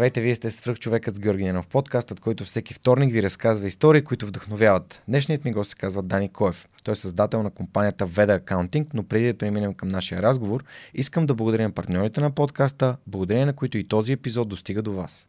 Здравейте, вие сте свръх човекът с Георги Ненов, подкастът, който всеки вторник ви разказва истории, които вдъхновяват. Днешният ми гост се казва Дани Коев. Той е създател на компанията Veda Accounting, но преди да преминем към нашия разговор, искам да благодаря на партньорите на подкаста, благодарение на които и този епизод достига до вас.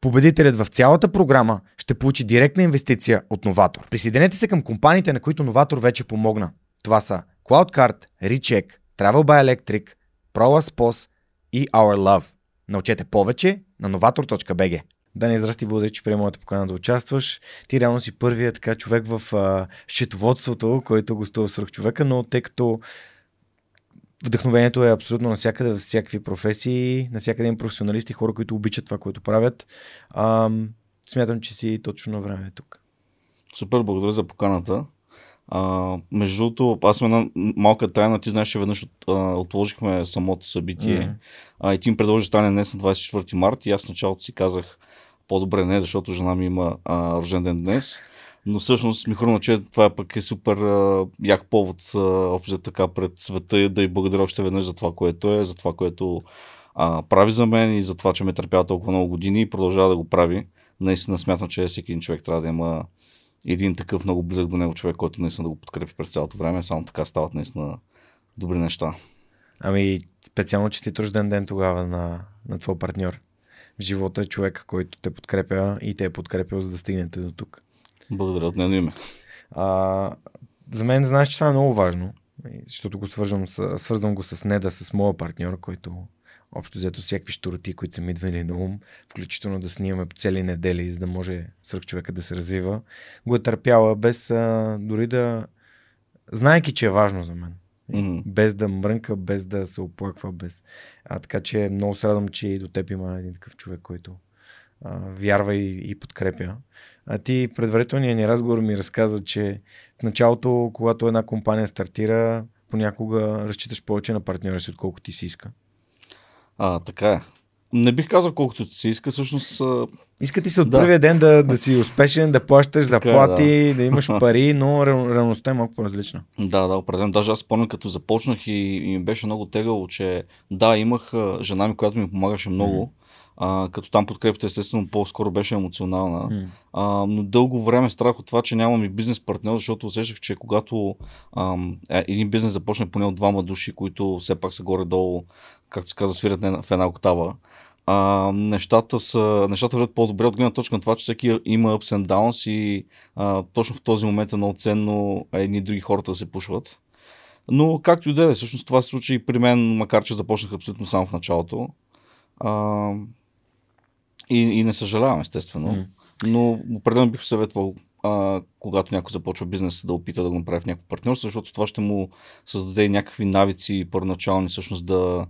Победителят в цялата програма ще получи директна инвестиция от Новатор. Присъединете се към компаниите, на които Новатор вече помогна. Това са CloudCard, Recheck, Travel by Electric, ProLas POS и Our Love. Научете повече на novator.bg. Дани, здрасти, благодаря, че приема моята покана да участваш. Ти реално си първият така човек в а, счетоводството, който гостува свърх човека, но тъй като вдъхновението е абсолютно навсякъде, във всякакви професии, навсякъде има професионалисти, хора, които обичат това, което правят. А, смятам, че си точно на време тук. Супер, благодаря за поканата. А, между другото, аз съм една малка тайна. Ти знаеш, че веднъж от, а, отложихме самото събитие. Mm-hmm. А, и ти ми предложи стане днес на 24 март и аз в началото си казах по-добре не, защото жена ми има а, рожден ден днес но всъщност ми хрумна, че това пък е супер а, як повод общо така пред света и да й благодаря още веднъж за това, което е, за това, което а, прави за мен и за това, че ме търпява толкова много години и продължава да го прави. Наистина смятам, че всеки един човек трябва да има един такъв много близък до него човек, който наистина да го подкрепи през цялото време. Само така стават наистина добри неща. Ами, специално че ти рожден ден тогава на, на твой партньор. В живота е човека, който те подкрепя и те е подкрепил, за да стигнете до тук. Благодаря от нейно име. А, за мен знаеш, че това е много важно, защото го свързвам, свързвам го с Неда, с моя партньор, който общо взето всякакви штороти, които са ми идвали на ум, включително да снимаме по цели недели, за да може сръх човека да се развива, го е търпяла без а, дори да... Знайки, че е важно за мен. Mm-hmm. Без да мрънка, без да се оплаква, без... А, така че много се радвам, че и до теб има един такъв човек, който а, вярва и, и подкрепя. А ти предварителния ни разговор ми разказа, че в началото, когато една компания стартира, понякога разчиташ повече на партньора си, отколкото ти си иска. А, така е. Не бих казал колкото ти се иска, всъщност. Иска ти се от да. първия ден да, да си успешен, да плащаш е, заплати, да. да имаш пари, но реалността е малко по-различна. Да, да, определено. Даже аз спомням, като започнах и, и ми беше много тегало, че да, имах жена ми, която ми помагаше много. А, като там подкрепата естествено по-скоро беше емоционална. Mm. А, но дълго време страх от това, че нямам и бизнес партньор, защото усещах, че когато ам, е, един бизнес започне поне от двама души, които все пак са горе-долу, както се казва, свират в една октава, а, нещата, са, нещата върват по-добре от гледна точка на това, че всеки има ups and downs и а, точно в този момент е много ценно едни други хората да се пушват. Но както и да е, всъщност това се случи и при мен, макар че започнах абсолютно само в началото. А, и, и не съжалявам, естествено. Mm. Но определено бих съветвал, а, когато някой започва бизнес, да опита да го направи в някакво партньорство, защото това ще му създаде някакви навици първоначални, всъщност да,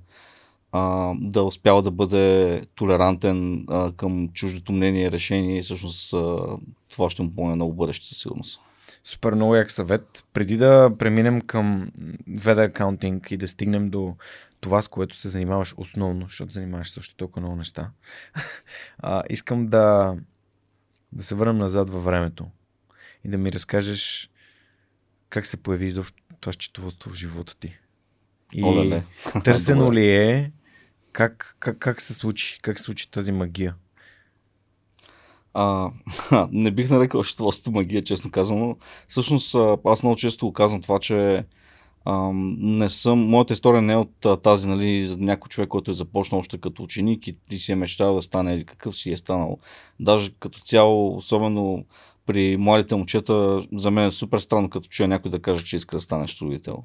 а, да успява да бъде толерантен а, към чуждото мнение и решение и всъщност а, това ще му помогне много бъдеще със сигурност. Супер много як съвет. Преди да преминем към Veda Accounting и да стигнем до това, с което се занимаваш основно, защото занимаваш също толкова много неща, а, искам да, да се върнем назад във времето и да ми разкажеш как се появи изобщо това счетоводство в живота ти. И Оле, търсено ли е как, как, как се случи, как се случи тази магия? А, не бих нарекал счетоводството магия, честно казано. Всъщност, аз много често казвам това, че не съм, моята история не е от тази, нали, за някой човек, който е започнал още като ученик и ти си е мечтал да стане или какъв си е станал. Даже като цяло, особено при младите момчета, за мен е супер странно, като чуя някой да каже, че иска да стане строител.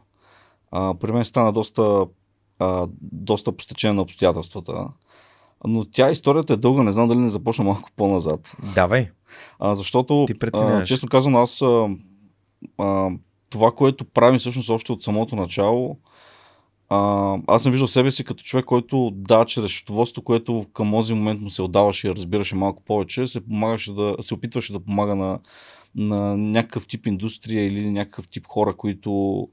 При мен стана доста, а, доста постечение на обстоятелствата. Но тя историята е дълга, не знам дали не започна малко по-назад. Давай. А, защото, Ти а, честно казвам, аз а, а, това, което правим всъщност още от самото начало, а, аз съм виждал себе си като човек, който да, чрез счетоводство, което към този момент му се отдаваше и разбираше малко повече, се, помагаше да, се опитваше да помага на, на някакъв тип индустрия или някакъв тип хора, които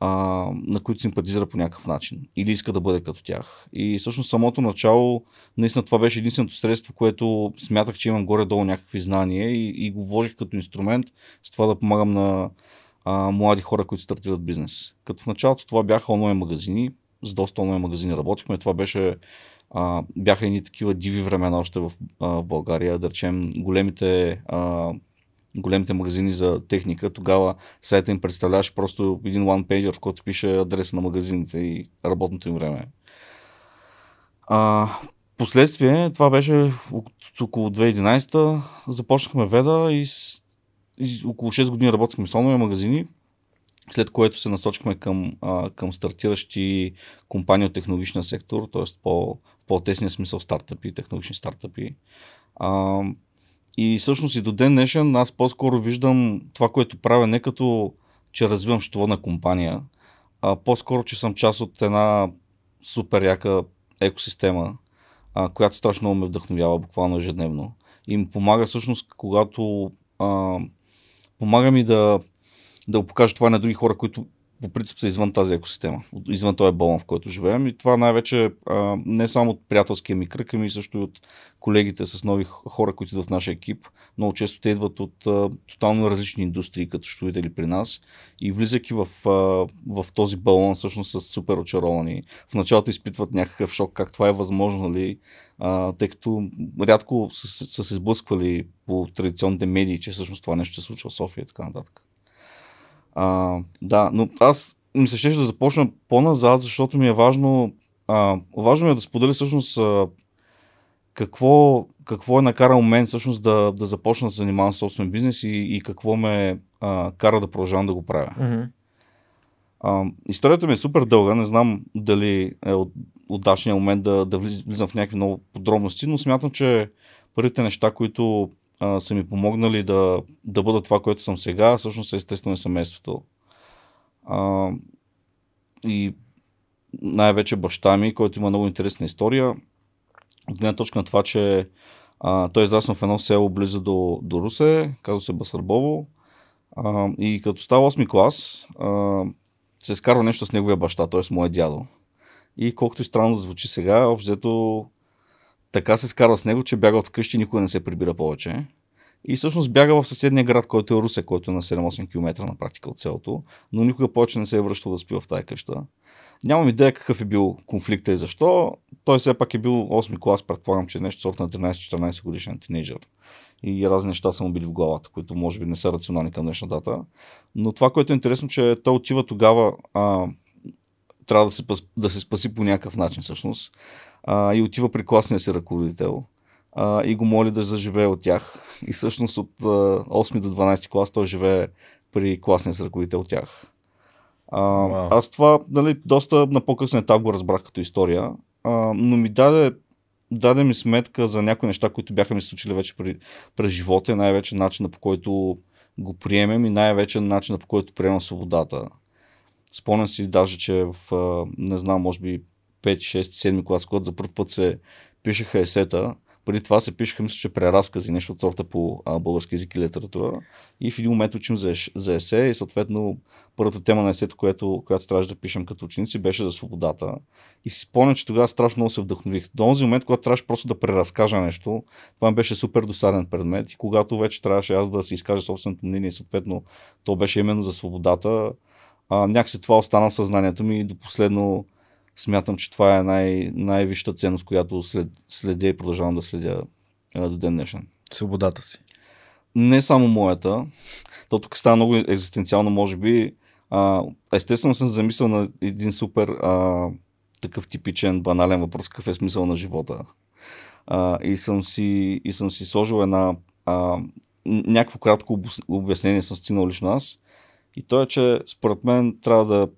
а, на които симпатизира по някакъв начин или иска да бъде като тях. И всъщност самото начало, наистина това беше единственото средство, което смятах, че имам горе-долу някакви знания и, и го вложих като инструмент с това да помагам на а, млади хора, които стартират бизнес. Като в началото това бяха онлайн магазини, с доста онлайн магазини работихме. Това беше а, бяха едни такива диви времена още в, а, в България, да речем големите а, големите магазини за техника, тогава сайта им представляваше просто един one pager, в който пише адреса на магазините и работното им време. А, последствие, това беше около 2011 започнахме Веда и, и около 6 години работихме с онлайн магазини, след което се насочихме към, а, към стартиращи компании от технологичния сектор, т.е. по, по-тесния смисъл стартъпи, технологични стартъпи. А, и всъщност и до ден днешен аз по-скоро виждам това, което правя не като, че развивам счетоводна компания, а по-скоро, че съм част от една супер яка екосистема, а, която страшно ме вдъхновява буквално ежедневно. И ми помага всъщност, когато а, помага ми да, да го покажа това на други хора, които по принцип са извън тази екосистема, извън този балон, в който живеем. И това най-вече а, не само от приятелския ми кръг, ами също и от колегите с нови хора, които идват в нашия екип. Много често те идват от а, тотално различни индустрии, като строители при нас. И влизайки в, а, в този балон, всъщност са супер очаровани. В началото изпитват някакъв шок, как това е възможно ли, а, тъй като рядко са, са се сблъсквали по традиционните медии, че всъщност това нещо се случва в София и така нататък. А, да, но аз ми се ще да започна по-назад, защото ми е важно, а, важно ми е да споделя всъщност а, какво, какво е накарал мен всъщност да, да започна да се занимавам с собствен бизнес и, и какво ме а, кара да продължавам да го правя. Mm-hmm. А, историята ми е супер дълга, не знам дали е от, удачният момент да, да влизам в някакви много подробности, но смятам, че първите неща, които а, са ми помогнали да, да бъда това, което съм сега, всъщност е естествено и семейството. А, и най-вече баща ми, който има много интересна история. От гледна точка на това, че а, той е израснал в едно село близо до, до Русе, казва се Басарбово. А, и като става 8 клас, а, се изкарва нещо с неговия баща, т.е. моят дядо. И колкото и странно да звучи сега, общо така се скарва с него, че бяга от вкъщи и никой не се прибира повече. И всъщност бяга в съседния град, който е Русе, който е на 7-8 км на практика от селото, но никога повече не се е връщал да спи в тази къща. Нямам идея какъв е бил конфликта и защо. Той все пак е бил 8 клас, предполагам, че е нещо сорт на 13-14 годишен тинейджър. И разни неща са му били в главата, които може би не са рационални към днешна дата. Но това, което е интересно, че той отива тогава, а, трябва да се, да се спаси по някакъв начин всъщност а, и отива при класния си ръководител а, и го моли да заживее от тях. И всъщност от а, 8 до 12 клас той живее при класния си ръководител от тях. А, wow. Аз това нали, доста на по-късен етап го разбрах като история, а, но ми даде, даде ми сметка за някои неща, които бяха ми случили вече при, през живота, най-вече начина по който го приемем и най-вече начина по който приемам свободата. Спомням си даже, че в, не знам, може би 5, 6, 7 клас, когато за първ път се пишеха есета, преди това се пишеха, мисля, че преразкази, нещо от сорта по а, български язик и литература. И в един момент учим за, за есе и съответно първата тема на есето, която, която трябваше да пишем като ученици, беше за свободата. И си спомням, че тогава страшно много се вдъхнових. До този момент, когато трябваше просто да преразкажа нещо, това беше супер досаден предмет. И когато вече трябваше аз да си изкажа собственото мнение, съответно то беше именно за свободата, а, някакси това остана в съзнанието ми и до последно смятам, че това е най- най-висшата ценност, която след, следя и продължавам да следя до ден днешен. Свободата си. Не само моята. То тук става много екзистенциално, може би. А, естествено съм замислял на един супер а, такъв типичен, банален въпрос, какъв е смисъл на живота. А, и, съм си, и съм си сложил една а, някакво кратко обяснение съм стигнал лично аз. И то е, че според мен трябва да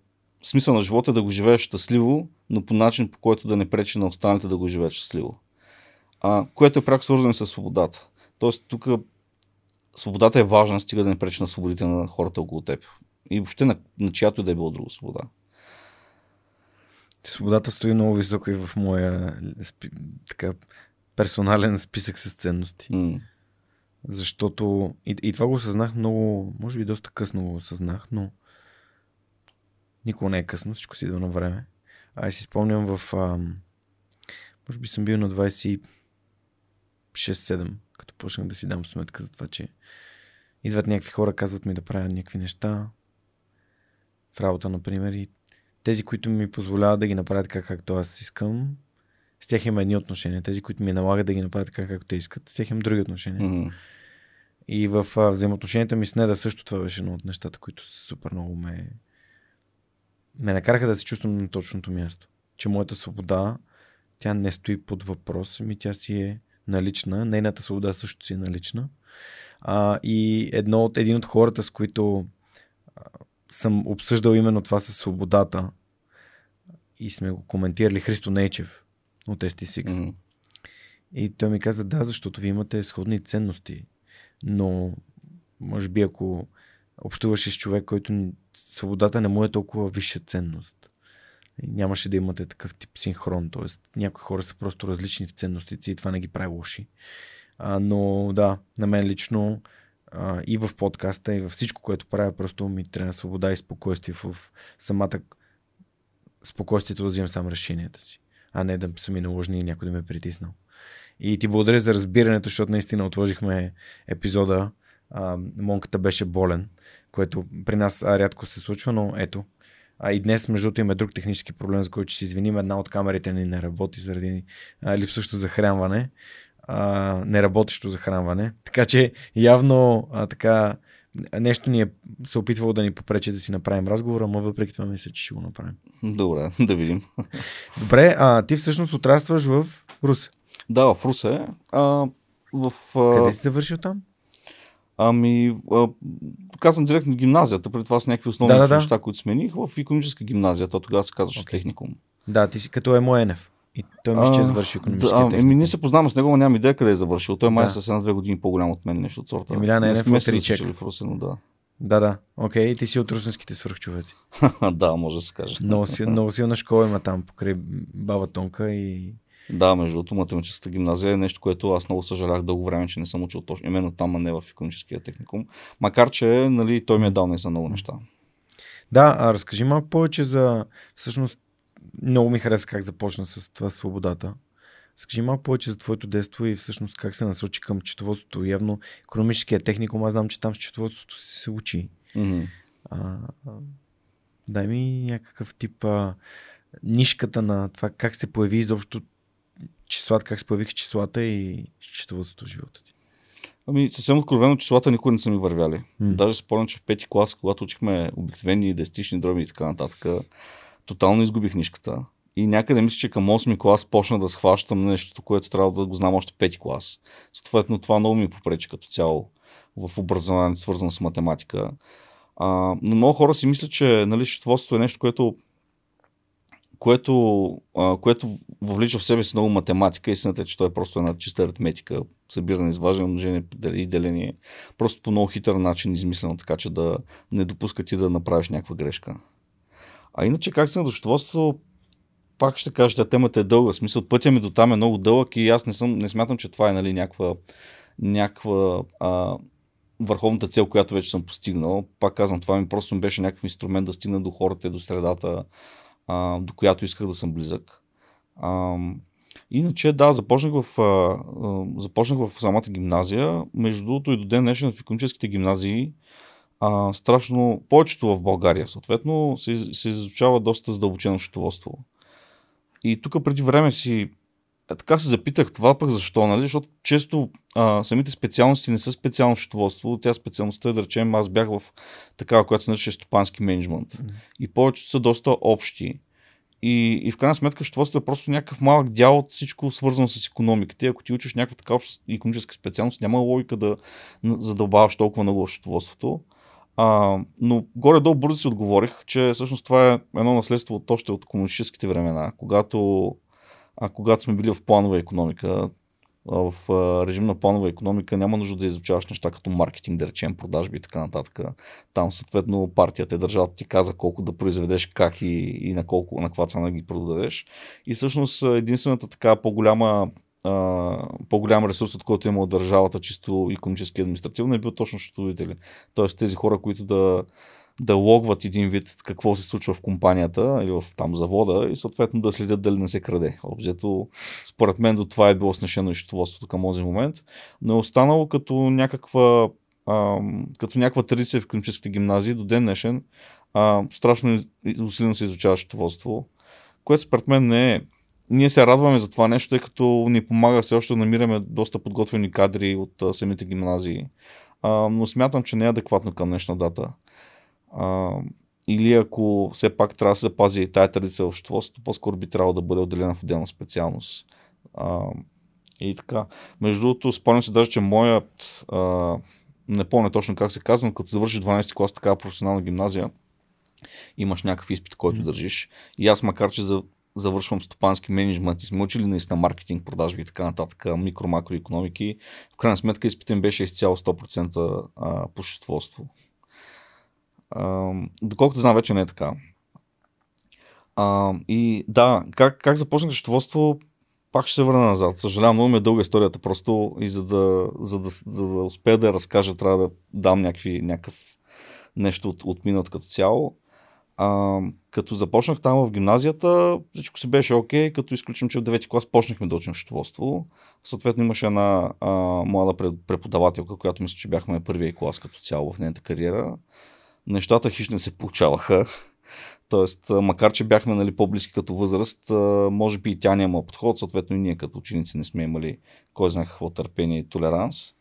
смисъл на живота е да го живееш щастливо, но по начин, по който да не пречи на останалите да го живеят щастливо. А, което е пряко свързано с свободата. Тоест, тук свободата е важна, стига да не пречи на свободите на хората около теб. И въобще на, на чиято да е било друга свобода. Свободата стои много високо и в моя така, персонален списък с ценности. Mm. Защото и, и това го осъзнах много, може би доста късно го осъзнах, но никога не е късно, всичко си идва на време. А си спомням в... А, може би съм бил на 26-7, като почнах да си дам сметка за това, че идват някакви хора, казват ми да правя някакви неща в работа, например, и тези, които ми позволяват да ги направят така, както аз искам, с тях има едни отношения. Тези, които ми налагат да ги направят така, както те искат, с тях имам други отношения. Mm-hmm. И в а, взаимоотношенията ми с Неда също това беше едно от нещата, които супер много ме, ме накараха да се чувствам на точното място. Че моята свобода, тя не стои под въпрос, ами тя си е налична. Нейната свобода също си е налична. А, и едно от, един от хората, с които а, съм обсъждал именно това с свободата и сме го коментирали, Христо Нейчев от ST6. Mm-hmm. И той ми каза, да, защото ви имате сходни ценности но може би ако общуваш с човек, който свободата не му е толкова висша ценност, нямаше да имате такъв тип синхрон, т.е. някои хора са просто различни в ценностите и това не ги прави лоши. А, но да, на мен лично а, и в подкаста, и във всичко, което правя, просто ми трябва свобода и спокойствие в самата спокойствието да вземам сам решенията си, а не да са ми наложени и някой да ме е притиснал. И ти благодаря за разбирането, защото наистина отложихме епизода. А, Монката беше болен, което при нас а, рядко се случва, но ето. А и днес, между другото, има друг технически проблем, за който ще се извиним. Една от камерите ни не работи заради а, липсващо захранване. А, неработещо захранване. Така че явно а, така нещо ни е се опитвало да ни попречи да си направим разговора, но въпреки това мисля, че ще го направим. Добре, да видим. Добре, а ти всъщност отрастваш в Русе. Да, в Русе. А, в, а... Къде си завършил там? Ами, а, казвам директно гимназията, преди това с някакви основни да, да, неща, да. които смених в економическа гимназия, то тогава се казваше okay. техникум. Да, ти си като Емоенев. И той мисля, че е завършил економическия да, техникум. Еми, ние се познаваме с него, но нямам идея къде е завършил. Той май да. е с една-две години по-голям от мен, нещо от сорта. Емилян Ричек. В но да. Да, да. Окей, okay. ти си от русинските свърхчовеци. да, може да се каже. много, много силна школа има там, покрай баба Тонка и да, между другото, математическата гимназия е нещо, което аз много съжалях дълго време, че не съм учил точно именно там, а не в економическия техникум. Макар, че нали, той ми е дал не за много неща. Да, а разкажи малко повече за... Всъщност, много ми хареса как започна с това свободата. Скажи малко повече за твоето детство и всъщност как се насочи към четоводството. Явно економическия техникум, аз знам, че там с четоводството се учи. Mm-hmm. А, дай ми някакъв тип а, нишката на това как се появи изобщо числата, как се появиха числата и счетоводството в живота ти? Ами, съвсем откровено, числата никога не са ми вървяли. Mm. Даже спомням, че в пети клас, когато учихме обикновени десетични дроби и така нататък, тотално изгубих нишката. И някъде мисля, че към 8 клас почна да схващам нещо, което трябва да го знам още в пети клас. Съответно, това много ми попречи като цяло в образованието, свързано с математика. А, но много хора си мислят, че нали, счетоводството е нещо, което което, а, което въвлича в себе си много математика. Истината е, че той е просто една чиста аритметика, събиране, изваждане, умножение и деление. Просто по много хитър начин измислено, така че да не допуска ти да направиш някаква грешка. А иначе как се на счетоводството, пак ще кажа, че темата е дълга. Смисъл, пътя ми до там е много дълъг и аз не, съм, не смятам, че това е нали, някаква, някаква а, върховната цел, която вече съм постигнал. Пак казвам, това ми просто беше някакъв инструмент да стигна до хората до средата, а, до която исках да съм близък. А, иначе, да, започнах в, а, започнах в самата гимназия. Между другото и до ден днешен в економическите гимназии а, страшно, повечето в България, съответно, се, се изучава доста задълбочено счетоводство. И тук преди време си така се запитах това пък защо, нали? Защото често а, самите специалности не са специално счетоводство. Тя специалността, да речем, аз бях в такава, която се нарича стопански менеджмент. Mm. И повечето са доста общи. И, и в крайна сметка счетоводството е просто някакъв малък дял от всичко свързано с економиката. Ако ти учиш някаква така обща економическа специалност, няма логика да задълбаваш толкова много в счетоводството. А, но горе-долу бързо си отговорих, че всъщност това е едно наследство от още от комунистическите времена, когато, а, когато сме били в планова економика, в режим на планова економика няма нужда да изучаваш неща като маркетинг, да речем, продажби и така нататък. Там съответно партията е държавата ти каза колко да произведеш, как и, и на колко, на каква цена ги продадеш. И всъщност единствената така по-голяма по-голям ресурс, от който е имал държавата, чисто економически и административно, е бил точно счетоводители. Тоест тези хора, които да, да логват един вид какво се случва в компанията или в там завода и съответно да следят дали не се краде. Обзето, според мен до това е било снешено и счетоводството към този момент, но е останало като някаква, като някаква традиция в економическите гимназии до ден днешен. А, страшно усилено се изучава счетоводство, което според мен не е ние се радваме за това нещо, тъй като ни помага все още да намираме доста подготвени кадри от самите гимназии. А, но смятам, че не е адекватно към днешна дата. А, или ако все пак трябва да се запази тая традиция в счетоводството, по-скоро би трябвало да бъде отделена в отделна специалност. А, и така. Между другото, спомням се даже, че моят, а, не помня точно как се казва, като завърши 12 клас такава професионална гимназия, имаш някакъв изпит, който държиш. И аз, макар че за завършвам стопански менеджмент и сме учили наистина маркетинг, продажби и така нататък, микро, макроекономики. В крайна сметка изпитен беше изцяло 100% по Доколкото знам, вече не е така. А, и да, как, как започнах счетоводство, пак ще се върна назад. Съжалявам, много ми е дълга историята просто и за да, за да, за да успея да я разкажа, трябва да дам някакви, някакъв нещо от, от миналото като цяло. А, като започнах там в гимназията, всичко си беше окей, okay, като изключим, че в 9 клас почнахме да учим счетоводство. Съответно имаше една а, млада преподавателка, която мисля, че бяхме първия клас като цяло в нейната кариера. Нещата хищ не се получаваха. Тоест, макар че бяхме нали, по-близки като възраст, може би и тя няма подход, съответно и ние като ученици не сме имали кой знае какво търпение и толеранс.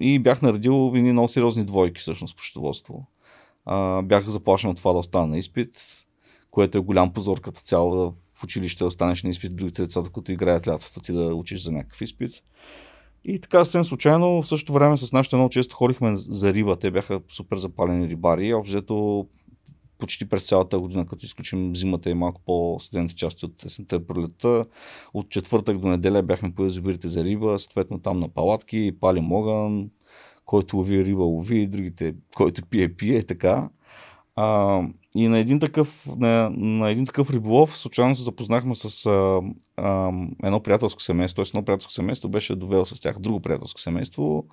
И бях наредил едни много сериозни двойки всъщност по счетоводство бях заплашен от това да остана на изпит, което е голям позор като цяло в училище да останеш на изпит другите деца, докато играят лятото ти да учиш за някакъв изпит. И така съвсем случайно, в същото време с нашите много често ходихме за риба. Те бяха супер запалени рибари. Обзето почти през цялата година, като изключим зимата и малко по-студените части от есента и пролетта. От четвъртък до неделя бяхме по язовирите за риба, съответно там на палатки, палим огън, който лови риба, лови, другите, който пие, пие, така. А, и на един такъв, на, на един такъв риболов, случайно се запознахме с а, а, едно приятелско семейство, т.е. едно приятелско семейство беше довел с тях друго приятелско семейство.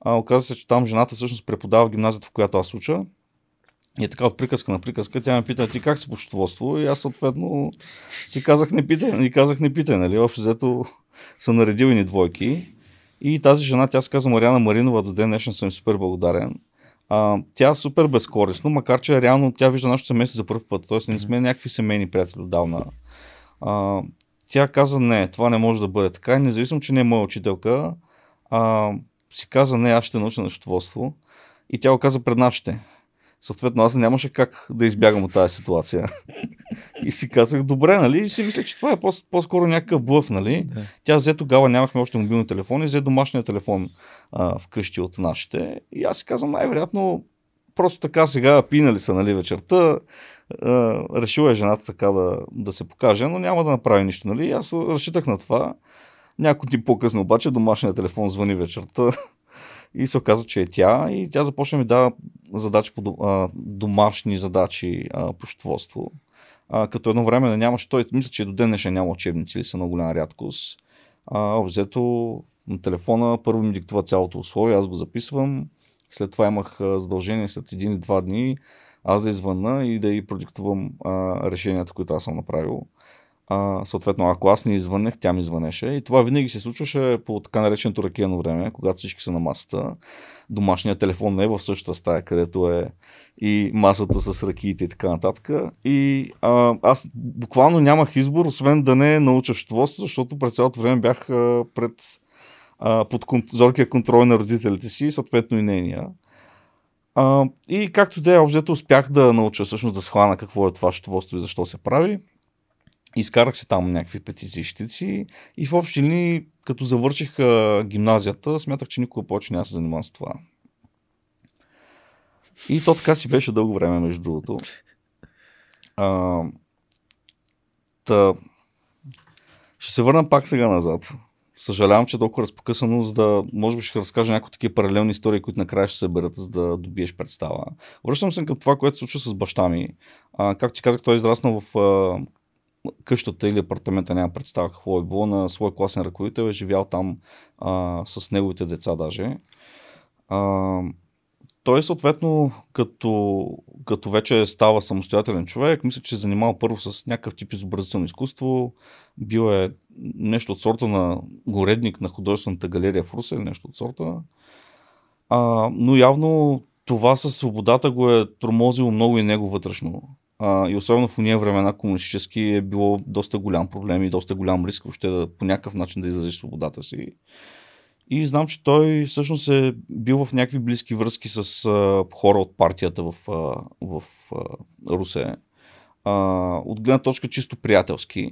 А, оказа се, че там жената всъщност преподава в гимназията, в която аз уча. И е така от приказка на приказка, тя ме пита, ти как си по счетоводство? И аз съответно си казах не питай, и казах не питай, нали? Общо взето са наредили ни двойки. И тази жена, тя се казва Мариана Маринова, до ден днешен съм супер благодарен. А, тя е супер безкорисно, макар че реално тя вижда нашето семейство за първ път, т.е. не сме някакви семейни приятели отдавна. А, тя каза не, това не може да бъде така и независимо, че не е моя учителка, а, си каза не, аз ще науча на счетоводство и тя го каза пред нашите. Съответно, аз нямаше как да избягам от тази ситуация. и си казах, добре, нали? И си мисля, че това е по- скоро някакъв блъв, нали? Да. Тя взе тогава, нямахме още мобилни телефони, взе домашния телефон а, вкъщи от нашите. И аз си казвам, най-вероятно, просто така сега пинали са, нали, вечерта. А, решила е жената така да, да се покаже, но няма да направи нищо, нали? Аз разчитах на това. Някой дни по-късно обаче домашният телефон звъни вечерта и се оказа, че е тя и тя започна ми да задачи по домашни задачи а, по щетоводство. А, като едно време не нямаше, той мисля, че до ден днешен няма учебници или са много голяма рядкост. А, взето на телефона първо ми диктува цялото условие, аз го записвам. След това имах задължение след един или два дни аз да извънна и да й продиктувам а, решенията, които аз съм направил. А, съответно, ако аз не извънех, тя ми звънеше. И това винаги се случваше по така нареченото ракияно време, когато всички са на масата. Домашният телефон не е в същата стая, където е и масата с ракиите и така нататък. И а, аз буквално нямах избор, освен да не науча счетоводство, защото през цялото време бях а, пред а, под кон, зоркия контрол на родителите си, съответно и нейния. А, и както да е, обзето успях да науча всъщност да схвана какво е това счетоводство и защо се прави. Изкарах се там някакви петиции и в общи линии, като завърших а, гимназията, смятах, че никога повече няма се занимавам с това. И то така си беше дълго време, между другото. А, та, ще се върна пак сега назад. Съжалявам, че е толкова разпокъсано, за да може би ще разкажа някои такива паралелни истории, които накрая ще се съберат, за да добиеш представа. Връщам се към това, което се случва с баща ми. А, както ти казах, той е израснал в а, къщата или апартамента, няма представа какво е било, на свой класен ръководител, е живял там а, с неговите деца даже. А, той съответно, като, като вече става самостоятелен човек, мисля, че се занимава първо с някакъв тип изобразително изкуство. Бил е нещо от сорта на горедник на художествената галерия в Руса или нещо от сорта. А, но явно това със свободата го е тормозило много и него вътрешно. А, и особено в уния времена комунистически е било доста голям проблем и доста голям риск въобще да, по някакъв начин да изрази свободата си. И знам, че той всъщност е бил в някакви близки връзки с а, хора от партията в, а, в а, Русе. А, от гледна точка чисто приятелски.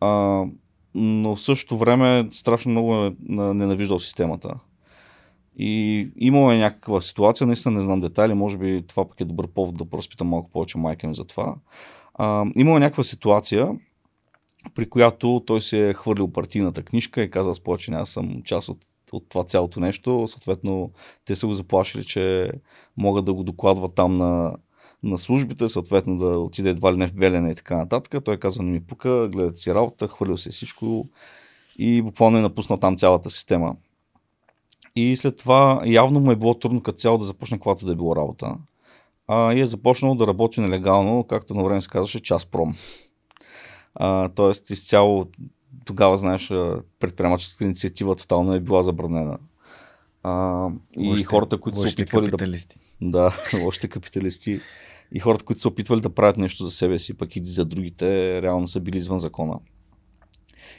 А, но в същото време страшно много е ненавиждал системата. И имало е някаква ситуация, наистина не знам детайли, може би това пък е добър повод да проспитам малко повече майка ми за това. А, имало е някаква ситуация, при която той се е хвърлил партийната книжка и казал, повече няма съм част от, от това цялото нещо. Съответно, те са го заплашили, че могат да го докладват там на, на службите, съответно да отиде едва ли не в Белене и така нататък. Той каза, не ми пука, гледате си работа, хвърлил се всичко и буквално е напуснал там цялата система. И след това явно му е било трудно като цяло да започне каквато да е било работа. А, и е започнал да работи нелегално, както на време се казваше, час пром. А, тоест, изцяло тогава, знаеш, предприемаческата инициатива тотално е била забранена. А, и лошите, хората, които са опитвали капиталисти. да... Да, още капиталисти. И хората, които са опитвали да правят нещо за себе си, пък и за другите, реално са били извън закона.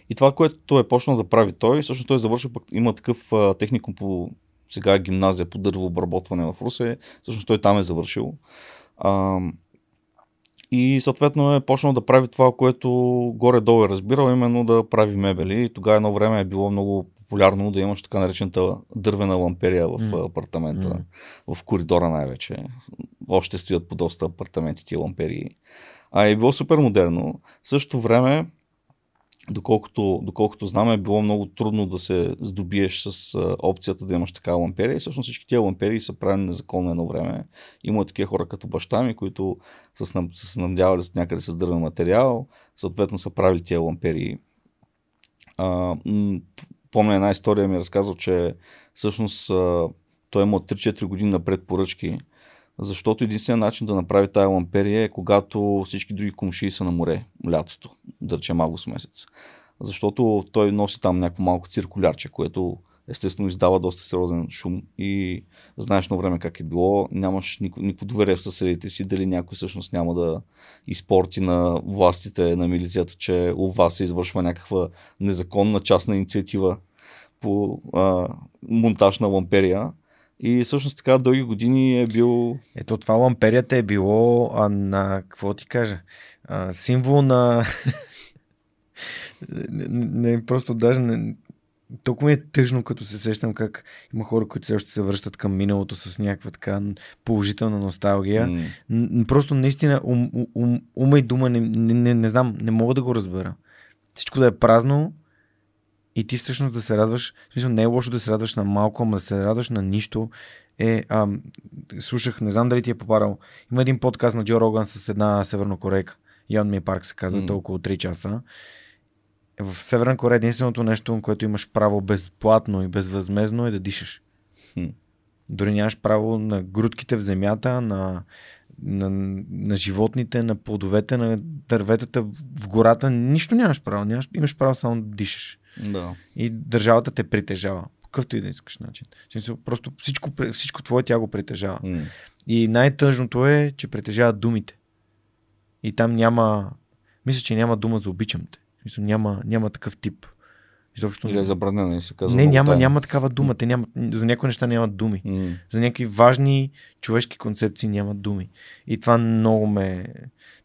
И това, което е почнал да прави той, всъщност той е завършил, пък има такъв а, техникум по сега гимназия по дървообработване в Русе, всъщност той там е завършил. А, и съответно е почнал да прави това, което горе-долу е разбирал, именно да прави мебели. И тогава едно време е било много популярно да имаш така наречената дървена ламперия в mm. апартамента, mm. в коридора най-вече. Още стоят по доста апартаменти тия ламперии. А е било супер модерно. В същото време доколкото, доколкото знам, е било много трудно да се здобиеш с опцията да имаш такава ламперия. И всъщност всички тези ламперии са правени незаконно едно време. Има такива хора като баща ми, които са, се надявали някъде с дървен материал, съответно са правили тези ламперии. А, помня една история ми е разказал, че всъщност а, той има от 3-4 години напред поръчки защото единственият начин да направи тази ламперия е когато всички други комшии са на море лятото, да речем август месец. Защото той носи там някакво малко циркулярче, което естествено издава доста сериозен шум и знаеш на време как е било, нямаш никакво, никакво доверие в съседите си, дали някой всъщност няма да изпорти на властите, на милицията, че у вас се извършва някаква незаконна частна инициатива по а, монтаж на ламперия и всъщност така дълги години е бил... Ето това ламперията е било а, на, какво ти кажа, а, символ на... не, не, просто даже не, толкова ми е тъжно, като се сещам как има хора, които все още се връщат към миналото с някаква така положителна носталгия. Mm. Просто наистина ум, ум, ума и дума не, не, не, не знам, не мога да го разбера. Всичко да е празно, и ти всъщност да се радваш, в смисъл не е лошо да се радваш на малко, ама да се радваш на нищо е, а, слушах, не знам дали ти е попарал, има един подкаст на Джо Роган с една севернокорейка, Ян Ми Парк се казва, mm. толкова 3 часа. В Северна Корея единственото нещо, което имаш право безплатно и безвъзмезно е да дишаш. Mm. Дори нямаш право на грудките в земята, на на, на животните, на плодовете, на дърветата в гората. Нищо нямаш право. Нямаш, имаш право само да дишаш. Да. И държавата те притежава. Какъвто и да искаш начин. Просто всичко, всичко твое тя го притежава. Mm. И най-тъжното е, че притежава думите. И там няма. Мисля, че няма дума за обичам те. Мисля, няма, няма такъв тип. Изобщо... Или е забранено и се казва. Не, няма, няма такава дума. Те няма, за някои неща нямат думи. Mm. За някакви важни човешки концепции нямат думи. И това много ме...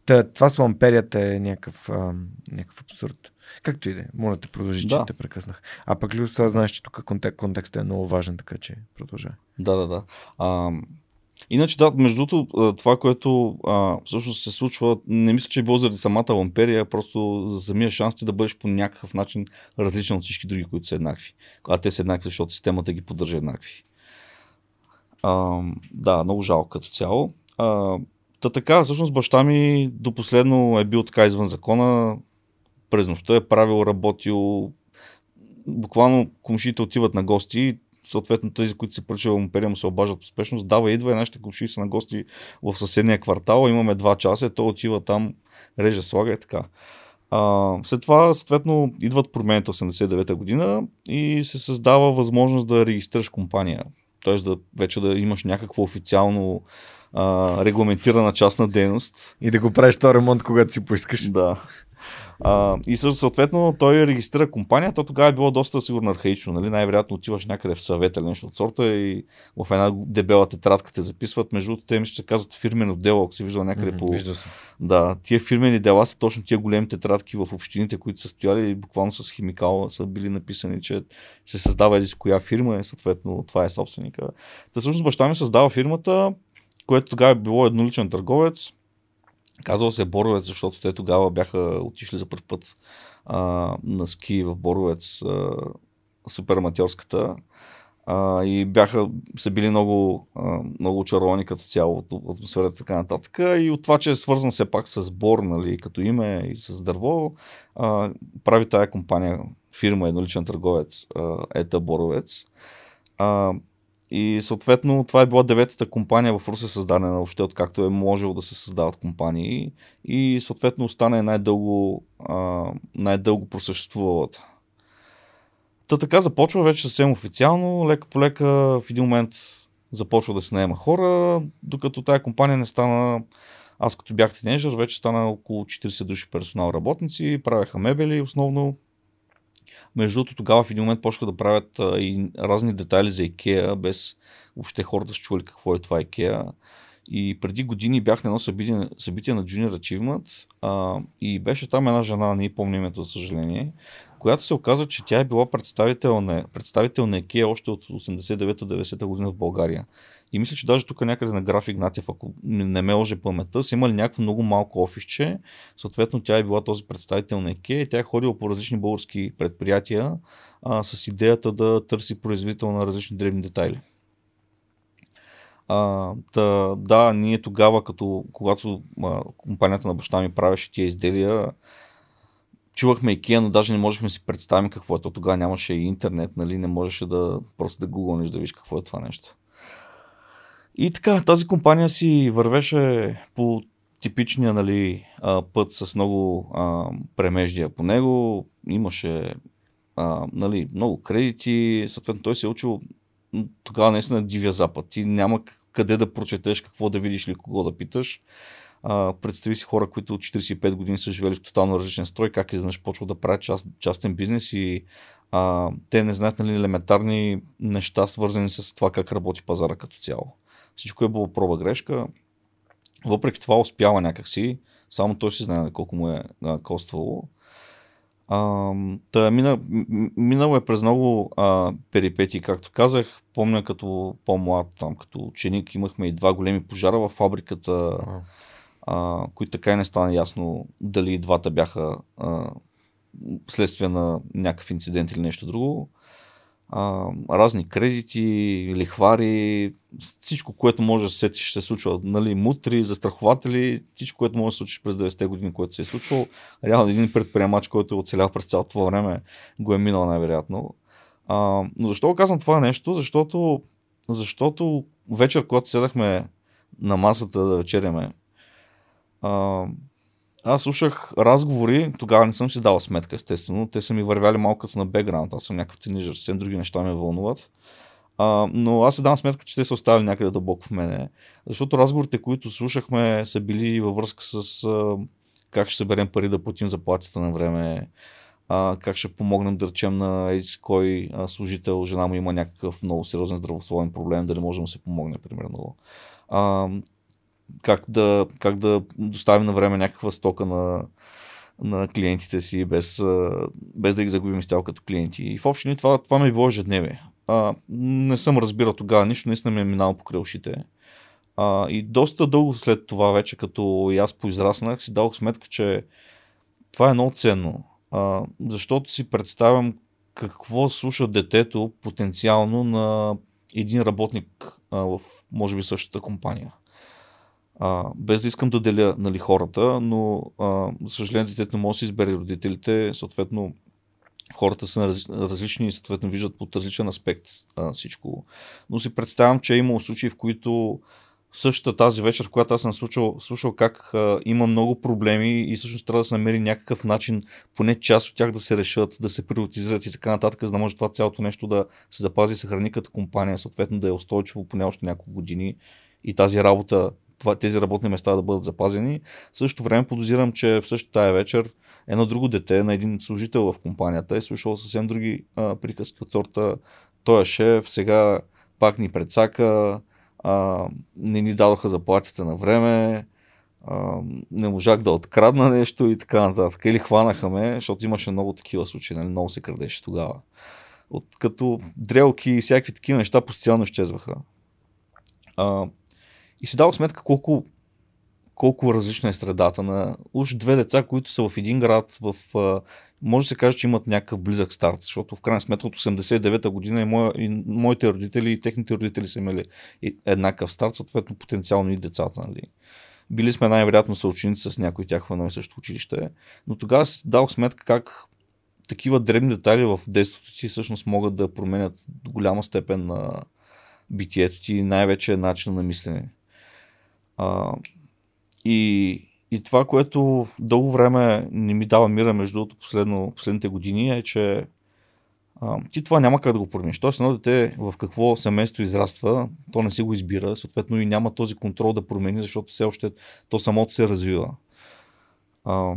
Та, това с ламперията е някакъв, а, някакъв абсурд. Както и да е. Моля те продължи, да. че те прекъснах. А пък Люс, това знаеш, че тук контекст, контекстът е много важен, така че продължавай. Да, да, да. А, Иначе, да, между другото, това, което а, всъщност се случва, не мисля, че е било заради самата ламперия, просто за самия шанс ти да бъдеш по някакъв начин различен от всички други, които са еднакви. А те са еднакви, защото системата ги поддържа еднакви. А, да, много жалко като цяло. А, та така, всъщност баща ми до последно е бил така извън закона. През нощта е правил, работил. Буквално комшите отиват на гости съответно тези, които се поръчва империя му се обаждат успешно, дава идва и нашите кучи са на гости в съседния квартал, имаме два часа, той отива там, реже, слага и така. А, след това, съответно, идват промените 89-та година и се създава възможност да регистрираш компания. Т.е. да вече да имаш някакво официално а, регламентирана частна дейност. И да го правиш този ремонт, когато си поискаш. Да. А, и съответно той регистрира компания, то тогава е било доста сигурно архаично. Нали? Най-вероятно отиваш някъде в съвет или нещо от сорта и в една дебела тетрадка те записват. Между другото, те че се казват фирмено дело, ако си виждал някъде mm-hmm, по. Вижда се. Да, тия фирмени дела са точно тия големи тетрадки в общините, които са стояли буквално с химикал са били написани, че се създава един с коя фирма е, съответно това е собственика. Та всъщност баща ми създава фирмата, което тогава е било едноличен търговец Казва се Боровец, защото те тогава бяха отишли за първ път а, на ски в Боровец, а, супер аматьорската. А, и бяха, са били много, а, много очаровани като цяло от атмосферата и така нататък. И от това, че е свързано все пак с Бор, нали, като име и с дърво, а, прави тая компания, фирма, едноличен търговец, а, Ета Боровец. А, и съответно това е била деветата компания в Русе създадена въобще, откакто е можело да се създават компании. И съответно остана най-дълго, най-дълго просъществувалата. Та така започва вече съвсем официално, лека по лека в един момент започва да се наема хора, докато тая компания не стана, аз като бях тинейджър, вече стана около 40 души персонал работници, правеха мебели основно, между другото, тогава в един момент почнаха да правят а, и разни детайли за IKEA, без въобще хората да са чули какво е това IKEA. И преди години бях на едно събитие, събитие на Junior Achievement а, и беше там една жена, не помня името, за съжаление, която се оказа, че тя е била представител на, представител на IKEA още от 89-90 година в България. И мисля, че даже тук някъде на граф Игнатьев, ако не ме лъже паметта, са имали някакво много малко офисче. Съответно, тя е била този представител на ИКЕ и тя е ходила по различни български предприятия а, с идеята да търси производител на различни древни детайли. А, та, да, ние тогава, като, когато а, компанията на баща ми правеше тия изделия, чувахме IKEA, но даже не можехме си представим какво е. То тогава нямаше и интернет, нали? не можеше да просто да гугълнеш да видиш какво е това нещо. И така, тази компания си вървеше по типичния нали, път с много а, премеждия по него. Имаше а, нали, много кредити. Съответно, той се е учил тогава наистина дивия запад. Ти няма къде да прочетеш, какво да видиш или кого да питаш. А, представи си хора, които от 45 години са живели в тотално различен строй, как изведнъж почват да правят част, частен бизнес и а, те не знаят нали, елементарни неща, свързани с това как работи пазара като цяло. Всичко е било проба грешка. Въпреки това успява някакси. Само той си знае колко му е а, коствало. А, та, мина, минало е през много а, перипети, както казах. Помня като по-млад, там като ученик, имахме и два големи пожара в фабриката, а, които така и не стана ясно дали двата бяха а, следствие на някакъв инцидент или нещо друго а, разни кредити, лихвари, всичко, което може да се сетиш, се случва, нали, мутри, застрахователи, всичко, което може да се случи през 90-те години, което се е случвало. Реално един предприемач, който е оцелял през цялото това време, го е минал най-вероятно. А, но защо казвам това нещо? Защото, защото вечер, когато седахме на масата да вечеряме, а, аз слушах разговори, тогава не съм си дал сметка, естествено. Те са ми вървяли малко като на бекграунд. Аз съм някакъв тинижър, съвсем други неща ме вълнуват. А, но аз се дам сметка, че те са оставили някъде дълбоко в мене. Защото разговорите, които слушахме, са били във връзка с а, как ще съберем пари да платим заплатите на време, а, как ще помогнем да речем на кой служител, жена му има някакъв много сериозен здравословен проблем, дали може да му се помогне, примерно. А, как, да, как да доставим на време някаква стока на, на клиентите си, без, без да ги загубим изцяло като клиенти. И в общини това, това ми е било ежедневие. А, не съм разбирал тогава нищо, наистина ми е минало покрай ушите. А, и доста дълго след това вече, като и аз поизраснах, си дадох сметка, че това е много ценно. А, защото си представям какво слуша детето потенциално на един работник а, в, може би, същата компания. А, без да искам да деля нали, хората, но а, за съжаление детето не може да си избере родителите, съответно хората са раз, различни и съответно виждат под различен аспект а, всичко. Но си представям, че е имало случаи, в които същата тази вечер, в която аз съм слушал, слушал как а, има много проблеми и всъщност трябва да се намери някакъв начин, поне част от тях да се решат, да се приоритизират и така нататък, за да може това цялото нещо да се запази и съхрани като компания, съответно да е устойчиво поне още няколко години и тази работа, това, тези работни места да бъдат запазени. В същото време подозирам, че в същата тая вечер едно друго дете на един служител в компанията е слушал съвсем други а, приказки от сорта той е шеф, сега пак ни предсака, а, не ни дадоха заплатите на време, а, не можах да открадна нещо и така нататък. Или хванаха ме, защото имаше много такива случаи, нали? много се крадеше тогава. От, като дрелки и всякакви такива неща постоянно изчезваха. А, и си дал сметка колко, колко различна е средата на уж две деца, които са в един град, в, може да се каже, че имат някакъв близък старт, защото в крайна сметка от 89-та година и, моя, и моите родители и техните родители са имали еднакъв старт, съответно потенциално и децата. Нали. Били сме най-вероятно съученици с някои тях в едно и също училище, но тогава си дал сметка как такива дребни детайли в действото ти всъщност могат да променят до голяма степен на битието ти, най-вече начина на мислене. А, и, и това, което дълго време не ми дава мира, между другото, последно, последните години, е, че а, ти това няма как да го промениш. Тоест, едно дете в какво семейство израства, то не си го избира, съответно и няма този контрол да промени, защото все още то самото се развива. А,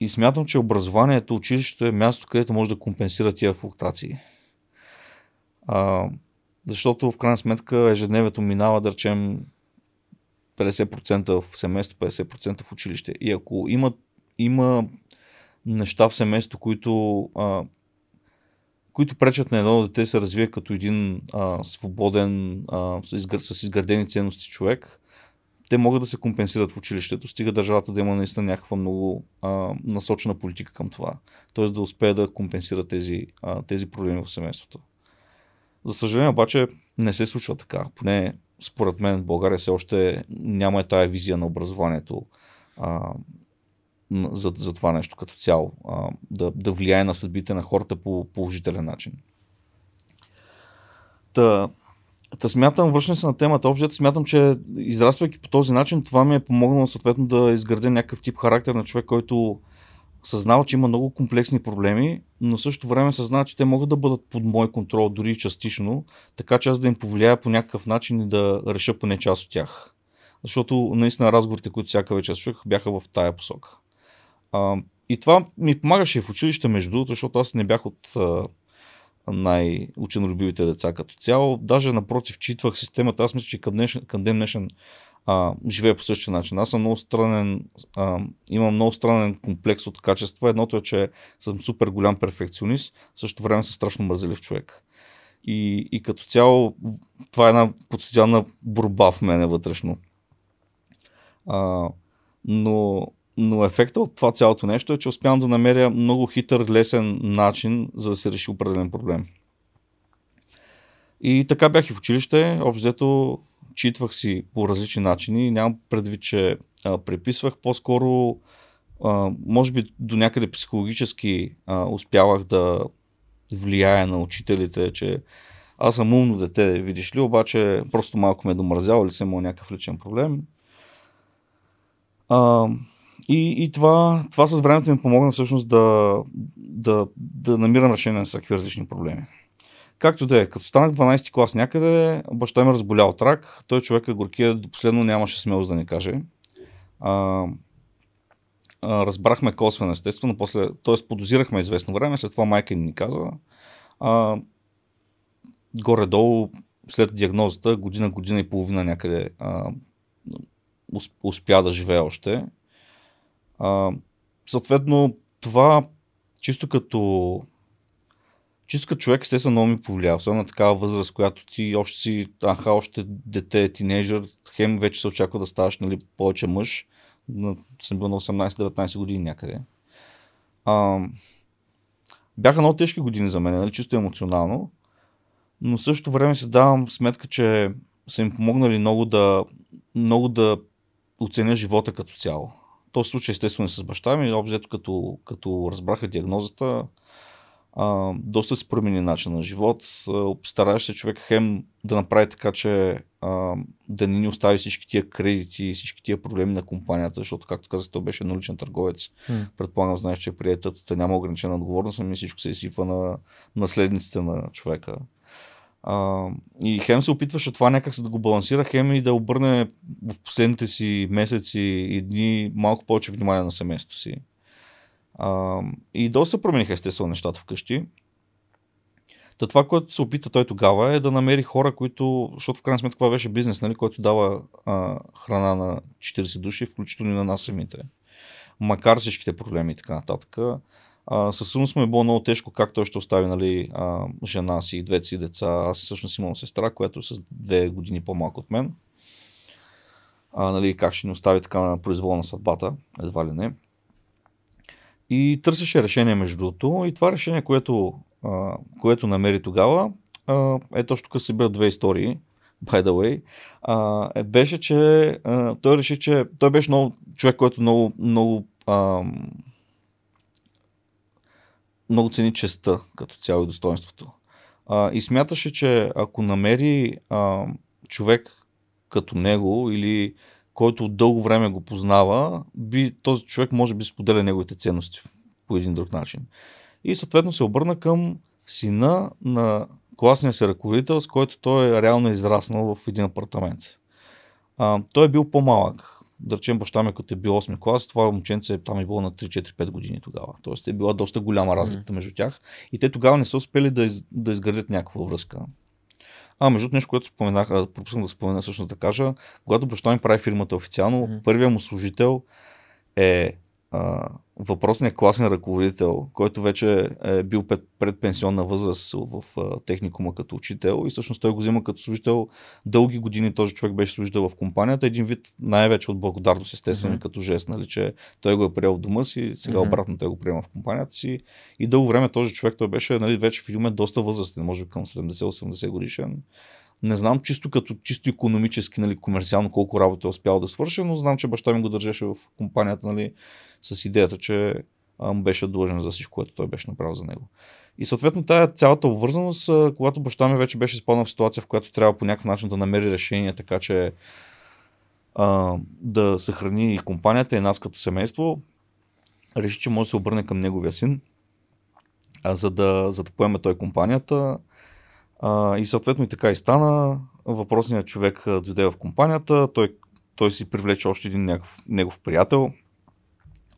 и смятам, че образованието, училището е място, където може да компенсира тия флуктации. А, защото в крайна сметка ежедневието минава, да речем, 50% в семейство, 50% в училище. И ако има, има неща в семейство, които, а, които пречат на едно дете се развие като един а, свободен, а, с изградени ценности човек, те могат да се компенсират в училището, стига държавата да има наистина някаква много а, насочена политика към това. Тоест да успее да компенсира тези, а, тези проблеми в семейството. За съжаление обаче не се случва така. Поне според мен в България все още няма тая визия на образованието а, за, за това нещо като цяло. А, да, да влияе на съдбите на хората по положителен начин. Та, та смятам, вършен се на темата, общо смятам, че израствайки по този начин, това ми е помогнало съответно да изградя някакъв тип характер на човек, който съзнава, че има много комплексни проблеми, но също време съзнава, че те могат да бъдат под мой контрол, дори частично, така че аз да им повлияя по някакъв начин и да реша поне част от тях. Защото наистина разговорите, които всяка вечер слушах, бяха в тая посока. А, и това ми помагаше и в училище, между другото, защото аз не бях от най-ученолюбивите деца като цяло. Даже напротив, читвах системата. Аз мисля, че към, днешен, към днешен а, живея по същия начин. Аз съм много странен, а, имам много странен комплекс от качества. Едното е, че съм супер голям перфекционист, в същото време съм страшно мързелив човек. И, и като цяло това е една постоянна борба в мене вътрешно. А, но, но ефекта от това цялото нещо е, че успявам да намеря много хитър, лесен начин, за да се реши определен проблем. И така бях и в училище. Общо читвах си по различни начини. Нямам предвид, че а, преписвах. По-скоро, а, може би до някъде психологически а, успявах да влияя на учителите, че аз съм умно дете, видиш ли, обаче просто малко ме е домързял или съм имал някакъв личен проблем. А, и, и това, това с времето ми помогна всъщност да, да, да намирам решение на всякакви различни проблеми. Както да е, като станах 12 клас някъде, баща ми е разболял от рак. Той човек е горкия, до последно нямаше смелост да ни каже. А, разбрахме косвено, естествено, после, т.е. подозирахме известно време, след това майка ни каза. А, горе-долу, след диагнозата, година, година и половина някъде а, успя да живее още. А, съответно, това чисто като чисто като човек, естествено, много ми повлия. Особено такава възраст, която ти още си, аха, още дете, тинейджър, хем вече се очаква да ставаш нали, повече мъж. Съм бил на 18-19 години някъде. А, бяха много тежки години за мен, нали, чисто емоционално, но също време си давам сметка, че са им помогнали много да, много да оценя живота като цяло. този случай естествено с баща ми, обзето като, като разбраха диагнозата, а, доста се промени начин на живот. Стараеш се човек хем да направи така, че а, да не ни остави всички тия кредити и всички тия проблеми на компанията, защото, както казах, той беше наличен търговец. Mm. Предполагам, знаеш, че приятелата няма ограничена отговорност, ами всичко се изсипва на наследниците на човека. А, и Хем се опитваше това някак се да го балансира, Хем и да обърне в последните си месеци и дни малко повече внимание на семейството си. А, и доста се промениха естествено нещата вкъщи. Та това, което се опита той тогава е да намери хора, които, защото в крайна сметка това беше бизнес, нали, който дава а, храна на 40 души, включително и на нас самите. Макар всичките проблеми и така нататък. А, със сигурност му е било много тежко как той ще остави нали, а, жена си и двете си деца. Аз всъщност имам сестра, която е с две години по-малко от мен. А, нали, как ще ни остави така на произвол на съдбата, едва ли не. И търсеше решение между другото. И това решение, което, а, което намери тогава, а, е точно тук събират две истории, by the way, а, е, беше, че а, той реши, че той беше много, човек, който много, много, а, много цени честа като цяло и достоинството. А, и смяташе, че ако намери а, човек като него или който дълго време го познава, би, този човек може би споделя неговите ценности по един друг начин. И съответно се обърна към сина на класния си ръководител, с който той е реално израснал в един апартамент. А, той е бил по-малък. Да речем, баща ми, като е бил 8 клас, това момченце е там е било на 3-4-5 години тогава. Тоест е била доста голяма разлика mm-hmm. между тях. И те тогава не са успели да, из, да изградят някаква връзка. А, между нещо, което споменах, пропуснах да спомена, всъщност да кажа, когато баща ми прави фирмата официално, mm-hmm. първият му служител е а, въпросният класен ръководител, който вече е бил пред, пред пенсионна възраст в а, техникума като учител и всъщност той го взима като служител. Дълги години този човек беше служител в компанията. Един вид най-вече от благодарност, естествено, mm-hmm. като жест, нали, че той го е приел в дома си, сега mm-hmm. обратно той го приема в компанията си. И дълго време този човек той беше нали, вече в един доста възрастен, може би към 70-80 годишен. Не знам чисто като чисто економически, нали, комерциално колко работа е успял да свърши, но знам, че баща ми го държеше в компанията нали, с идеята, че му беше длъжен за всичко, което той беше направил за него. И съответно тая цялата обвързаност, когато баща ми вече беше изпаднал в ситуация, в която трябва по някакъв начин да намери решение, така че а, да съхрани и компанията и нас като семейство, реши, че може да се обърне към неговия син, а, за, да, за да поеме той компанията. А, и съответно и така и стана. Въпросният човек дойде в компанията, той, той си привлече още един някакъв, негов приятел.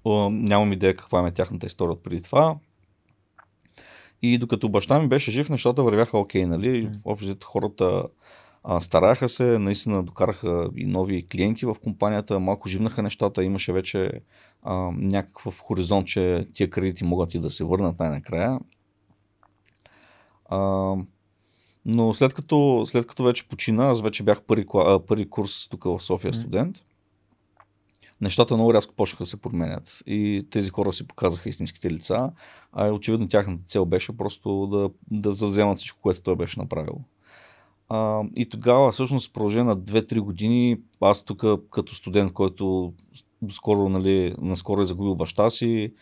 А, нямам идея каква е тяхната история от преди това. И докато баща ми беше жив, нещата вървяха окей, нали? Общо хората а, стараха се, наистина докараха и нови клиенти в компанията, малко живнаха нещата, имаше вече а, някакъв хоризонт, че тия кредити могат и да се върнат най-накрая. А, но след като, след като вече почина, аз вече бях първи, първи курс тук в София студент, нещата много рязко почнаха да се променят. И тези хора си показаха истинските лица, а очевидно тяхната цел беше просто да, да завземат всичко, което той беше направил. А, и тогава, всъщност, в продължение на 2-3 години, аз тук като студент, който скоро, нали, наскоро е загубил баща си,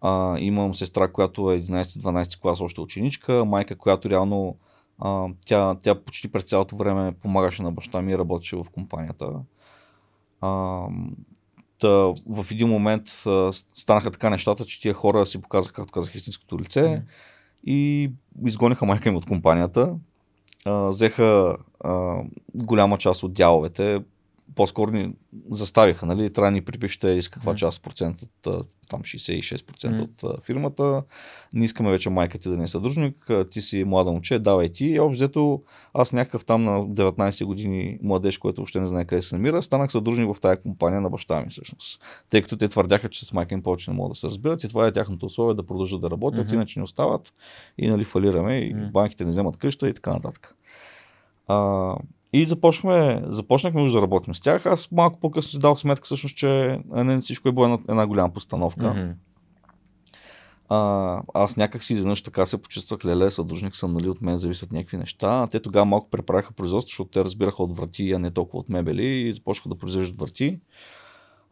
а, имам сестра, която е 11-12 клас, още ученичка, майка, която реално А, тя, тя почти през цялото време помагаше на баща ми и работеше в компанията. А, та, в един момент а, станаха така нещата, че тия хора си показаха, както казах, истинското лице mm. и изгониха майка им от компанията. А, взеха а, голяма част от дяловете, по-скоро ни заставиха, нали, трябва да ни припишете из каква част процент от там 66% mm. от фирмата. Не искаме вече майка ти да не е съдружник, ти си млада момче, давай ти. И общо аз някакъв там на 19 години младеж, който въобще не знае къде се намира, станах съдружник в тази компания на баща ми всъщност. Тъй като те твърдяха, че с майка им повече не могат да се разбират и това е тяхното условие да продължат да работят, mm-hmm. иначе не остават и нали фалираме и mm-hmm. банките не вземат къща и така нататък. А, и започнахме, започнахме уж да работим с тях. Аз малко по-късно си дал сметка всъщност, че не всичко е било една, една голяма постановка. Mm-hmm. А, аз някак си изведнъж така се почувствах, леле, съдружник съм, нали, от мен зависят някакви неща. А те тогава малко преправиха производство, защото те разбираха от врати, а не толкова от мебели и започнаха да произвеждат врати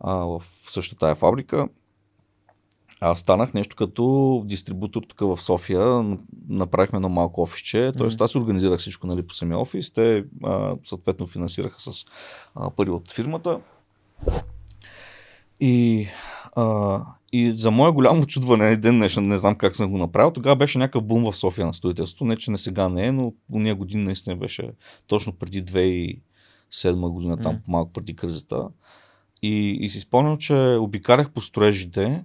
а, в същата тая фабрика. Аз станах нещо като дистрибутор тук в София. Направихме едно малко офисче. Тоест, аз организирах всичко нали, по самия офис. Те а, съответно финансираха с а, пари от фирмата. И, а, и за мое голямо чудване, ден днешен, не знам как съм го направил, тогава беше някакъв бум в София на строителство. Не, че не сега не е, но уния години наистина беше точно преди 2007 година, там mm. малко преди кризата. И, и си спомням, че обикарях по строежите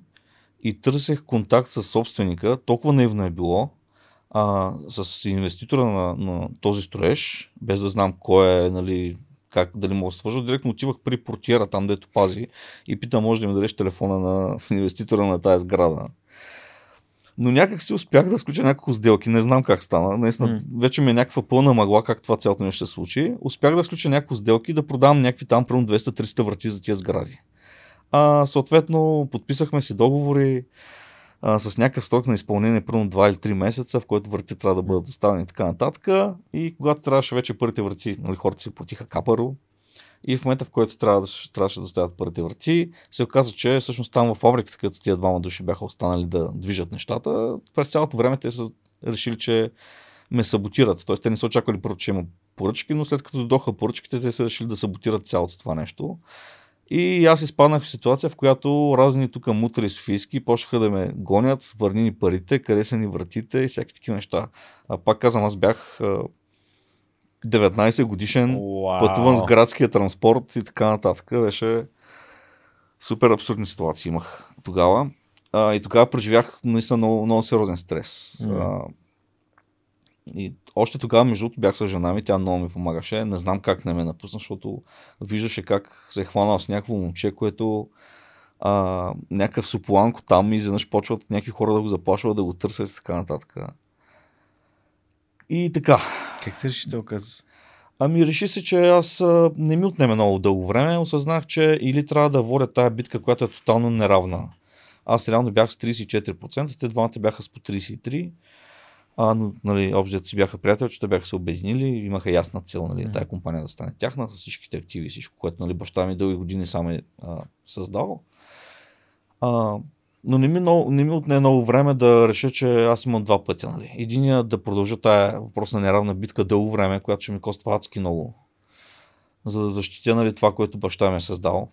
и търсех контакт с собственика, толкова наивно е било, а, с инвеститора на, на този строеж, без да знам кой е, нали, как, дали мога да свържа, директно отивах при портиера там, дето пази и питам, може да ми дадеш телефона на инвеститора на тази сграда. Но някак си успях да сключа няколко сделки, не знам как стана. Наистина, mm. вече ми е някаква пълна мъгла как това цялото нещо се случи. Успях да сключа няколко сделки и да продавам някакви там, примерно 200-300 врати за тия сгради. А, съответно, подписахме си договори а, с някакъв срок на изпълнение, примерно 2 или 3 месеца, в който врати трябва да бъдат доставени и така нататък. И когато трябваше вече първите врати, нали, хората си платиха капаро, и в момента, в който трябва да, трябваше да доставят първите врати, се оказа, че всъщност там в фабриката, където тия двама души бяха останали да движат нещата, през цялото време те са решили, че ме саботират. Тоест, те не са очаквали първо, че има поръчки, но след като дойдоха поръчките, те са решили да саботират цялото това нещо. И аз изпаднах в ситуация, в която разни тук мутри софийски почнаха да ме гонят, върни ни парите, къде са ни вратите и всякакви такива неща. А пак казвам, аз бях 19 годишен, wow. пътуван с градския транспорт и така нататък. Беше супер абсурдни ситуации имах тогава. А, и тогава преживях наистина много, много сериозен стрес. Mm. А, и още тогава, между другото, бях с жена ми, тя много ми помагаше. Не знам как не ме напусна, защото виждаше как се е хванал с някакво момче, което а, някакъв супланко там и изведнъж почват някакви хора да го заплашват, да го търсят и така нататък. И така. Как се реши да казва? Ами реши се, че аз не ми отнеме много дълго време. Осъзнах, че или трябва да водя тая битка, която е тотално неравна. Аз реално бях с 34%, те двамата бяха с по 33%. А, но, нали, общо си бяха приятели, че те бяха се обединили, имаха ясна цел, нали, mm. тая компания да стане тяхна, с всичките активи и всичко, което нали, баща ми дълги години сам е а, създал. А, но не ми, много, не ми отне много време да реша, че аз имам два пътя. Нали. Единия да продължа тая въпрос на неравна битка дълго време, която ще ми коства адски много, за да защитя нали, това, което баща ми е създал.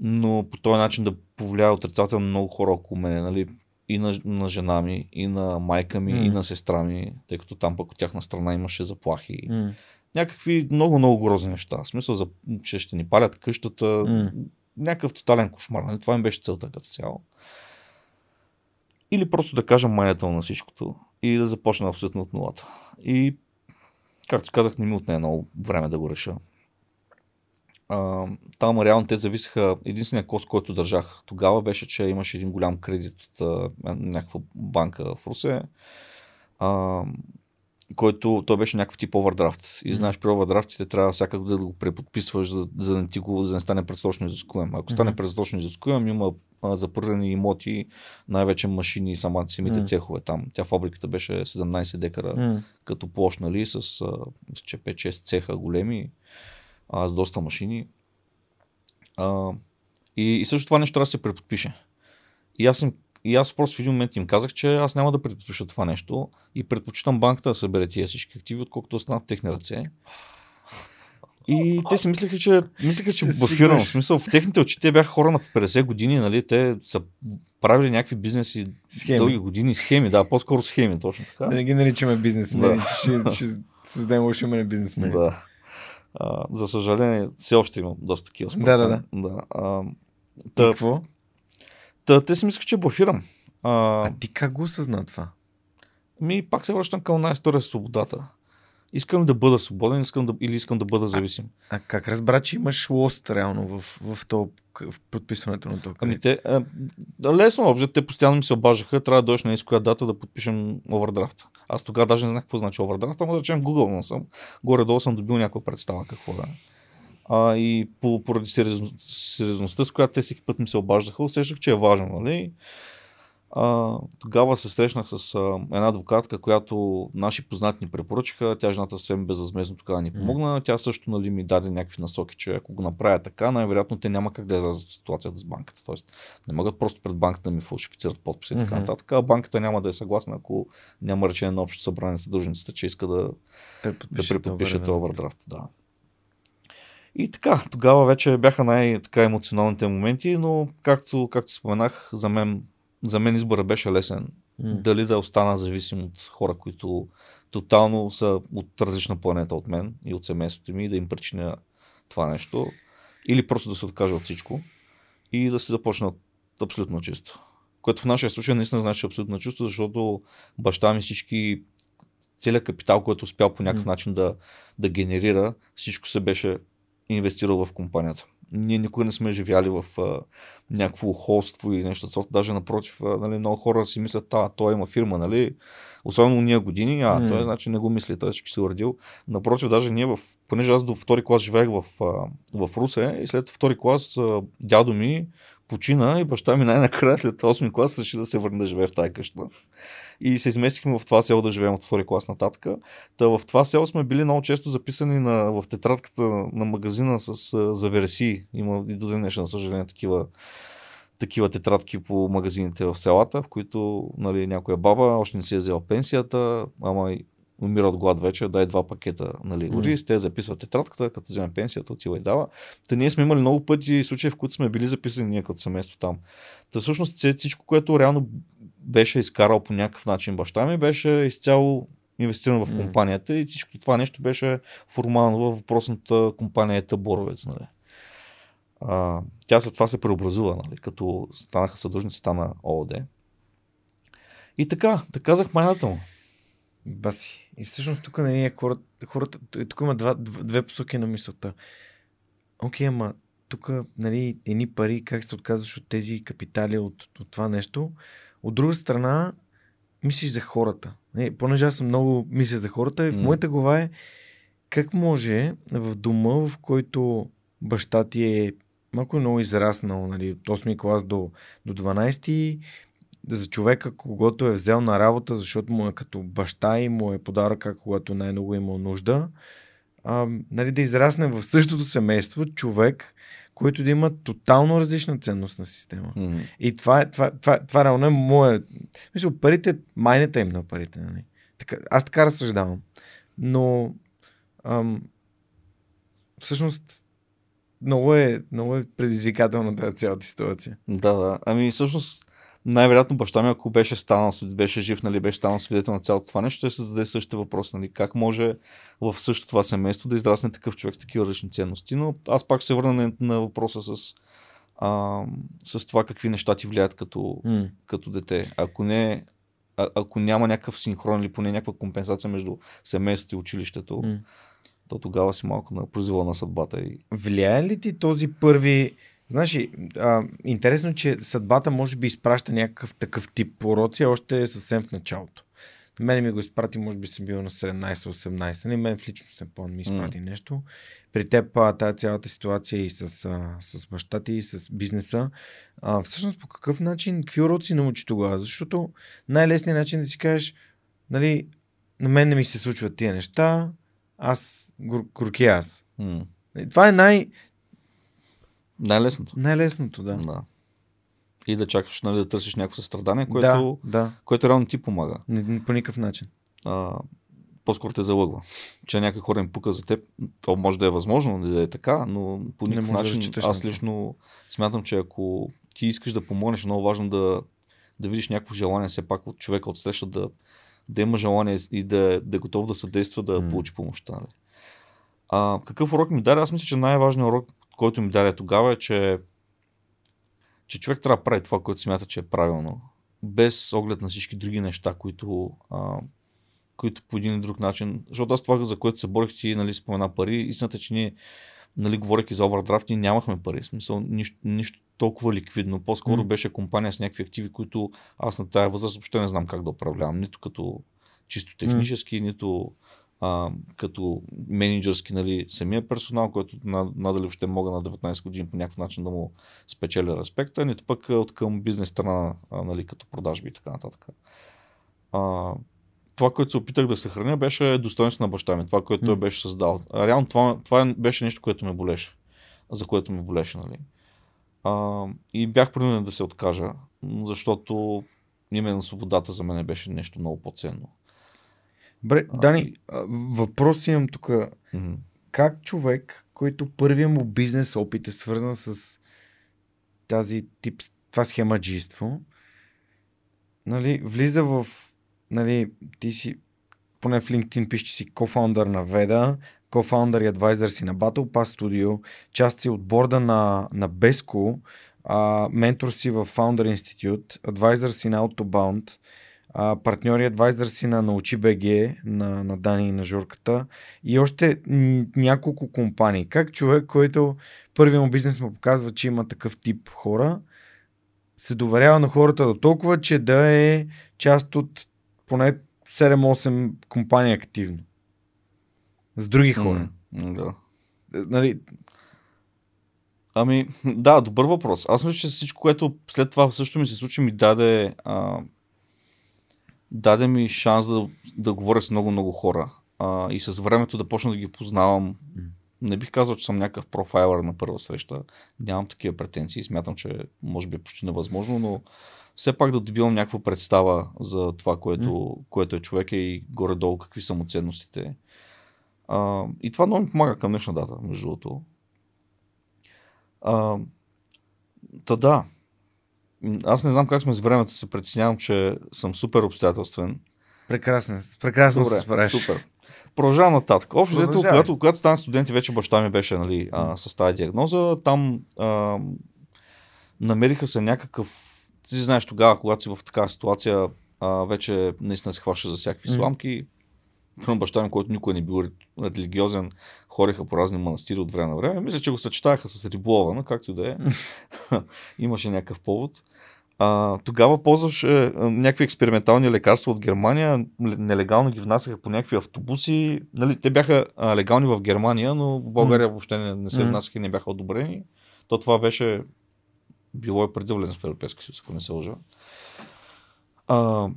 Но по този начин да повлияе отрицателно много хора около мен. Нали и на, на жена ми, и на майка ми, mm. и на сестра ми, тъй като там пък от тяхна страна имаше заплахи. Mm. Някакви много, много грозни неща. В смисъл, за, че ще ни палят къщата. Mm. Някакъв тотален кошмар. Нали? Това им беше целта като цяло. Или просто да кажа майната на всичкото и да започна абсолютно от нулата. И, както казах, не ми отне много време да го реша а, там реално те зависеха, единствения кост, който държах тогава беше, че имаше един голям кредит от а, някаква банка в Русе, а, който той беше някакъв тип овердрафт. И знаеш, при овердрафтите трябва всяка година да го преподписваш, за, за, да, ти го, за да не стане предсрочно изискуем. Ако стане предсрочно изискуем, има запърнени имоти, най-вече машини и сама, самите mm. цехове там. Тя фабриката беше 17 декара mm. като площ, нали, с, с 5-6 цеха големи а, с доста машини. А, и, и също това нещо трябва да се преподпише. И аз им, и аз просто в един момент им казах, че аз няма да предпочитам това нещо и предпочитам банката да събере тия всички активи, отколкото останат в техни ръце. И те си мислеха, че, мислеха, че бафирам. В смисъл, в техните очи те бяха хора на 50 години, нали? Те са правили някакви бизнеси схеми. дълги години, схеми, да, по-скоро схеми, точно така. Да не ги наричаме бизнесмени, да. ще, ще създадем още имаме бизнесмени. Да. А, за съжаление, все още имам доста такива спорта. Да, да, да. да. А, какво? Та, те си мислеха, че бафирам. А, а ти как го осъзна това? Ми, пак се връщам към една история с свободата искам да бъда свободен искам да, или искам да бъда зависим. А, а как разбра, че имаш лост реално в, в, то, в подписването на това? Ами те, а, лесно, общо, те постоянно ми се обажаха, трябва да дойдеш на коя дата да подпишем овердрафта. Аз тогава даже не знах какво значи овердрафт, ама да речем Google съм. Горе-долу съм добил някаква представа какво да а, и по, поради сериозността, с която те всеки път ми се обаждаха, усещах, че е важно. Нали? А, тогава се срещнах с а, една адвокатка, която наши познати ни препоръчаха. Тя жената съвсем безвъзмезно тогава ни помогна. Тя също нали, ми даде някакви насоки, че ако го направя така, най-вероятно те няма как да излязат от ситуацията с банката. Тоест не могат просто пред банката да ми фалшифицират подписи и така нататък. А банката няма да е съгласна, ако няма речение на общо събрание с съдружниците, че иска да, да преподпише този овердрафт. Да. И така, тогава вече бяха най-емоционалните моменти, но както, както споменах, за мен за мен избора беше лесен. Mm. Дали да остана зависим от хора, които тотално са от различна планета от мен и от семейството ми и да им причиня това нещо. Или просто да се откажа от всичко и да се започна абсолютно чисто. Което в нашия случай наистина значи абсолютно чисто, защото баща ми всички целият капитал, който успял по някакъв mm. начин да, да генерира, всичко се беше инвестирал в компанията. Ние никога не сме живяли в а, някакво холство и нещо сорта. Даже напротив, а, нали, много хора си мислят, а, той има фирма, нали? Особено ние години, а mm. той значи не го мисли, той всички се уредил. Напротив, даже ние в, понеже аз до втори клас живеех в, в Русе и след втори клас дядо ми почина и баща ми най-накрая след 8 клас реши да се върне да живее в тази къща. И се изместихме в това село да живеем от втори клас нататък. Та в това село сме били много често записани на, в тетрадката на магазина с за версии. Има и до ден днешен, съжаление, такива такива тетрадки по магазините в селата, в които нали, някоя баба още не си е взела пенсията, ама умира от глад вече, дай два пакета нали, ориз, mm. те записват тетрадката, като вземе пенсията, отива и дава. Та ние сме имали много пъти случаи, в които сме били записани ние като семейство там. Та всъщност всичко, което реално беше изкарал по някакъв начин баща ми, беше изцяло инвестирано в компанията mm. и всичко това нещо беше формално във въпросната компания Боровец. Нали. А, тя след това се преобразува, нали, като станаха съдружници, стана ООД. И така, така казах майната му. Баси. И всъщност тук нали, хората, хората, тук има два, две посоки на мисълта. Окей, ама тук нали, едни пари, как се отказваш от тези капитали, от, от това нещо. От друга страна, мислиш за хората. Не, понеже аз съм много мисля за хората и в моята глава е как може в дома, в който баща ти е малко много израснал, нали, от 8 клас до, до 12 за човека, когато е взел на работа, защото му е като баща и му е подаръка, когато най-много имал нужда, а, нали, да израсне в същото семейство човек, който да има тотално различна ценностна система. Mm-hmm. И това, е, това, това, това реално е моя... Мисля, парите, майната им на парите. Нали? Така, аз така разсъждавам. Но ам, всъщност много е, много е предизвикателна тази цялата ситуация. Да, да. Ами всъщност най-вероятно баща ми, ако беше станал, беше жив, нали, беше станал свидетел на цялото това нещо, ще се зададе същия въпрос. Нали, как може в същото това семейство да израсне такъв човек с такива различни ценности. Но аз пак се върна на, на въпроса с, а, с това какви неща ти влияят като, mm. като дете. Ако не, а, ако няма някакъв синхрон или поне някаква компенсация между семейството и училището, mm. то тогава си малко на произвола на съдбата. И... Влияе ли ти този първи Знаеш, а, интересно, че съдбата може би изпраща някакъв такъв тип пороци, още е съвсем в началото. На мен ми го изпрати, може би съм бил на 17-18. Не, мен в личност не помня, ми изпрати mm. нещо. При теб тази цялата ситуация и с, а, с баща ти, и с бизнеса. А, всъщност по какъв начин, какви уроци научи тогава? Защото най-лесният начин да си кажеш, нали, на мен не ми се случват тия неща, аз, горки аз. Mm. Това е най- най-лесното. Най-лесното, да. да. и да чакаш нали, да търсиш някакво състрадание, което, да, да. което реално ти помага. Не, по никакъв начин. А, по-скоро те залъгва. Че някой хора им пука за теб, то може да е възможно да е така, но по никакъв начин да аз лично смятам, че ако ти искаш да помогнеш, е много важно да, да видиш някакво желание все пак от човека от среща да, да има желание и да, да е готов да съдейства да mm. получи помощта. Нали? А, какъв урок ми даде? Аз мисля, че най-важният урок, който ми даде тогава е, че, че човек трябва да прави това, което смята, че е правилно. Без оглед на всички други неща, които, а, които по един или друг начин. Защото аз това, за което се борих, ти нали, спомена пари. Истината е, че ние, нали, говоряки за овердрафт, ние нямахме пари. В смисъл, нищо, нищо толкова ликвидно. По-скоро mm. беше компания с някакви активи, които аз на тази възраст въобще не знам как да управлявам. Нито като чисто технически, mm. нито а, като менеджерски нали, самия персонал, който надали още мога на 19 години по някакъв начин да му спечеля респекта, нито пък от към бизнес страна, нали, като продажби и така нататък. А, това, което се опитах да съхраня, беше достоинство на баща ми, това, което той беше създал. Реално това, това беше нещо, което ме болеше. За което ми болеше, нали. А, и бях принуден да се откажа, защото именно свободата за мен беше нещо много по-ценно. Бре, Дани, въпрос имам тук. Mm-hmm. Как човек, който първия му бизнес опит е свързан с тази тип, това схемаджийство, нали, влиза в, нали, ти си, поне в LinkedIn пише, че си кофаундър на Веда, кофаундър и адвайзър си на Battle Pass Studio, част си от борда на, на Besco, а, ментор си в Founder Institute, адвайзър си на Autobound, а, партньори адвайзър си на Научи БГ, на, на Дани и на Журката и още няколко компании. Как човек, който първият му бизнес му показва, че има такъв тип хора, се доверява на хората до толкова, че да е част от поне 7-8 компании активно. С други хора. Mm, да. Нали, Ами, да, добър въпрос. Аз мисля, че всичко, което след това също ми се случи, ми даде а, даде ми шанс да, да говоря с много-много хора а, и с времето да почна да ги познавам. Не бих казал, че съм някакъв профайлър на първа среща. Нямам такива претенции. Смятам, че може би е почти невъзможно, но все пак да добивам някаква представа за това, което, mm. което е човека и горе-долу какви са му ценностите. А, и това много ми помага към днешна дата, между другото. та да, аз не знам как сме с времето, се притеснявам, че съм супер обстоятелствен. Прекрасно, прекрасно Добре, се справиш. Супер. Продължавам нататък. Общо взето, когато, когато станах студент и вече баща ми беше нали, а, с тази диагноза, там а, намериха се някакъв... Ти знаеш тогава, когато си в такава ситуация, а, вече наистина се хваща за всякакви mm. сламки. Първо баща ми, който никой не бил религиозен, хориха по разни манастири от време на време. Мисля, че го съчетаха с риболова, но както и да е. Имаше някакъв повод. А, тогава ползваше някакви експериментални лекарства от Германия, нелегално ги внасяха по някакви автобуси. Нали, те бяха а, легални в Германия, но в България mm. въобще не, не се внасяха и не бяха одобрени. То това беше било е преди влезен в Европейския съюз, ако не се лъжа. А,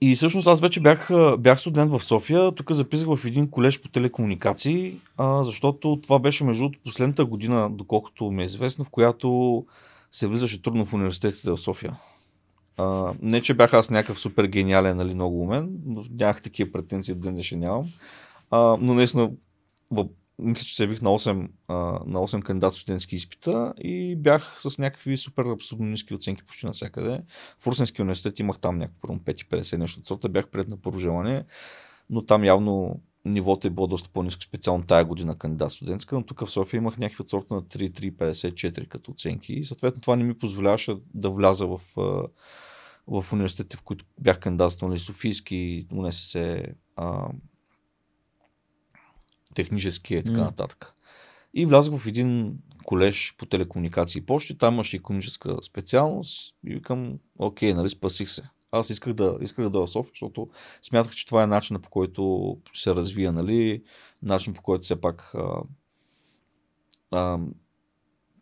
и всъщност аз вече бях, бях студент в София. Тук записах в един колеж по телекомуникации, а, защото това беше между последната година, доколкото ми е известно, в която се влизаше трудно в университетите в София. А, не, че бях аз някакъв супер гениален, нали, много умен, но нямах такива претенции, да не ще нямам. А, но наистина, мисля, че се явих на 8, а, на 8 кандидат студентски изпита и бях с някакви супер абсолютно ниски оценки почти навсякъде. В Русенски университет имах там някакво 5-50 нещо от сорта, бях пред на първо желание, но там явно нивото е било доста по-низко, специално тая година кандидат студентска, но тук в София имах някакви от сорта на 3-3-54 като оценки и съответно това не ми позволяваше да вляза в, в университетите, в които бях кандидат, нали, Софийски, УНСС, технически и така нататък. И влязах в един колеж по телекомуникации и почти, там имаше економическа специалност и викам, окей, нали, спасих се аз исках да, исках да дойда в София, защото смятах, че това е начинът по който се развия, нали? начин по който все пак а, а,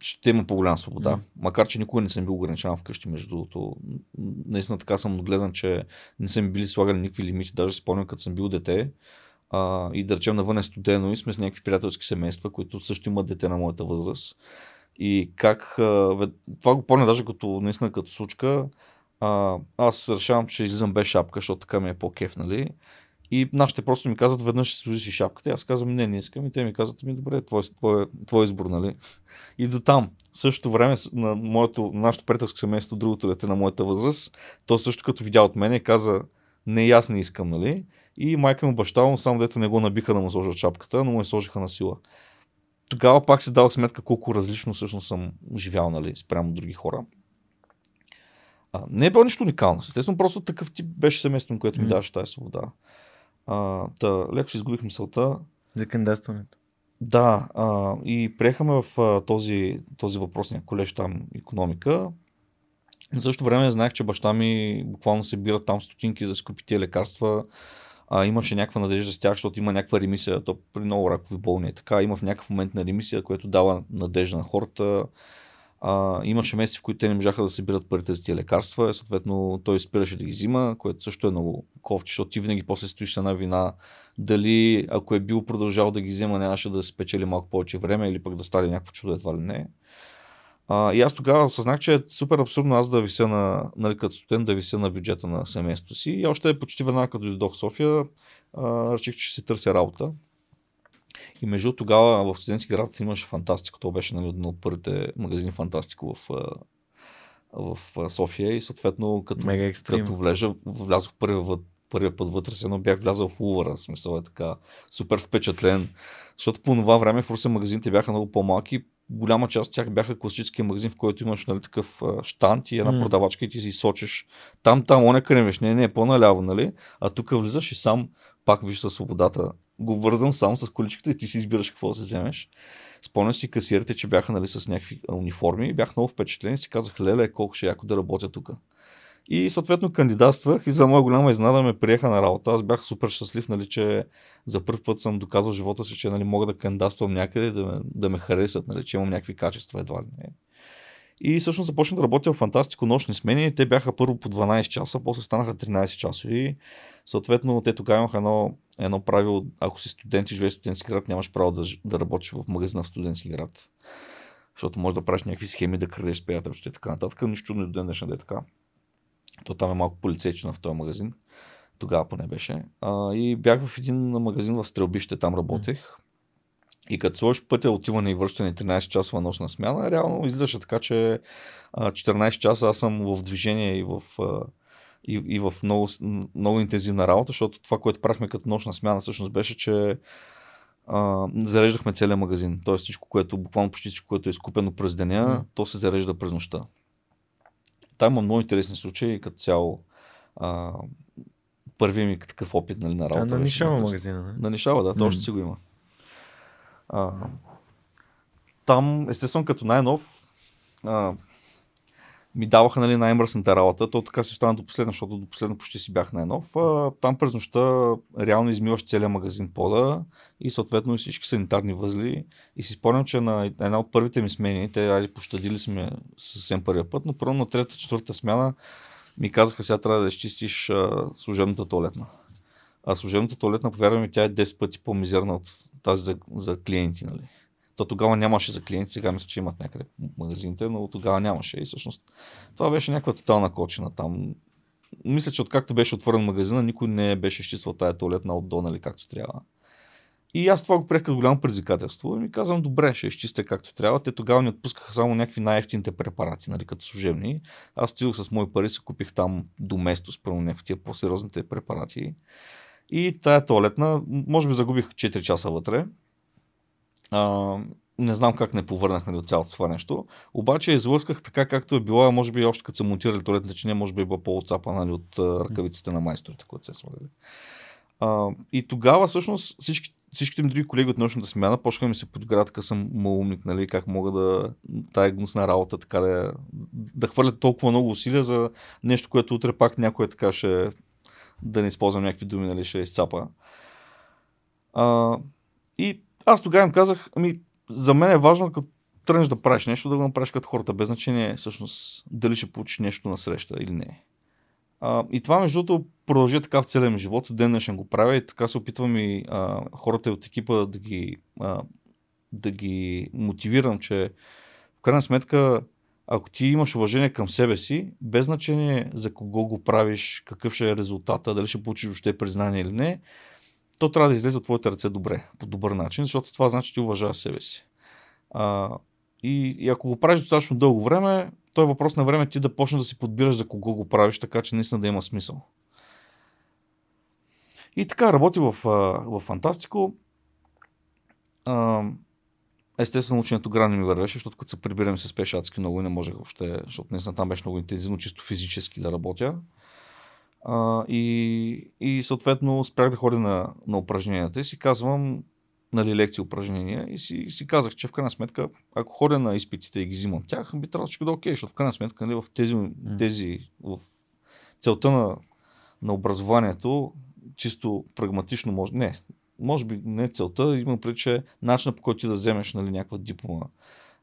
ще има по-голяма свобода. Mm. Макар, че никога не съм бил ограничаван вкъщи, между другото. Наистина така съм отгледан, че не са ми били слагали никакви лимити. Даже спомням, като съм бил дете а, и да речем навън е студено и сме с някакви приятелски семейства, които също имат дете на моята възраст. И как, това го помня даже като, наистина като случка, а, аз решавам, че излизам без шапка, защото така ми е по-кеф, нали? И нашите просто ми казват, веднъж ще служи шапката. И аз казвам, не, не искам. И те ми казват, ми добре, твой, твой, твой избор, нали? И до там. В същото време на моето, нашето приятелско семейство, другото дете на моята възраст, то също като видя от мене, каза, не, аз не искам, нали? И майка му, баща му, само дето не го набиха да му сложат шапката, но му я сложиха на сила. Тогава пак си дал сметка колко различно всъщност съм живял, нали, спрямо други хора. А, не е било нищо уникално. Естествено, просто такъв тип беше семейство, което ми mm. даваше тази свобода. А, та, леко си изгубих мисълта. За кандидатстването. Да, а, и приехаме в а, този, този въпросния колеж там економика. В същото време знаех, че баща ми буквално се бира там стотинки за да тия лекарства. А, имаше някаква надежда с тях, защото има някаква ремисия, то при много ракови болни е така. Има в някакъв момент на ремисия, което дава надежда на хората. А, имаше месеци, в които те не можаха да събират парите за тия лекарства. Съответно, той спираше да ги взима, което също е много кофти, защото ти винаги после стоиш една вина. Дали ако е бил продължал да ги взема, нямаше да спечели малко повече време или пък да стане някакво чудо, едва ли не. А, и аз тогава осъзнах, че е супер абсурдно аз да вися на, нали, като студент, да вися на бюджета на семейството си. И още почти веднага, като дойдох в София, а, реших, че ще си търся работа. И между тогава в студентски град имаше Фантастико. То беше нали, един от първите магазини Фантастико в, в София и съответно като, като влежа, влязох първия, първия път вътре, се едно бях влязъл в Увара, смисъл е така супер впечатлен, защото по това време в Русе магазините бяха много по-малки, голяма част от тях бяха класически магазин, в който имаш нали, такъв штант и една mm. продавачка и ти си сочиш там, там, оня кремеш, не, не, по-наляво, нали? А тук влизаш и сам пак виж свободата го вързвам само с количката и ти си избираш какво да се вземеш. Спомням си касиерите, че бяха нали, с някакви униформи и бях много впечатлен и си казах, леле, колко ще е яко да работя тук. И съответно кандидатствах и за моя голяма изненада ме приеха на работа. Аз бях супер щастлив, нали, че за първ път съм доказал живота си, че нали, мога да кандидатствам някъде, да ме, да ме харесат, нали, че имам някакви качества едва ли не. И всъщност започнах да работя в фантастико нощни смени. Те бяха първо по 12 часа, после станаха 13 часови. Съответно, те тогава имаха едно, едно правило, ако си студент и живееш в студентски град, нямаш право да, да работиш в магазина в студентски град. Защото може да правиш някакви схеми, да крадеш с приятелчета и така нататък. Нищо не до ден днешен да е така. То там е малко полицейчина в този магазин. Тогава поне беше. А, и бях в един магазин в Стрелбище, там работех. И като сложиш пътя отиване и връщане 13 часова нощна смяна, реално излизаше така, че 14 часа аз съм в движение и в, и, и в много, много интензивна работа, защото това, което правихме като нощна смяна, всъщност беше, че а, зареждахме целият магазин. Тоест всичко, което, буквално почти всичко, което е изкупено през деня, mm. то се зарежда през нощта. Там има много интересни случаи, като цяло а, първи ми такъв опит нали, на работа. Да, на Нишава магазина. Не? На Нишава, да, то mm. още си го има. А, там, естествено, като най-нов, а, ми даваха нали, най-мръсната работа. То така се стана до последно, защото до последно почти си бях най-нов. Там през нощта реално измиваш целият магазин пода и съответно и всички санитарни възли. И си спомням, че на една от първите ми смени, те айде пощадили сме съвсем първия път, но първо на трета, четвърта смяна ми казаха, сега трябва да изчистиш а, служебната туалетна. А служебната туалетна, повярвам ми, тя е 10 пъти по-мизерна от тази за, за клиенти. Нали? То тогава нямаше за клиенти, сега мисля, че имат някъде магазините, но тогава нямаше. И всъщност това беше някаква тотална кочина там. Мисля, че откакто беше отворен магазина, никой не беше изчиствал тая туалетна от до, нали, както трябва. И аз това го приех като голямо предизвикателство и ми казвам, добре, ще изчистя както трябва. Те тогава ни отпускаха само някакви най-ефтините препарати, нали, като служебни. Аз отидох с мои пари, си купих там до место, спрямо някакви тия по-сериозните препарати. И тая туалетна, може би загубих 4 часа вътре. А, не знам как не повърнах нали, от цялото това нещо. Обаче излъсках така, както е било, може би още като са монтирали туалетната чиния, може би е било по-отцапа нали, от ръкавиците на майсторите, които се слагали. А, и тогава всъщност всички, всичките ми други колеги от нощната смяна почнаха ми се подград, така съм малумник, нали, как мога да тая гнусна работа така да, да хвърлят толкова много усилия за нещо, което утре пак някой така ще да не използвам някакви думи, нали, ще изцапа. А, и аз тогава им казах, ами, за мен е важно, като тръгнеш да правиш нещо, да го направиш като хората, без значение всъщност дали ще получиш нещо на среща или не. А, и това, между другото, продължи така в целия ми живот. Ден днешен го правя и така се опитвам и а, хората от екипа да ги, а, да ги мотивирам, че В крайна сметка, ако ти имаш уважение към себе си, без значение за кого го правиш, какъв ще е резултата, дали ще получиш още признание или не, то трябва да излезе от твоите ръце добре, по добър начин, защото това значи, че ти уважаваш себе си. А, и, и ако го правиш достатъчно дълго време, то е въпрос на време ти да почнеш да си подбираш за кого го правиш, така че наистина да има смисъл. И така работи в, в Фантастико. Естествено, ученето грани ми вървеше, защото като се прибираме с пешацки много и не можех въобще, защото наистина там беше много интензивно, чисто физически да работя. А, и, и съответно спрях да ходя на, на упражненията и си казвам, нали, лекции упражнения и си, си казах, че в крайна сметка, ако ходя на изпитите и ги взимам тях, би трябвало всичко да е окей, защото в крайна сметка нали, в тези, тези в целта на, на образованието, чисто прагматично може, не, може би не целта, има преди, че начинът по който ти да вземеш нали, някаква диплома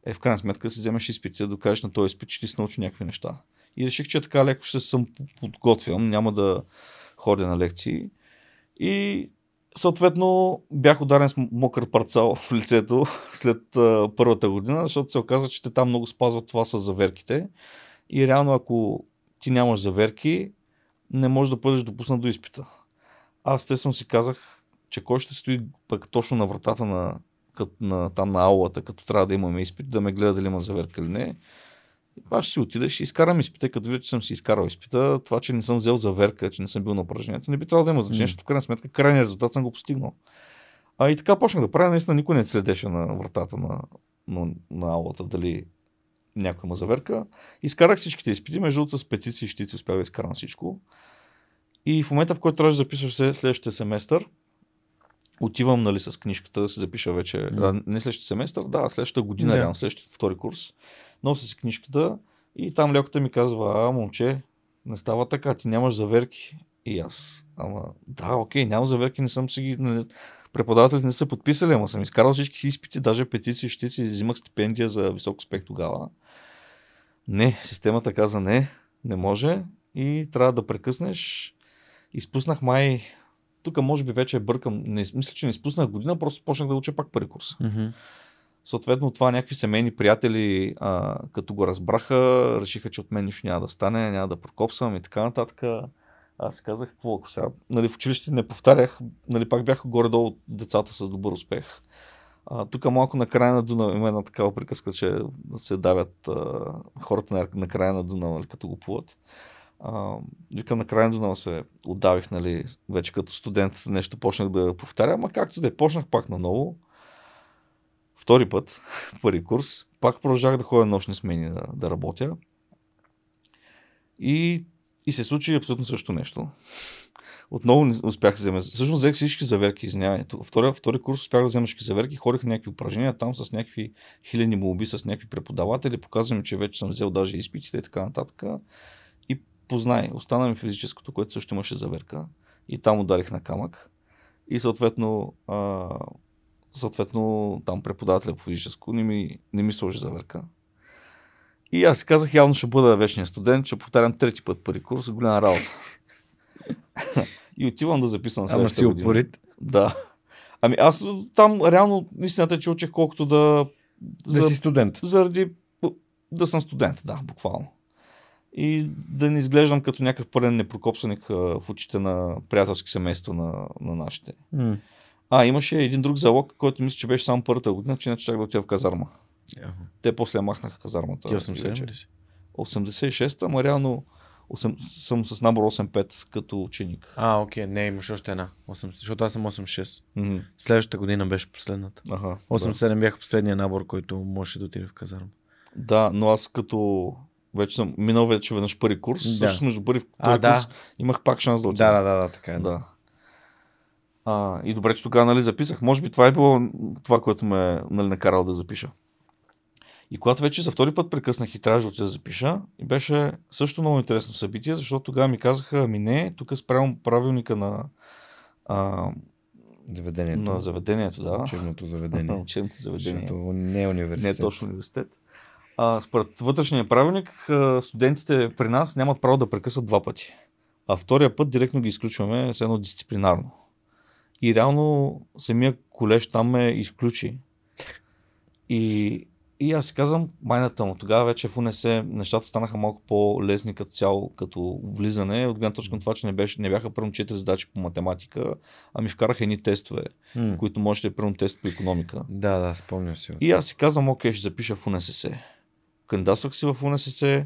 е в крайна сметка да си вземеш изпити, да докажеш на този изпит, че ти си научи някакви неща. И реших, че така леко ще съм подготвям, няма да ходя на лекции. И съответно бях ударен с мокър парцал в лицето след първата година, защото се оказа, че те там много спазват това с заверките. И реално, ако ти нямаш заверки, не можеш да бъдеш допуснат до изпита. Аз естествено си казах, че кой ще стои пък точно на вратата на, на, там на аулата, като трябва да имаме изпит, да ме гледа дали има заверка или не. Ще си отида, ще изкарам изпита, като видя, че съм си изкарал изпита. Това, че не съм взел заверка, че не съм бил на упражнението, не би трябвало да има значение, защото в крайна сметка крайният резултат съм го постигнал. А и така почнах да правя, наистина никой не следеше на вратата на, на, на аулата, дали някой има заверка. Изкарах всичките изпити, между другото с петици и щици успях да изкарам всичко. И в момента, в който трябваше да записваш следващия семестър, отивам нали, с книжката да се запиша вече. Mm. А, не следващия семестър, да, следващата година, yeah. реално, следващия втори курс. Нося си книжката и там лекота ми казва, а, момче, не става така, ти нямаш заверки. И аз, ама, да, окей, нямам заверки, не съм си ги, нали, преподавателите не са подписали, ама съм изкарал всички си изпити, даже петиции, щици, взимах стипендия за висок успех тогава. Не, системата каза не, не може и трябва да прекъснеш. Изпуснах май тук може би вече бъркам, не, мисля, че не изпуснах година, просто почнах да уча пак първи курс. Mm-hmm. Съответно, това някакви семейни приятели, а, като го разбраха, решиха, че от мен нищо няма да стане, няма да прокопсвам и така нататък. Аз казах, какво ако сега, нали, в училище не повтарях, нали, пак бяха горе-долу децата с добър успех. А, тук малко на края на Дунав има една такава приказка, че се давят а, хората на, на края на Дунав, нали, като го плуват. Викам на края на се отдавих, нали, вече като студент нещо почнах да повтарям, а както да е, почнах пак наново. Втори път, първи курс, пак продължах да ходя нощни смени да, да работя. И, и се случи абсолютно също нещо. Отново не успях да взема. Всъщност взех всички заверки, извинявай. Втори, втори курс успях да взема всички заверки, ходих на някакви упражнения там с някакви хиляди молби, с някакви преподаватели, показвам, че вече съм взел даже изпитите и така нататък познай. Остана ми физическото, което също имаше заверка. И там ударих на камък. И съответно, а, съответно там преподавателя по физическо не ми, не ми сложи заверка. И аз си казах, явно ще бъда вечния студент, ще повтарям трети път първи курс, голяма работа. и отивам да записвам следващата Ама си упорит. Да. Ами аз там реално истината е, че учих колкото да... Да за, си студент. Заради да съм студент, да, буквално и да не изглеждам като някакъв пълен непрокопсаник в очите на приятелски семейства на, на нашите. Mm. А, имаше един друг залог, който мисля, че беше само първата година, че иначе чак да отида в казарма. Yeah. Те после махнаха казармата. Ти 87 ли си? 86-та, ама реално 8, съм с набор 8-5 като ученик. А, окей, не, имаш още една. 8, защото аз съм 8-6. Mm-hmm. Следващата година беше последната. Ага, 8-7 да. бях последния набор, който можеше да отиде в казарма. Да, но аз като вече съм минал вече веднъж първи курс. Да. Също между първи и втори да. курс имах пак шанс да отида. Да, да, да, така е. Да. А, и добре, че тогава нали, записах. Може би това е било това, което ме нали, накарало да запиша. И когато вече за втори път прекъснах и трябваше да запиша, и беше също много интересно събитие, защото тогава ми казаха, ами не, тук спрямо правилника на а, заведението. На заведението, да. Учебното заведение. Учебното заведение. Защото не е университет. Не е точно университет. А, според вътрешния правилник, студентите при нас нямат право да прекъсват два пъти. А втория път директно ги изключваме с едно дисциплинарно. И реално самия колеж там ме изключи. И И аз си казвам, майната му. Тогава вече в УНС нещата станаха малко по-лесни като цяло, като влизане, от гледна точка на това, че не, беше, не бяха първо 4 задачи по математика, а ми вкараха едни тестове, mm. които е първо тест по економика. Да, да, спомням си. И аз си казвам, окей, ще запиша в УНСС. Кандидатствах си в УНСС,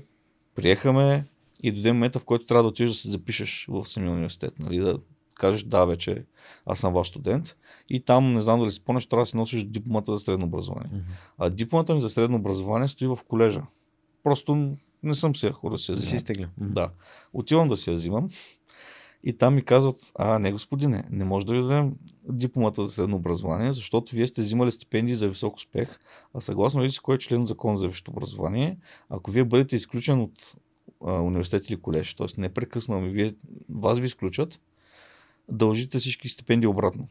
приехаме и дойде момента, в който трябва да отидеш да се запишеш в самия университет, нали, да кажеш, да, вече аз съм ваш студент. И там, не знам дали си спомняш, трябва да си носиш дипломата за средно образование. Mm-hmm. А дипломата ми за средно образование стои в колежа. Просто не съм си хора да си я взимам. Да, mm-hmm. да. Отивам да си я взимам. И там ми казват, а не господине, не може да ви дадем дипломата за средно образование, защото вие сте взимали стипендии за висок успех, а съгласно ли си кой е член закон за висшето образование, ако вие бъдете изключен от а, университет или колеж, т.е. не прекъснал, вие, вас ви изключат, дължите всички стипендии обратно.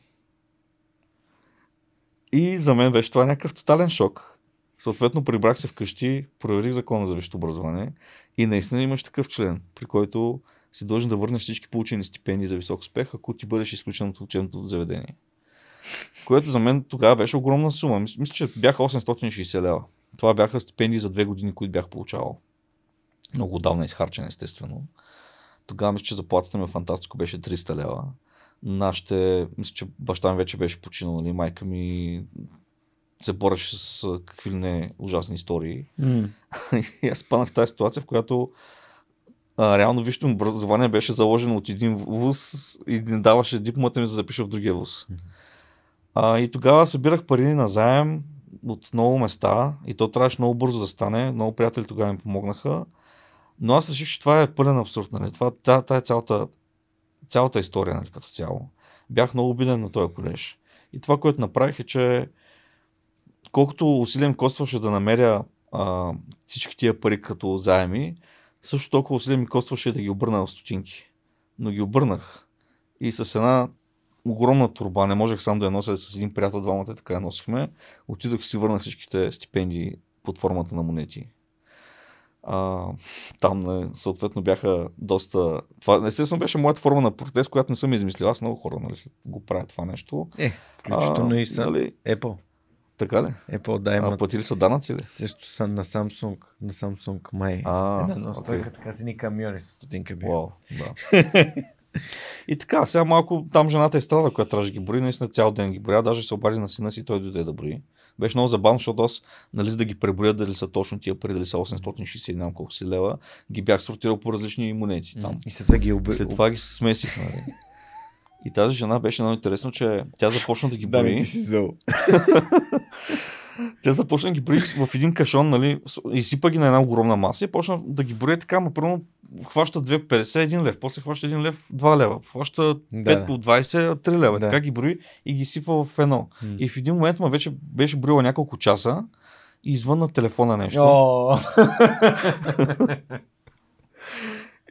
И за мен беше това някакъв тотален шок. Съответно, прибрах се вкъщи, проверих закона за висшето образование и наистина имаш такъв член, при който си дължен да върнеш всички получени стипендии за висок успех, ако ти бъдеш изключен от учебното заведение. Което за мен тогава беше огромна сума. Мисля, че бяха 860 лева. Това бяха стипендии за две години, които бях получавал. Много отдавна изхарчен, естествено. Тогава мисля, че заплатата ми в Фантастико беше 300 лева нашите, мисля, че баща ми вече беше починал, нали, майка ми се бореше с какви ли не ужасни истории. Mm. и аз спанах в тази ситуация, в която а, реално висшето образование беше заложено от един вуз и не даваше дипломата ми за да запиша в другия вуз. Mm. А, и тогава събирах пари на заем от много места и то трябваше много бързо да стане. Много приятели тогава ми помогнаха. Но аз реших, че това е пълен абсурд. Нали? Това, тая, тая цялата цялата история нали, като цяло. Бях много обиден на този колеж. И това, което направих е, че колкото усилием костваше да намеря а, всички тия пари като заеми, също толкова усилия ми костваше да ги обърна в стотинки. Но ги обърнах. И с една огромна турба, не можех сам да я нося с един приятел, двамата така я носихме. Отидох и си върнах всичките стипендии под формата на монети. А, там съответно бяха доста... Това естествено беше моята форма на протест, която не съм измислил. Аз много хора нали, го правят това нещо. Е, включително а, и са нали... Apple. Така ли? Apple, да, имат... А платили са данъци ли? Също са на Samsung, на Samsung май. А, Една настойка, okay. така си ни камиони с стотинка бяха. Wow, да. И така, сега малко там жената е страда, която трябва да ги брои, наистина цял ден ги броя, даже се обади на сина си, той дойде да брои. Беше много забавно, защото аз, нали, за да ги преброя дали са точно тия пари, дали са 860, не знам колко си лева, ги бях сортирал по различни монети там. И след това ги уби... След това ги смесих, нали. И тази жена беше много интересно, че тя започна да ги брои. Да, ти си зъл. Тя започна да ги брои в един кашон, нали, изсипа ги на една огромна маса и почна да ги брои така, но първо хваща 2,50 1 лев, после хваща 1 лев 2 лева, хваща 5 да. по 20 3 лева, да. така ги брои и ги сипва в едно. М. И в един момент ма вече беше броила няколко часа и извън на телефона нещо.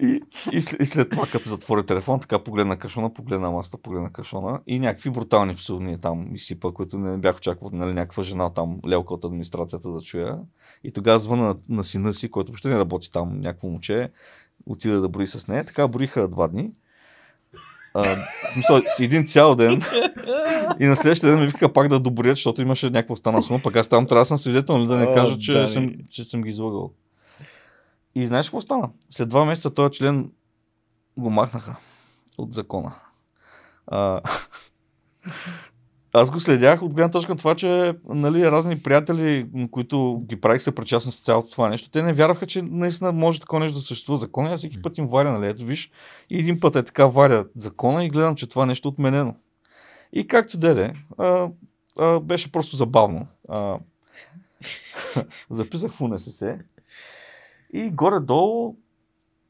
И, и, и след това, като затвори телефон, така погледна кашона, погледна маста, погледна кашона и някакви брутални псовни там изсипа, които не бях очаквал, нали, някаква жена там, лелка от администрацията да чуя. И тогава звъна на, на сина си, който въобще не работи там, някакво момче, отида да брои с нея. Така броиха два дни. А, в смисъл, един цял ден. И на следващия ден ми вика пак да доброят, защото имаше някаква стана сума. Пък аз там трябва да съм свидетел, нали, да не кажа, че, съм, че съм ги излагал. И знаеш какво стана? След два месеца този член го махнаха от закона. А, аз го следях от гледна точка на това, че нали, разни приятели, които ги правих се причастни с цялото това нещо, те не вярваха, че наистина може такова нещо да съществува закона. Аз всеки път им варя, нали, ето виж, и един път е така варя закона и гледам, че това нещо е отменено. И както деде, а, а, беше просто забавно. А, записах в УНСС и горе-долу,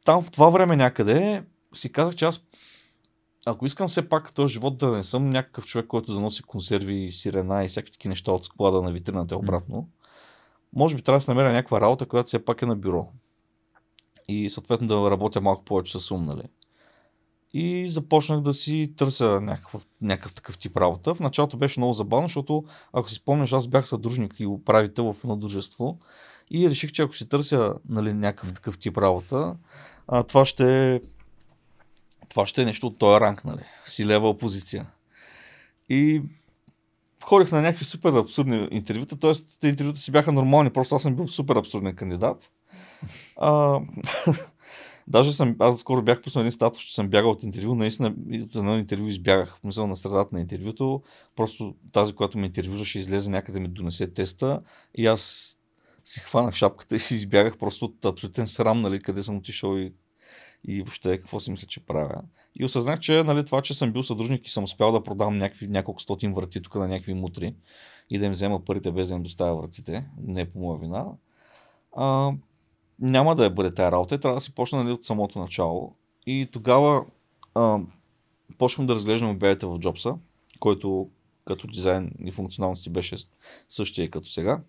там в това време някъде, си казах, че аз ако искам все пак този живот да не съм някакъв човек, който да носи консерви, сирена и всякакви такива неща от склада на витрината и обратно, може би трябва да се намеря някаква работа, която все пак е на бюро. И съответно да работя малко повече с ум, нали? И започнах да си търся някакъв, някакъв такъв тип работа. В началото беше много забавно, защото ако си спомняш, аз бях съдружник и управител в едно дружество и реших, че ако си търся нали, някакъв такъв тип работа, а, това ще това ще е нещо от този ранг, нали? Си лева опозиция. И ходих на някакви супер абсурдни интервюта, т.е. интервюта си бяха нормални, просто аз съм бил супер абсурден кандидат. А, даже съм, аз скоро бях пуснал един статус, че съм бягал от интервю, наистина от едно интервю избягах, мисъл на средата на интервюто, просто тази, която ме интервюзаше, излезе някъде ми донесе теста и аз си хванах шапката и си избягах просто от абсолютен срам, нали, къде съм отишъл и и въобще какво си мисля, че правя. И осъзнах, че нали, това, че съм бил съдружник и съм успял да продам някакви, няколко стотин врати тук на някакви мутри и да им взема парите без да им доставя вратите, не е по моя вина, а, няма да е бъде тая работа и трябва да си почна нали, от самото начало. И тогава а, почнах да разглеждам обявите в Джобса, който като дизайн и функционалности беше същия като сега.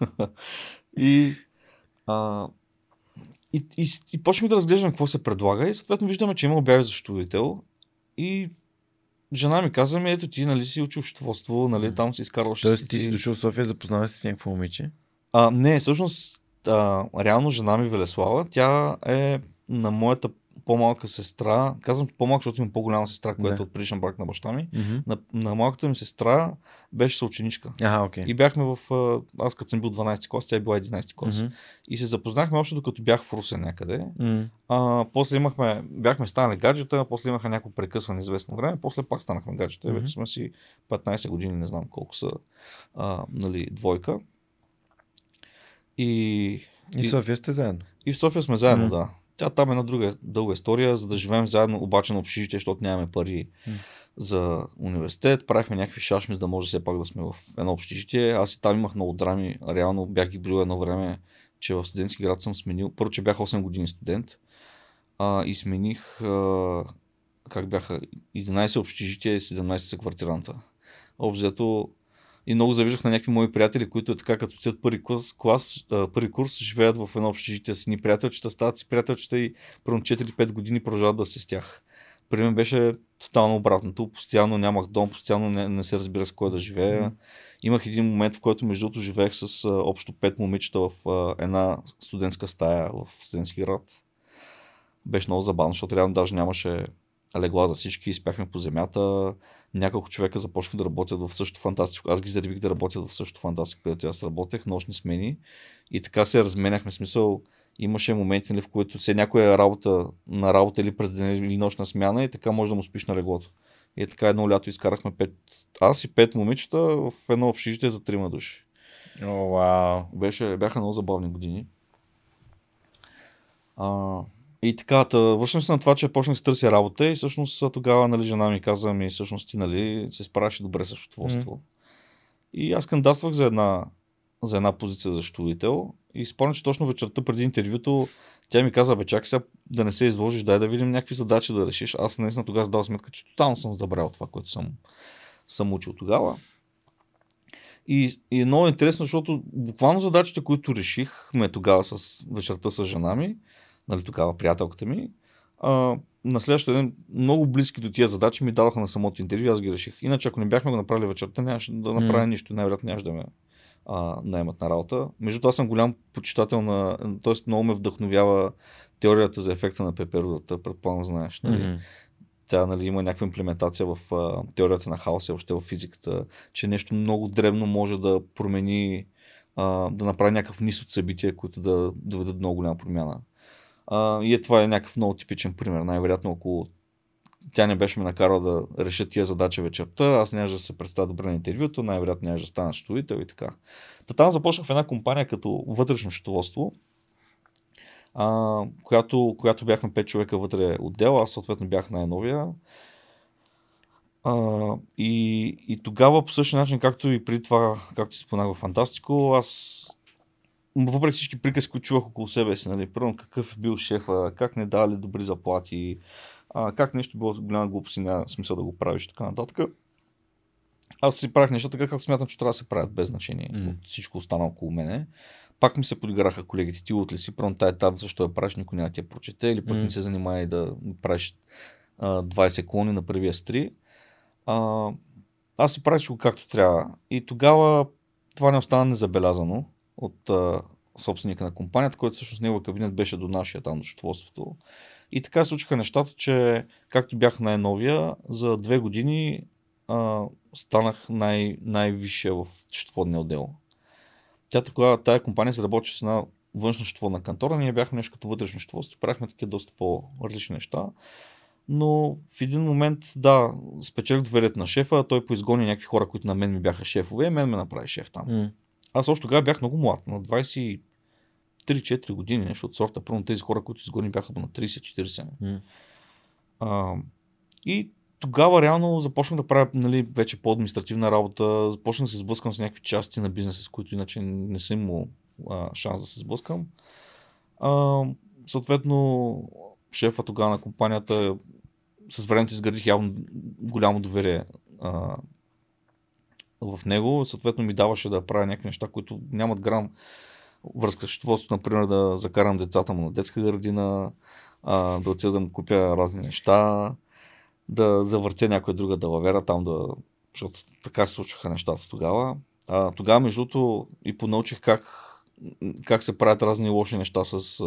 и а, и, и, и почнем да разглеждаме какво се предлага и съответно виждаме, че има обяви за счетоводител и жена ми каза ми, ето ти нали си учил счетоводство, нали, там си изкарвал Тоест ти си дошъл в София, запознава се с някакво момиче? А, не, всъщност, а, реално жена ми Велеслава, тя е на моята по-малка сестра, казвам по-малка, защото имам по-голяма сестра, която да. е от предишен брак на баща ми. Mm-hmm. На, на малката ми сестра беше съученичка. Ага, okay. И бяхме в... Аз като съм бил 12 клас, тя е била 11 клас. Mm-hmm. И се запознахме още докато бях в Русе някъде. Mm-hmm. А, после имахме, бяхме станали гаджета, после имаха някакво прекъсване известно време, после пак станахме гаджета. Mm-hmm. Вече сме си 15 години, не знам колко са, а, нали, двойка. И, и, и в София сте заедно. И в София сме заедно, mm-hmm. да. Тя там е една друга дълга история, за да живеем заедно, обаче на общежитие, защото нямаме пари mm. за университет. Правихме някакви шашми, за да може все пак да сме в едно общежитие. Аз и там имах много драми. Реално бях ги брил едно време, че в студентски град съм сменил. Първо, че бях 8 години студент а, и смених а, как бяха 11 общежития и 17 са квартиранта. Обзето и много завиждах на някакви мои приятели, които е така, като отидат първи клас, клас първи курс, живеят в едно общежитие с ни приятелчета, стават си приятелчета и първо 4-5 години продължават да се с тях. При мен беше тотално обратното. Постоянно нямах дом, постоянно не, не се разбира с кой да живея. Mm-hmm. Имах един момент, в който между другото живеех с а, общо 5 момичета в а, една студентска стая в студентски град. Беше много забавно, защото реално даже нямаше легла за всички, спяхме по земята няколко човека започнаха да работят в същото фантастико. Аз ги заребих да работят в същото фантастико, където аз работех, нощни смени. И така се разменяхме. Смисъл, имаше моменти, нали, в които се някоя работа на работа или през ден или нощна смяна и така може да му спиш на леглото. И така едно лято изкарахме пет, аз и пет момичета в едно общежитие за трима души. О, oh, вау. Wow. Беше, бяха много забавни години. А, и така, вършим се на това, че почнах да търся работа и всъщност тогава нали, жена ми каза ми, всъщност ти нали, се справяш добре с счетоводство. Mm. И аз кандидатствах за една, за една позиция за счетоводител и спомням, че точно вечерта преди интервюто тя ми каза, бе, чакай сега да не се изложиш, дай да видим някакви задачи да решиш. Аз наистина тогава задал сметка, че тотално съм забравил това, което съм, съм учил тогава. И, и е много интересно, защото буквално задачите, които решихме тогава с вечерта с жена ми, нали, тогава приятелката ми, а, на следващия ден много близки до тия задачи ми дадоха на самото интервю, аз ги реших. Иначе ако не бяхме го направили вечерта, нямаше да направя mm. нищо, най-вероятно нямаше да ме а, наймат на работа. Между това съм голям почитател на, т.е. много ме вдъхновява теорията за ефекта на пеперудата, предполагам знаеш. Нали? Mm-hmm. Тя нали, има някаква имплементация в а, теорията на хаоса, въобще в физиката, че нещо много древно може да промени, а, да направи някакъв низ от събития, които да доведат много голяма промяна. И е, това е някакъв много типичен пример. Най-вероятно, ако тя не беше ме накарала да реша тия задача вечерта, аз нямаше да се представя добре на интервюто, най-вероятно нямаше да стана счетоводител и така. Та там започнах в една компания като вътрешно счетоводство, която, която бяхме 5 човека вътре отдел, аз съответно бях най-новия. А, и, и тогава по същия начин, както и при това, както ти споменах в Фантастико, аз въпреки всички приказки, които чувах около себе си, нали, първо какъв е бил шефа, как не дали добри заплати, а, как нещо било голяма глупост и няма смисъл да го правиш така нататък. Аз си правих нещата така, както смятам, че трябва да се правят без значение mm. от всичко останало около мене. Пак ми се подиграха колегите, ти от ли си, първо тази етап, защо я правиш, никой няма ти я прочете, или пък mm. не се занимава и да правиш а, 20 клони на първия стри. А, аз си правих както трябва. И тогава това не остана незабелязано от а, собственика на компанията, който всъщност неговия кабинет беше до нашия там, до И така се случиха нещата, че както бях най-новия, за две години а, станах най- най-висше в счетоводния отдел. Тя тогава, тая компания се работи с една външна счетоводна кантора, ние бяхме нещо като вътрешно счетоводство, правихме такива доста по-различни неща. Но в един момент, да, спечелих доверието на шефа, той поизгони някакви хора, които на мен ми бяха шефове и мен ме направи шеф там. М. Аз още тогава бях много млад, на 23-4 години, нещо от сорта. Първо тези хора, които изгони бяха на 30-40. М. А, и тогава реално започнах да правя нали, вече по-административна работа, започнах да се сблъскам с някакви части на бизнеса, с които иначе не съм имал а, шанс да се сблъскам. А, съответно, шефа тогава на компанията с времето изградих явно голямо доверие а, в него. Съответно ми даваше да правя някакви неща, които нямат грам връзка с счетоводството, например да закарам децата му на детска градина, да отида да му купя разни неща, да завъртя някоя друга далавера там, да... защото така се случваха нещата тогава. А, тогава, между другото, и понаучих как, как се правят разни лоши неща с,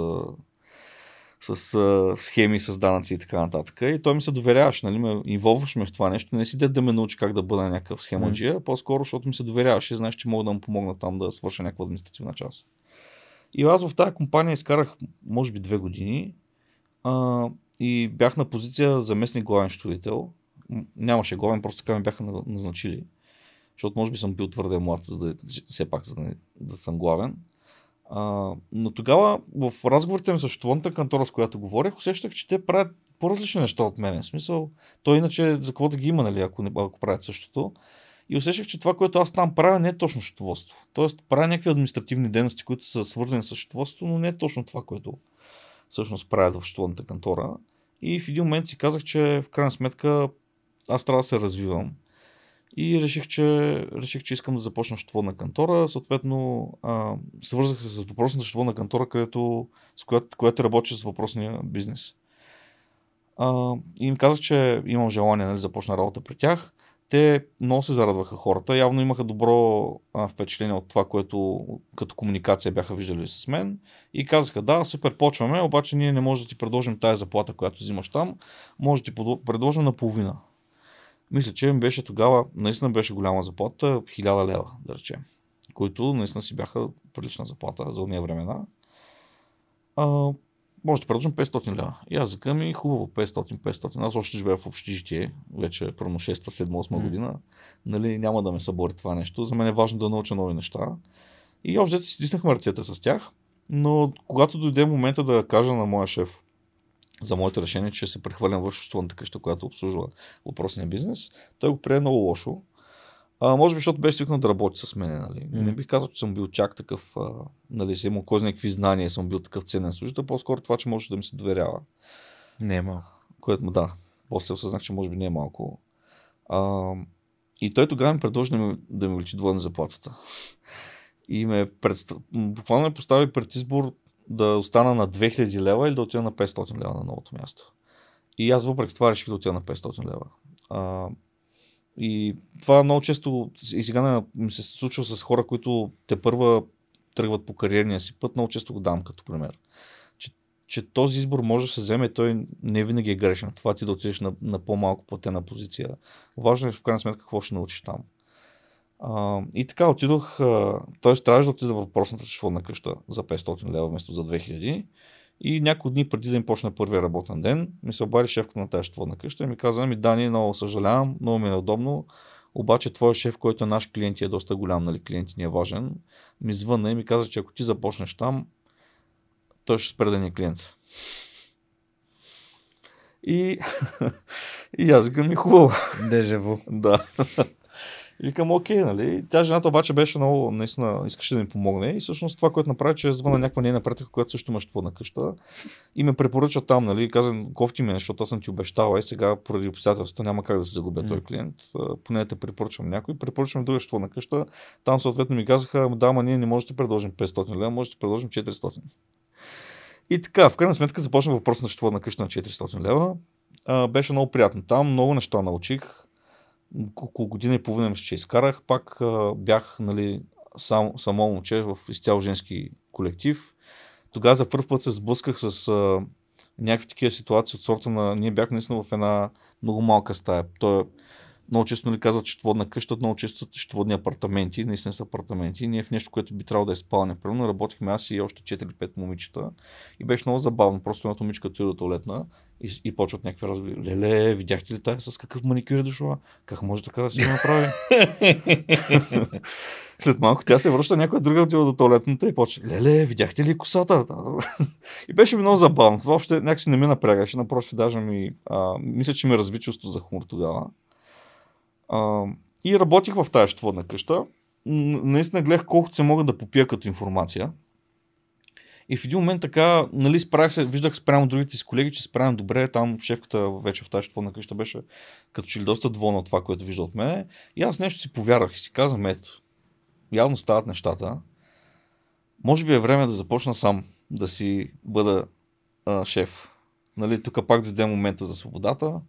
с а, схеми, с данъци и така нататък. И той ми се доверяваше, нали, ме инволваш ме в това нещо. Не си дед да ме научи как да бъда някакъв схемаджия, по-скоро, защото ми се доверяваше и знаеш, че мога да му помогна там да свърша някаква административна част. И аз в тази компания изкарах, може би, две години а, и бях на позиция заместник главен счетоводител. Нямаше главен, просто така ме бяха на- назначили. Защото може би съм бил твърде млад, за да, все пак за да, да съм главен. А, но тогава в разговорите ми с счетоводната кантора, с която говорех, усещах, че те правят по-различни неща от мен. В смисъл, той иначе за какво да ги има, нали, ако, не, ако правят същото. И усещах, че това, което аз там правя, не е точно счетоводство. Тоест, правя някакви административни дейности, които са свързани с счетоводството, но не е точно това, което всъщност правят в счетоводната кантора. И в един момент си казах, че в крайна сметка аз трябва да се развивам. И реших, че, реших, че искам да започна счетоводна кантора. Съответно, а, свързах се с въпросната счетоводна кантора, където, с която, която работи с въпросния бизнес. А, и им казах, че имам желание нали, да започна работа при тях. Те много се зарадваха хората. Явно имаха добро а, впечатление от това, което като комуникация бяха виждали с мен. И казаха, да, супер, почваме, обаче ние не можем да ти предложим тази заплата, която взимаш там. Може да ти предложим на половина. Мисля, че ми беше тогава, наистина беше голяма заплата, 1000 лева, да речем. Които наистина си бяха прилична заплата за уния времена. А, може да предложим 500 лева. И аз закъм и хубаво 500-500. Аз още живея в общежитие, вече първо 6-7-8 М. година. Нали, няма да ме събори това нещо. За мен е важно да науча нови неща. И общо си стиснахме ръцете с тях. Но когато дойде момента да кажа на моя шеф за моето решение, че се прехвърлям в счетоводната къща, която обслужва въпросния бизнес, той го прие много лошо. А, може би, защото беше свикнал да работи с мен. Нали. Мгм. Не бих казал, че съм бил чак такъв, а, нали, съм имал кой знае какви знания, съм бил такъв ценен служител, по-скоро това, че може да ми се доверява. Не е малко. Което му да, после осъзнах, че може би не е малко. А, и той тогава ми предложи да ми, да ми увеличи двойно заплатата. И ме предста... буквално ме постави пред избор да остана на 2000 лева или да отида на 500 лева на новото място. И аз въпреки това реших да отида на 500 лева. А, и това много често и сега ми се случва с хора, които те първа тръгват по кариерния си път, много често го дам като пример. Че, че този избор може да се вземе, той не винаги е грешен. Това ти да отидеш на, на по-малко платена позиция. Важно е в крайна сметка какво ще научиш там. А, и така отидох, т.е. трябваше да отида в въпросната счетоводна къща за 500 лева вместо за 2000. И няколко дни преди да им почне първия работен ден, ми се обади шефка на тази счетоводна къща и ми каза, ми Дани, много съжалявам, много ми е неудобно, обаче твой шеф, който е наш клиент и е доста голям, нали, клиент ни е важен, ми звънна и ми каза, че ако ти започнеш там, той ще спре да ни е клиент. И, и аз викам ми хубаво. Дежаво. Да. И викам, окей, нали? Тя жената обаче беше много, наистина, искаше да ми помогне. И всъщност това, което направи, че звъна някаква нейна приятелка, която също имаше на къща. И ме препоръча там, нали? Каза, кофти ме, защото аз съм ти обещала и сега поради обстоятелствата няма как да се загубя М. този клиент. Поне те препоръчвам някой. Препоръчвам друга на къща. Там съответно ми казаха, да, ма ние не можете да предложим 500 лева, можете да предложим 400. И така, в крайна сметка започна въпрос на счетоводна къща на 400 лева. А, беше много приятно. Там много неща научих. Около година и половина мисля, че изкарах. Пак а, бях нали, сам, само момче в изцяло женски колектив. Тогава за първ път се сблъсках с а, някакви такива ситуации от сорта на... Ние бяхме наистина в една много малка стая. То, много често нали, казват счетоводна къща, много често счетоводни апартаменти, наистина са апартаменти. Ние в нещо, което би трябвало да е спалня. Примерно работихме аз и още 4-5 момичета и беше много забавно. Просто едната момичка отиде до туалетна и, и почват някакви разговори. Леле, видяхте ли тази с какъв маникюр е дошла? Как може така да си го направи? След малко тя се връща, някоя друга отива до туалетната и почва. Леле, видяхте ли косата? и беше ми много забавно. Това въобще някакси не ми напрягаше. Напротив, даже ми, а, мисля, че ми разви чувство за хумор тогава. А, и работих в тази щводна къща. Наистина гледах колкото се мога да попия като информация. И в един момент така, нали, справях се, виждах спрямо другите си колеги, че справям добре. Там шефката вече в тази щводна къща беше като че ли доста доволна от това, което вижда от мен. И аз нещо си повярвах и си казвам, ето, явно стават нещата. Може би е време да започна сам да си бъда а, шеф. Нали, тук пак дойде момента за свободата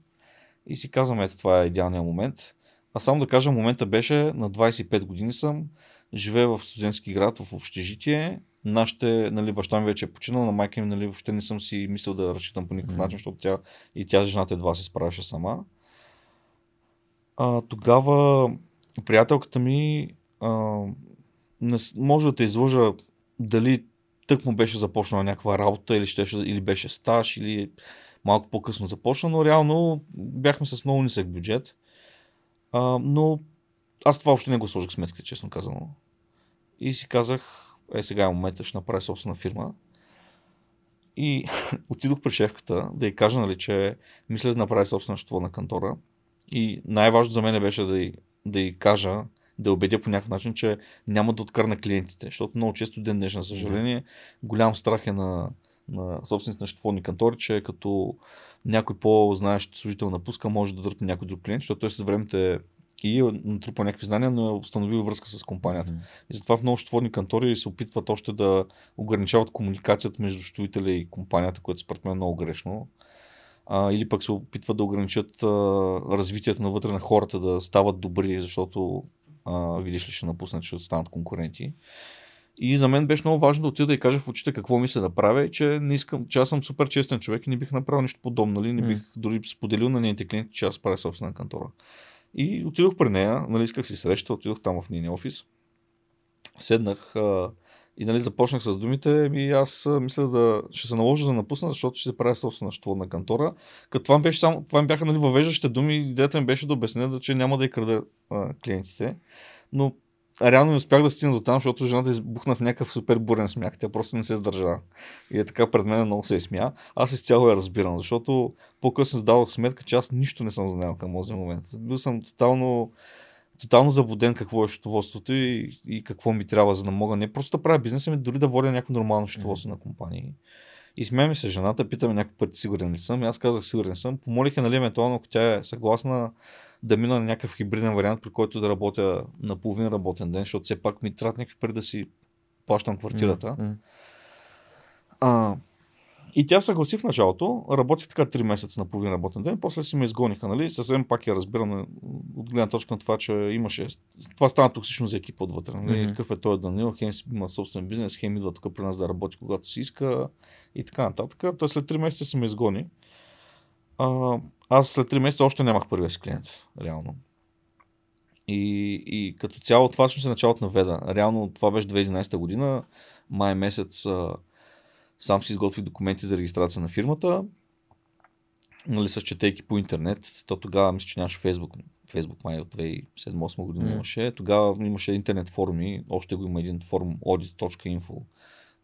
и си казвам, ето това е идеалният момент. А само да кажа, момента беше на 25 години съм, живея в студентски град, в общежитие. Нашите, нали, баща ми вече е починал, на майка ми нали, въобще не съм си мислил да разчитам по никакъв mm-hmm. начин, защото тя и тя жената едва се справяше сама. А, тогава приятелката ми а, не, може да те излъжа дали тък му беше започнала някаква работа или, щеше, или беше стаж или малко по-късно започна, но реално бяхме с много нисък бюджет. А, но аз това още не го сложих сметките, честно казано. И си казах, е сега е момента, ще направя собствена фирма. И отидох при шефката да й кажа, нали, че мисля да направя собствена счетоводна кантора. И най-важно за мен беше да й, да й кажа, да убедя по някакъв начин, че няма да откърна клиентите. Защото много често ден днешна, съжаление, голям страх е на, на собствените на счетоводни кантори, че като някой по-знаещ служител напуска, може да дърпне някой друг клиент, защото той с времето е и е натрупал някакви знания, но е установил връзка с компанията. Mm-hmm. И затова в много счетоводни кантори се опитват още да ограничават комуникацията между счетоводителя и компанията, което според мен е много грешно. А, или пък се опитват да ограничат а, развитието навътре на хората, да стават добри, защото а, видиш ли ще напуснат, ще станат конкуренти. И за мен беше много важно да отида и кажа в очите какво мисля да правя и че не искам, че аз съм супер честен човек и не бих направил нищо подобно, нали? не бих дори споделил на нейните клиенти, че аз правя собствена кантора. И отидох при нея, нали, исках си среща, отидох там в нейния офис. Седнах а, и нали, започнах с думите, и аз а, мисля да ще се наложа да напусна, защото ще се правя собствена счетоводна кантора. Като това, беше само, това бяха нали, въвеждащите думи, идеята ми беше да обясня, да, че няма да я крада а, клиентите. Но реално не успях да стигна до там, защото жената избухна в някакъв супер бурен смях. Тя просто не се сдържа. И е така пред мен много се е смя. Аз изцяло я разбирам, защото по-късно задавах сметка, че аз нищо не съм знаел към този момент. Бил съм тотално, тотално заблуден какво е счетоводството и, и какво ми трябва, за да мога не просто да правя бизнес, ами дори да водя някакво нормално счетоводство mm-hmm. на компании. И смея ми се жената, питаме някой път сигурен ли съм. И аз казах сигурен съм. Помолих я, нали, евентуално, ако тя е съгласна, да мина на някакъв хибриден вариант, при който да работя на половин работен ден, защото все пак ми трябва някакви пари да си плащам квартирата. Mm-hmm. А, и тя съгласи в началото, работих така 3 месеца на половин работен ден, после си ме изгониха, нали? Съвсем пак я разбирам от гледна точка на това, че имаше. Това стана токсично за екипа отвътре. Нали? Mm-hmm. Какъв е той Данил, хем си има собствен бизнес, хем идва тук при нас да работи когато си иска и така нататък. Та след 3 месеца се ме изгони. А, аз след 3 месеца още нямах първия си клиент, реално. И, и като цяло това всъщност е началото на Веда. Реално това беше 2011 година, май месец а, сам си изготвих документи за регистрация на фирмата, нали, с четейки по интернет. То тогава мисля, че нямаше Фейсбук. Фейсбук май от 2007-2008 година mm. имаше. Тогава имаше интернет форуми, още го има един форум audit.info.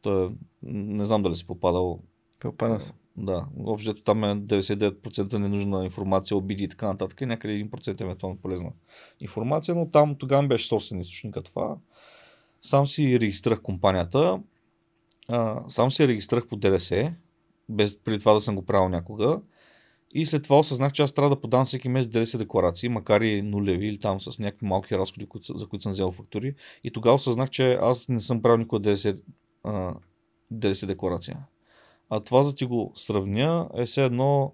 Той, не знам дали си попадал. Попадал съм. Да, общо там е 99% ненужна информация, обиди и така нататък. И някъде 1% е евентуално полезна информация, но там тогава беше собствен източника това. Сам си регистрах компанията, а, сам си регистрах по ДРС, без преди това да съм го правил някога. И след това осъзнах, че аз трябва да подам всеки месец ДРС декларации, макар и нулеви или там с някакви малки разходи, за които съм взел фактури. И тогава осъзнах, че аз не съм правил никога ДРС, ДРС декларация. А това за ти го сравня е все едно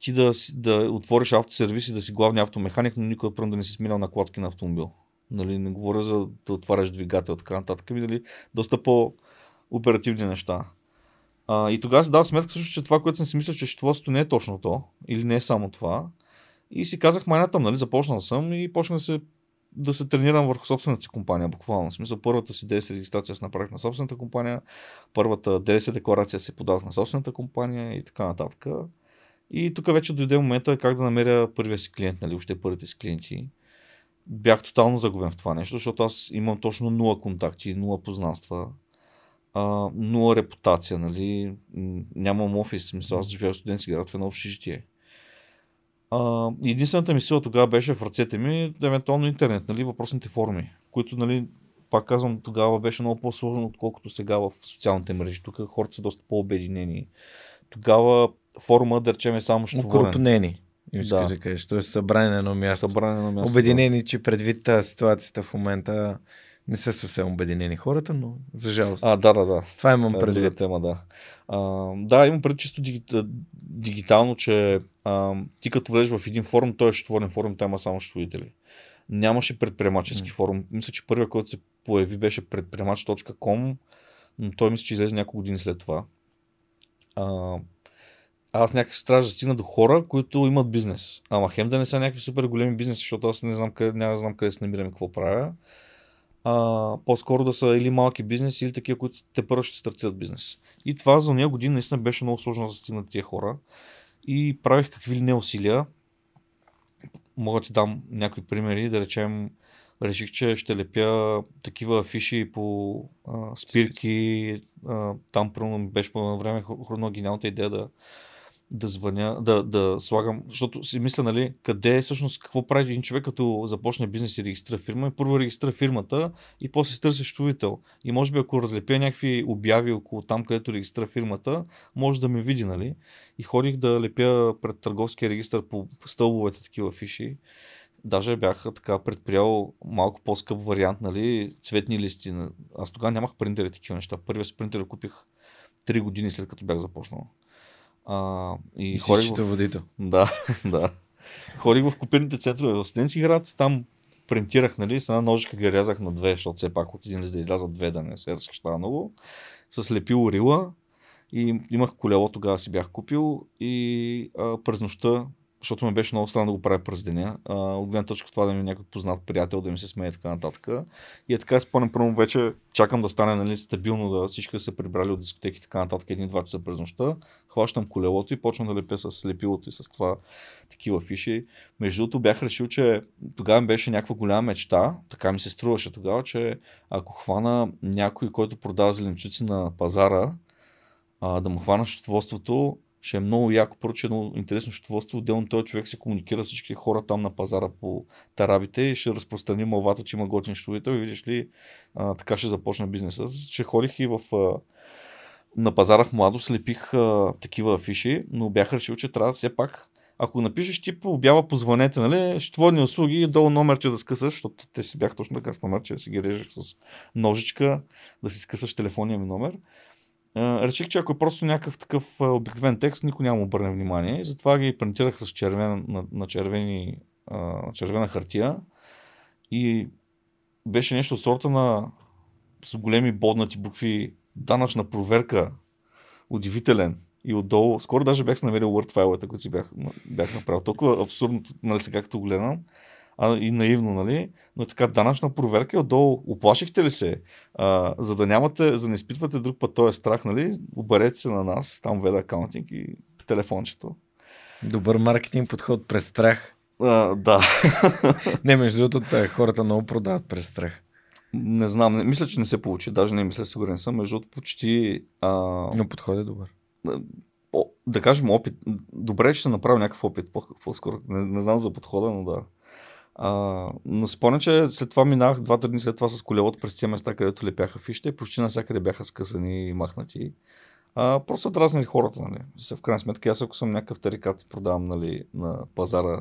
ти да, да отвориш автосервис и да си главния автомеханик, но никога първо да не си сминал накладки на автомобил. Нали, не говоря за да отваряш двигател, така нататък. Нали, доста по-оперативни неща. А, и тогава си дал сметка също, че това, което съм си мислил, че счетоводството не е точно то, или не е само това. И си казах, майна там, нали, започнал съм и почнах да се, да се тренирам върху собствената си компания, буквално. В смисъл, първата си 10 регистрация се направих на собствената компания, първата 10 декларация се подавах на собствената компания и така нататък. И тук вече дойде момента как да намеря първия си клиент, нали, още първите си клиенти. Бях тотално загубен в това нещо, защото аз имам точно нула контакти, нула познанства, а, нула репутация, нали, нямам офис, мисля, аз живея в студентски град в едно общежитие. А, единствената ми сила тогава беше в ръцете ми, евентуално интернет, нали, въпросните форми, които, нали, пак казвам, тогава беше много по-сложно, отколкото сега в социалните мрежи. Тук хората са доста по-обединени. Тогава форума, да речем, е само ще Укрупнени. Да. да кажеш, т.е. събрани на едно място. Събрани на едно място. Обединени, да. че предвид ситуацията в момента не са съвсем обединени хората, но за жалост. А, да, да, да. Това имам е предвид. тема, да. А, да, имам предвид чисто дигитално, че а, ти като влезеш в един форум, той е счетоводен форум, там има само счетоводители. Нямаше предприемачески mm. форум. Мисля, че първият, който се появи, беше предприемач.com, но той мисля, че излезе няколко години след това. А, аз някак се трябва да стигна до хора, които имат бизнес. Ама хем да не са някакви супер големи бизнеси, защото аз не знам къде, да знам къде се намирам и какво правя. А, по-скоро да са или малки бизнеси, или такива, които те първо ще стартират бизнес. И това за нея година наистина беше много сложно да стигна тия хора. И правих какви ли не усилия. Мога ти дам някои примери, да речем, реших, че ще лепя такива афиши по а, спирки. А, там първо беше по време хроно гениалната идея да да звъня, да, да слагам, защото си мисля, нали, къде е всъщност, какво прави един човек, като започне бизнес и регистрира фирма, и първо регистрира фирмата и после се търси счетоводител. И може би ако разлепя някакви обяви около там, където регистрира фирмата, може да ме види, нали. И ходих да лепя пред търговския регистр по стълбовете такива фиши. Даже бях така предприял малко по-скъп вариант, нали, цветни листи. Аз тогава нямах принтери такива неща. Първия с принтер купих 3 години след като бях започнал. А, и, и ходих в... водител. Да, да. Ходих в копирните центрове в студентски град, там принтирах, нали, с една ножичка ги рязах на две, защото все пак от един лист да излязат две, да не се разхищава много. С лепил рила и имах колело, тогава си бях купил и а, през нощта защото ме беше много странно да го правя през деня. От гледна точка това да ми е някой познат приятел, да ми се смее и така нататък. И е така, спомням, първо вече чакам да стане нали, стабилно, да всички са прибрали от дискотеки и така нататък, един-два часа през нощта. Хващам колелото и почвам да лепя с лепилото и с това такива фиши. Между другото бях решил, че тогава беше някаква голяма мечта, така ми се струваше тогава, че ако хвана някой, който продава зеленчуци на пазара, а, да му хвана счетоводството, ще е много яко, че е интересно счетоводство. Отделно този човек се комуникира с всички хора там на пазара по тарабите и ще разпространи малвата, че има готин счетоводител и видиш ли, а, така ще започна бизнеса. Ще ходих и в а, на пазара в младо слепих а, такива афиши, но бях решил, че трябва все пак ако напишеш тип обява позвонете, нали, счетоводни услуги, долу номер, че да скъсаш, защото те си бях точно така с номер, че си ги режеш с ножичка, да си скъсаш телефонния ми номер реших, че ако е просто някакъв такъв обикновен текст, никой няма обърне внимание. И затова ги принтирах с червен, на, на червени, а, червена хартия. И беше нещо от сорта на с големи боднати букви данъчна проверка. Удивителен. И отдолу, скоро даже бях намерил Word файловете, които си бях, бях направил. Толкова абсурдно, нали, сега както гледам а, и наивно, нали? Но е така данъчна проверка и отдолу оплашихте ли се? А, за да нямате, за да не изпитвате друг път този страх, нали? Оберете се на нас, там веда акаунтинг и телефончето. Добър маркетинг подход през страх. А, да. не, между другото, хората много продават през страх. Не знам, не, мисля, че не се получи. Даже не мисля, сигурен съм. Между другото, почти. А... Но подходът е добър. О, да кажем опит. Добре, че ще направя някакъв опит по-скоро. Не, не знам за подхода, но да. А, но спомня, че след това минах два-три дни след това с колелото през тия места, където лепяха фишите, почти навсякъде бяха скъсани и махнати. А, просто дразнили хората, нали. В крайна сметка, аз ако съм някакъв тарикат продавам нали, на пазара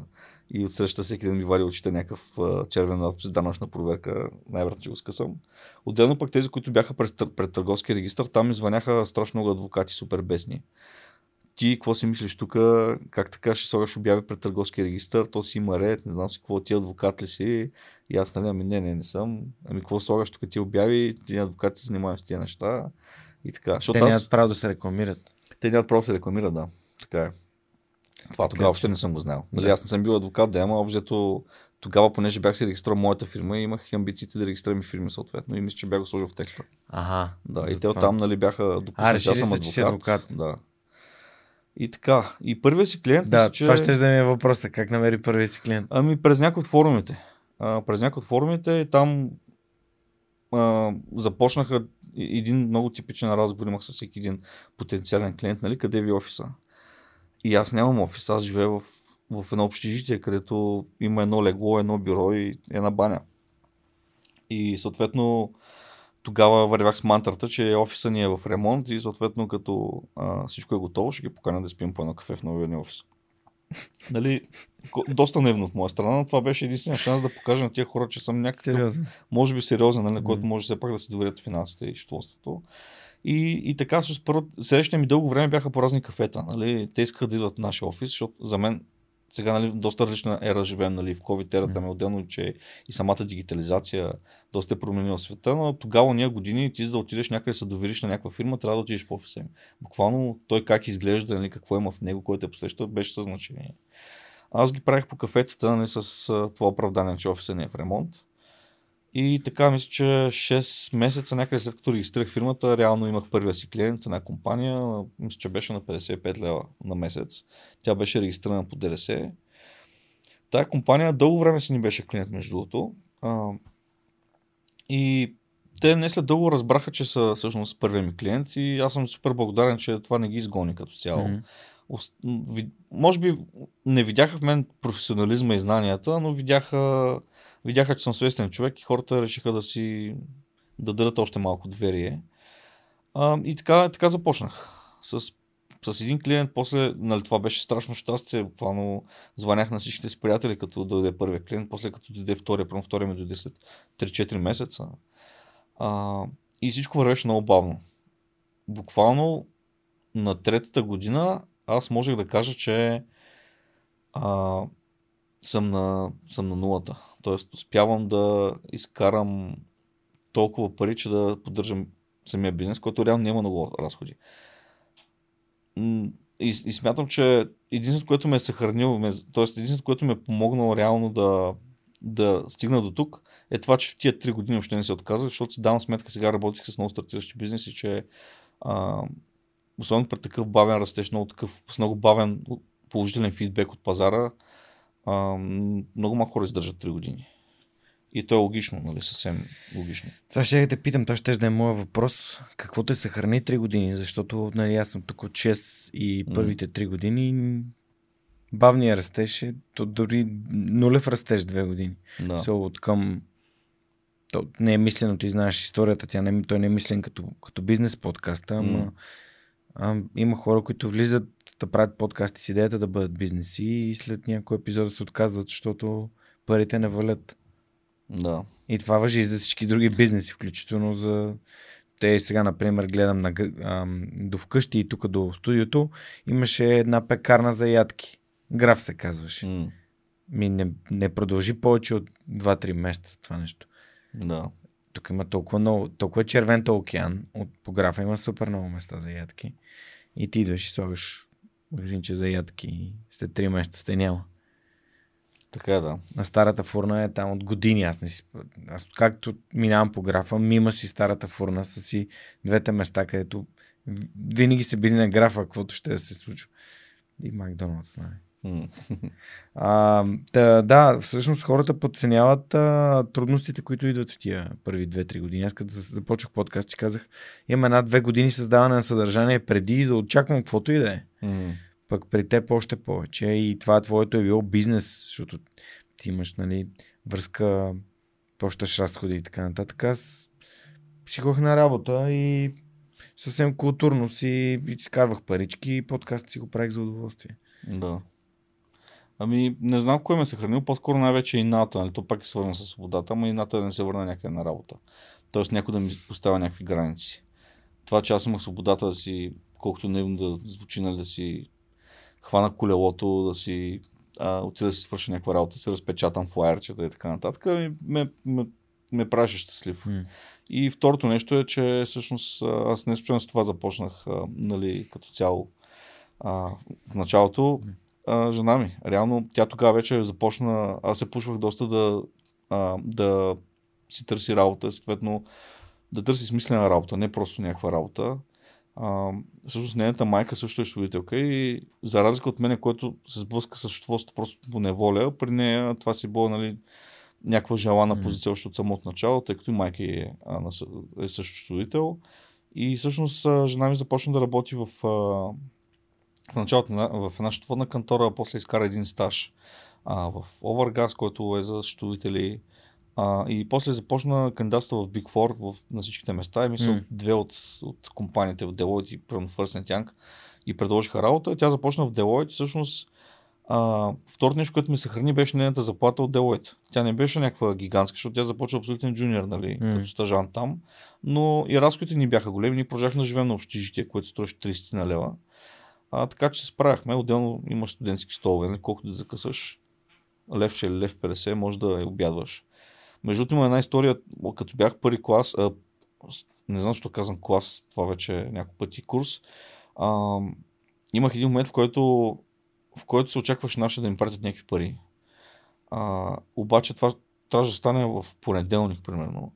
и отсреща всеки ден ми вади очите някакъв червен надпис, данъчна проверка, най-вероятно ще го скъсам. Отделно пък тези, които бяха пред, пред търговския регистр, там ми страшно много адвокати, супер бесни ти какво си мислиш тук, как така ще слагаш обяви пред търговския регистр, то си има ред, не знам си какво, ти адвокат ли си, и аз нали, ами не, не, не съм, ами какво слагаш тук ти обяви, ти адвокат се занимаваш с тия неща и така. Те нямат аз... право да се рекламират. Те нямат право да се рекламират, да, така е. Това тогава още не съм го знал. Нали, да. Аз не съм бил адвокат, да, ама обзето тогава, понеже бях си регистрирал моята фирма, имах амбициите да регистрирам и фирми съответно и мисля, че бях го сложил в текста. Ага. Да, и те оттам нали, бяха допуснати, че аз съм адвокат. адвокат. Да. И така. И първият си клиент. Да, мисля, че... това ще да ми е въпроса. Как намери първия си клиент? Ами през някои от форумите. А, през някои от форумите там а, започнаха един много типичен разговор имах с всеки един потенциален клиент, нали, къде ви офиса. И аз нямам офис, аз живея в, в едно общежитие, където има едно легло, едно бюро и една баня. И съответно тогава вървях с мантрата, че офиса ни е в ремонт и съответно като а, всичко е готово, ще ги поканя да спим по едно кафе в новия ни офис. нали, доста невно от моя страна, но това беше единствения шанс да покажа на тия хора, че съм някакъв, сериозен. може би сериозен, нали, който може все пак да се доверят финансите и щелството. И, и така, с първо, срещите ми дълго време бяха по разни кафета. Нали? Те искаха да идват в нашия офис, защото за мен сега нали, доста различна ера живеем, нали, в COVID ерата mm. е отделно, че и самата дигитализация доста е променила света, но тогава ние години ти за да отидеш някъде се довериш на някаква фирма, трябва да отидеш в офиса им. Буквално той как изглежда, нали, какво има в него, който е посреща, беше със значение. Аз ги правих по кафетата нали, с това оправдание, че офиса не е в ремонт. И така, мисля, че 6 месеца някъде след като регистрирах фирмата, реално имах първия си клиент, една компания, мисля, че беше на 55 лева на месец. Тя беше регистрирана по ДРС. Тая компания дълго време си ни беше клиент, между другото. И те не след дълго разбраха, че са всъщност първия ми клиент и аз съм супер благодарен, че това не ги изгони като цяло. Mm-hmm. Може би не видяха в мен професионализма и знанията, но видяха видяха, че съм свестен човек и хората решиха да си да дадат още малко доверие. А, и така, така започнах. С, с един клиент, после, нали, това беше страшно щастие, буквално звънях на всичките си приятели, като дойде първия клиент, после като дойде втория, първо втория ми дойде след 3-4 месеца. А, и всичко вървеше много бавно. Буквално на третата година аз можех да кажа, че а, съм на, съм на нулата. Тоест успявам да изкарам толкова пари, че да поддържам самия бизнес, който реално няма много разходи. И, и смятам, че единственото, което ме е съхранило, т.е. единственото, което ме е помогнало реално да, да стигна до тук, е това, че в тия три години още не се отказах, защото си давам сметка, сега работих с много стартиращи бизнеси, че а, особено при такъв бавен растеж, много такъв, с много бавен положителен фидбек от пазара, а, много малко хора издържат 3 години. И то е логично, нали, съвсем логично. Това ще я те питам, това ще да е моят въпрос. Какво те съхрани 3 години? Защото нали, аз съм тук от 6 и първите 3 години бавния растеж е то дори нулев растеж 2 години. Да. So, от към то не е мислено, ти знаеш историята, тя не, той не е мислен като, като бизнес подкаста, ама mm. а, има хора, които влизат да правят подкасти с идеята да бъдат бизнеси и след някой епизод се отказват, защото парите не валят. Да. И това въжи и за всички други бизнеси, включително за те сега, например, гледам на, до вкъщи и тук до студиото, имаше една пекарна за ядки. Граф се казваше. Mm. Ми не, не продължи повече от 2-3 месеца това нещо. Да. Тук има толкова много, толкова червен океан, от по графа има супер много места за ядки. И ти идваш и слагаш магазинче за ядки. След 3 месеца те няма. Така е, да. На старата фурна е там от години. Аз, не си... аз както минавам по графа, мима си старата фурна са си двете места, където винаги са били на графа, каквото ще да се случва. И Макдоналдс, нали? А, да, да, всъщност хората подценяват а, трудностите, които идват в тия първи 2-3 години. Аз като започнах подкаст, си казах, имам една-две години създаване на съдържание преди да очаквам каквото и да е. Mm. Пък при теб още повече. И това твоето е било бизнес, защото ти имаш нали, връзка, плащаш разходи и така нататък. Аз си ходих на работа и съвсем културно си изкарвах парички и подкаст си го правих за удоволствие. Да. Ами, не знам кой ме съхранил, по-скоро най-вече ината, нали? То пак е свързано с свободата, ама ината да не се върна някъде на работа. Тоест някой да ми поставя някакви граници. Това, че аз имах свободата да си, колкото не да звучи, нали, да си хвана колелото, да си а, отида да си свърша някаква работа, се разпечатам флайерчета и така нататък, ме, ме, ме, ме правеше щастлив. Mm. И второто нещо е, че всъщност аз не случайно с това започнах, а, нали, като цяло а, в началото. А, жена ми. Реално тя тогава вече започна, аз се пушвах доста да, а, да си търси работа, съответно да търси смислена работа, не просто някаква работа. А, всъщност нейната майка също е щурителка и за разлика от мене, който се сблъска с щурителство просто по неволя, при нея това си било нали, някаква желана позиция още от самото начало, тъй като и майка е, е също щурител. И всъщност жена ми започна да работи в, в началото в една счетоводна кантора, а после изкара един стаж а, в Овъргаз, който е за счетоводители. А, и после започна кандидатства в Big Four в, на всичките места. И мисля, mm. две от, от компаниите в Deloitte и примерно First Young и предложиха работа. Тя започна в Deloitte. Всъщност, а, второто нещо, което ми съхрани, беше нейната заплата от Deloitte. Тя не беше някаква гигантска, защото тя започва абсолютен джуниор, нали, mm. като стажан там. Но и разходите ни бяха големи. Ние продължахме да живеем на общежитие, което струваше 30 на лева. А, така че се справяхме. Отделно имаш студентски столове, нали, колкото да закъсаш. Левче или лев 50, може да обядваш. Между другото има една история, като бях първи клас, а, не знам защо казвам клас, това вече е няколко пъти курс, а, имах един момент, в който, в който се очакваше нашите да им пратят някакви пари. А, обаче това трябваше да стане в понеделник, примерно.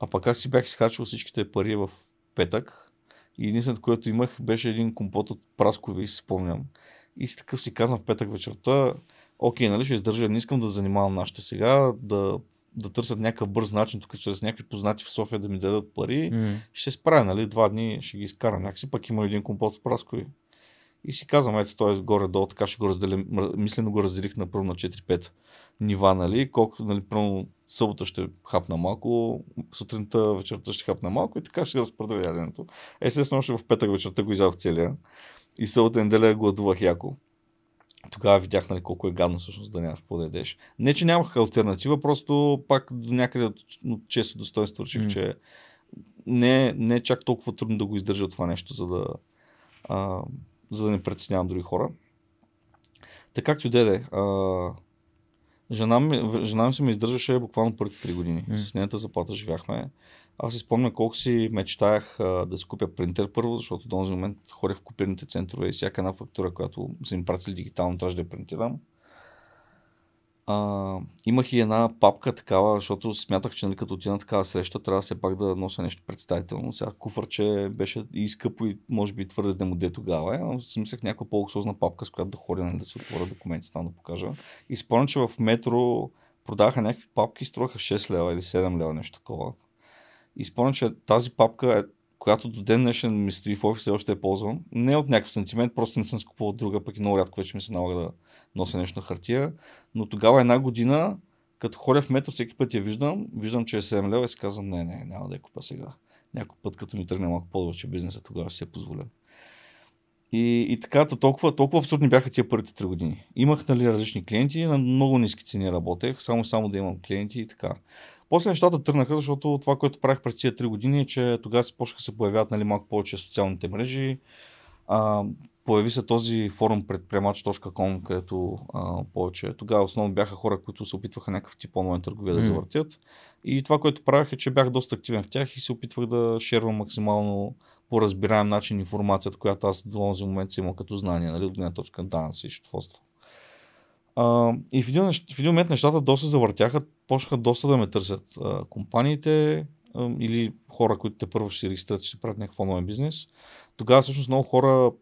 А пък аз си бях изхарчил всичките пари в петък и единственото, което имах, беше един компот от праскови, си спомням. И си такъв си казвам в петък вечерта, окей, нали, ще издържа, не искам да занимавам нашите сега, да да търсят някакъв бърз начин, тук чрез някакви познати в София да ми дадат пари, mm. ще се справя, нали, два дни ще ги изкарам някакси, пък има един компот от праскови. И си казвам, ето той е горе-долу, така ще го разделим, мислено го разделих на първо на 4-5 нива, нали, колко, нали, първо събота ще хапна малко, сутринта, вечерта ще хапна малко и така ще разпределя яденето. Естествено, още в петък вечерта го изядох целия и събота неделя гладувах яко тогава видях нали, колко е гадно всъщност да нямаш какво да ядеш. Не, че нямах альтернатива, просто пак до някъде от, от често достоинство реших, mm. че не, не е чак толкова трудно да го издържа това нещо, за да, а, за да не притеснявам други хора. Така както деде, а, жена, ми, жена ми се ме издържаше буквално първите 3 години. Mm. С нейната заплата живяхме. Аз си спомням колко си мечтаях а, да си купя принтер първо, защото до този момент ходех в копирните центрове и всяка една фактура, която са им пратили дигитално, трябваше да я принтирам. А, имах и една папка такава, защото смятах, че нали, като отида на такава среща, трябва все пак да нося нещо представително. Сега куфърче беше и скъпо и може би твърде демоде тогава. Но си мислех някаква по-луксозна папка, с която да ходя, нали, да се отворя документи там да покажа. И спомням, че в метро продаваха някакви папки, струваха 6 лева или 7 лева, нещо такова. И спомням, че тази папка, е, която до ден днешен ми стои в офиса и още е ползвам, не е от някакъв сантимент, просто не съм скупувал друга, пък и много рядко вече ми се налага да нося нещо на хартия. Но тогава една година, като ходя в метро, всеки път я виждам, виждам, че е 7 лева и си казвам, не, не, няма да я купа сега. Някой път, като ми тръгне малко повече бизнеса, тогава си я позволя. И, и така, толкова, толкова абсурдни бяха тия първите три години. Имах нали, различни клиенти, на много ниски цени работех, само само да имам клиенти и така. После нещата тръгнаха, защото това, което правих през тези три години е, че тогава се почнаха се появяват нали, малко повече социалните мрежи. А, появи се този форум предприемач.com, където а, повече. Тогава основно бяха хора, които се опитваха някакъв тип онлайн търговия mm. да завъртят. И това, което правях е, че бях доста активен в тях и се опитвах да шервам максимално по разбираем начин информацията, която аз до този момент съм имал като знание, нали, от гледна точка на данъци и счетоводство. И в един, в един момент нещата доста завъртяха, почнаха доста да ме търсят а, компаниите а, или хора, които те първо ще се регистрират и ще правят някакъв онлайн бизнес. Тогава всъщност много хора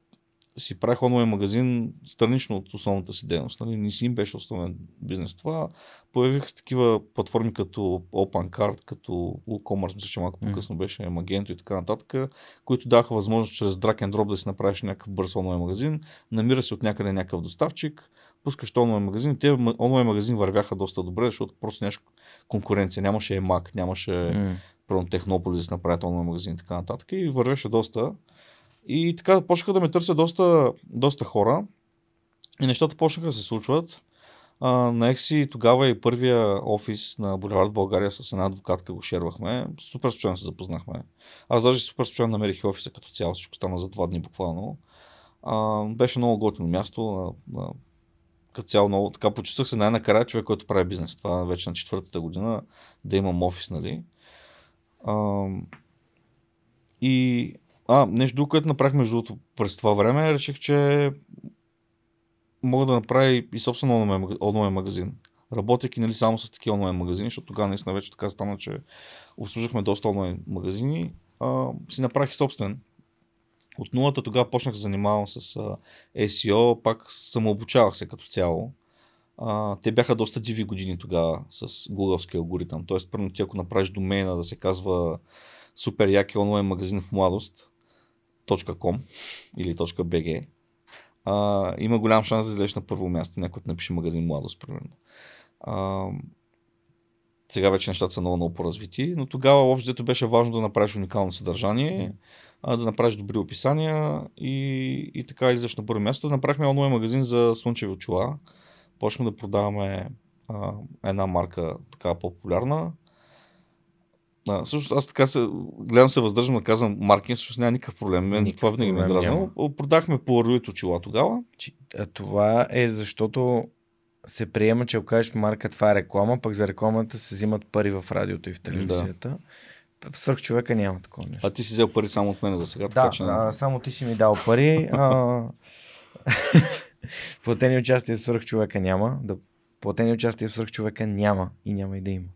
си правих онлайн магазин странично от основната си дейност. Нали? Не си им беше основен бизнес. Това появиха се такива платформи като OpenCard, като WooCommerce, мисля, че малко по-късно беше Magento и така нататък, които даха възможност чрез drag and drop да си направиш някакъв бърз онлайн магазин. Намира се от някъде някакъв доставчик, пускаш онлайн магазин. Те онлайн магазин вървяха доста добре, защото просто нямаше конкуренция. Нямаше EMAC, нямаше mm. Технополис да направят онлайн магазин и така нататък. И вървеше доста. И така почнаха да ме търсят доста, доста хора. И нещата почнаха да се случват. Uh, на Екси тогава и първия офис на Боливард България с една адвокатка го шервахме. Супер случайно се запознахме. Аз даже супер случайно намерих офиса като цяло. Всичко стана за два дни буквално. Uh, беше много готино място. На, на, като цяло много. Така почувствах се най-накрая човек, който прави бизнес. Това вече на четвъртата година да имам офис, нали. Uh, и а, нещо друго, което направих между другото през това време, реших, че мога да направя и собствено онлайн, магазин. Работейки нали, само с такива онлайн магазини, защото тогава наистина вече така стана, че обслужахме доста онлайн магазини, а, си направих собствен. От нулата тогава почнах да занимавам с а, SEO, пак самообучавах се като цяло. А, те бяха доста диви години тогава с Googleски алгоритъм. Тоест, първо ти ако направиш домейна да се казва супер яки онлайн магазин в младост, .com или .bg, а, има голям шанс да излезеш на първо място. Някой напише магазин младост, примерно. А, сега вече нещата са много, много по-развити, но тогава общо беше важно да направиш уникално съдържание, а, да направиш добри описания и, и така излезеш на първо място. Направихме онлайн магазин за слънчеви очила. Почнахме да продаваме а, една марка така по-популярна. А, също аз така се, гледам се въздържам да казвам маркетинг, защото няма никакъв проблем. Мен това винаги ме дразнало. Продахме полароид очила тогава. Това е защото се приема, че ако кажеш марка, това е реклама, пък за рекламата се взимат пари в радиото и в телевизията. Да. В свърх човека няма такова нещо. А ти си взел пари само от мен за сега. Да, така, че... а, само ти си ми дал пари. а... Платени участия в свърх човека няма. Да... Платени участия в свърх човека няма и няма и да има.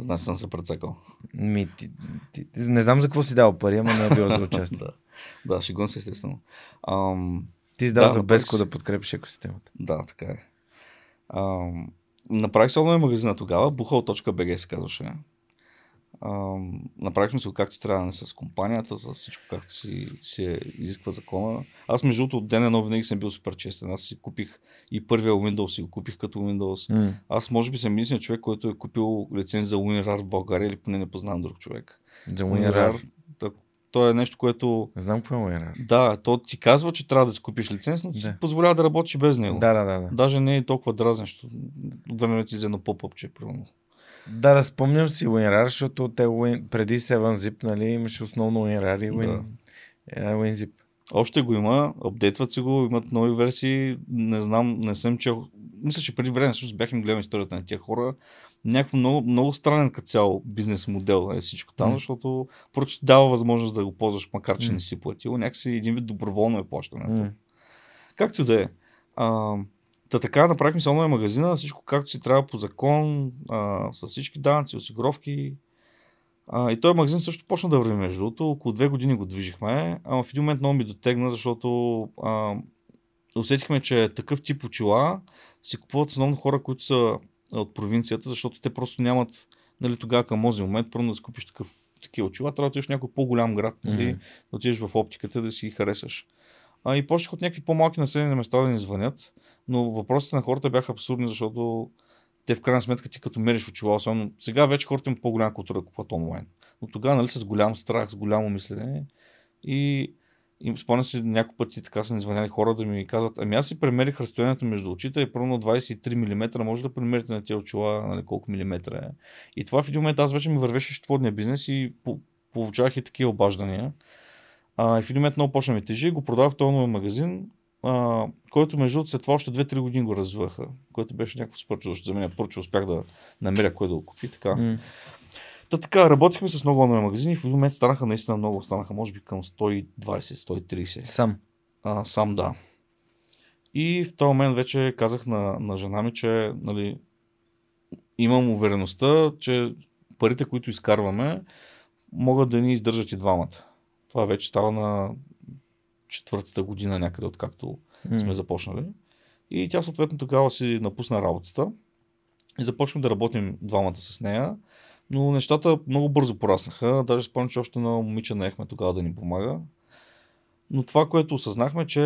Значи съм се прецакал. Ми, ти, ти, не знам за какво си дал пари, ама не е било за участие. да, да шегон се естествено. Ам, ти си дал да, за Беско да подкрепиш екосистемата. Да, така е. Ам, направих се онлайн магазина тогава, buchal.bg се казваше. Направихме се както трябва нали, с компанията, с всичко както си, си изисква закона. Аз между другото от ден едно винаги съм бил супер честен. Аз си купих и първия Windows си го купих като Windows. Mm. Аз може би съм мисля човек, който е купил лиценз за WinRAR в България или поне не познавам друг човек. За WinRAR? то е нещо, което... Знам какво е WinRAR. Да, то ти казва, че трябва да си купиш лиценз, но да. ти позволява да работиш без него. Да, да, да. да. Даже не е толкова дразнещо. Време ти за едно поп-ъпче, примерно. Да, разпомням си WinRAR, защото те Win... преди 7-Zip, нали, имаше основно WinRAR и Win... да. WinZip. Още го има, апдейтват си го, имат нови версии, не знам, не съм чел. Мисля, че преди време също бях им гледам историята на тия хора. Някакво много, много странен като цяло бизнес модел е всичко там, mm. защото просто дава възможност да го ползваш, макар че mm. не си платил. Някакси един вид доброволно е плащането. Mm. Както да е. Та така направихме се онлайн магазина, всичко както си трябва по закон, а, с всички данъци, осигуровки. А, и този магазин също почна да върви между другото. Около две години го движихме, ама в един момент много ми дотегна, защото а, усетихме, че такъв тип очила си купуват основно хора, които са от провинцията, защото те просто нямат нали, тогава към този момент, първо да си купиш такъв, такива очила, трябва да отидеш в някой по-голям град, нали, mm-hmm. да отидеш в оптиката да си ги харесаш. А, и почнах от някакви по-малки населени места да ни звънят, но въпросите на хората бяха абсурдни, защото те в крайна сметка ти като мериш очила, особено сега вече хората имат по-голяма култура купуват онлайн. Но тогава нали, с голям страх, с голямо мислене и, и спомням си няколко пъти така са звъняли хора да ми казват, ами аз си премерих разстоянието между очите и първо 23 мм, може да премерите на тези очила нали, колко милиметра е. И това в един момент аз вече ми вървеше счетоводния бизнес и по- получавах и такива обаждания. А, и в един момент много почна ми тежи, го продавах този нови магазин, а, който между другото след това още 2-3 години го развиваха, което беше някакво супер чудо за мен. Първо, че успях да намеря кой да го купи. Така. Mm. Та така, работихме с много нови магазини и в един момент станаха наистина много, станаха може би към 120-130. Сам? А, сам да. И в този момент вече казах на, на жена ми, че нали, имам увереността, че парите, които изкарваме, могат да ни издържат и двамата. Това вече става на четвъртата година някъде, откакто mm. сме започнали. И тя съответно тогава си напусна работата и започнахме да работим двамата с нея. Но нещата много бързо пораснаха. Даже спомням, че още на момиче наехме тогава да ни помага. Но това, което осъзнахме, че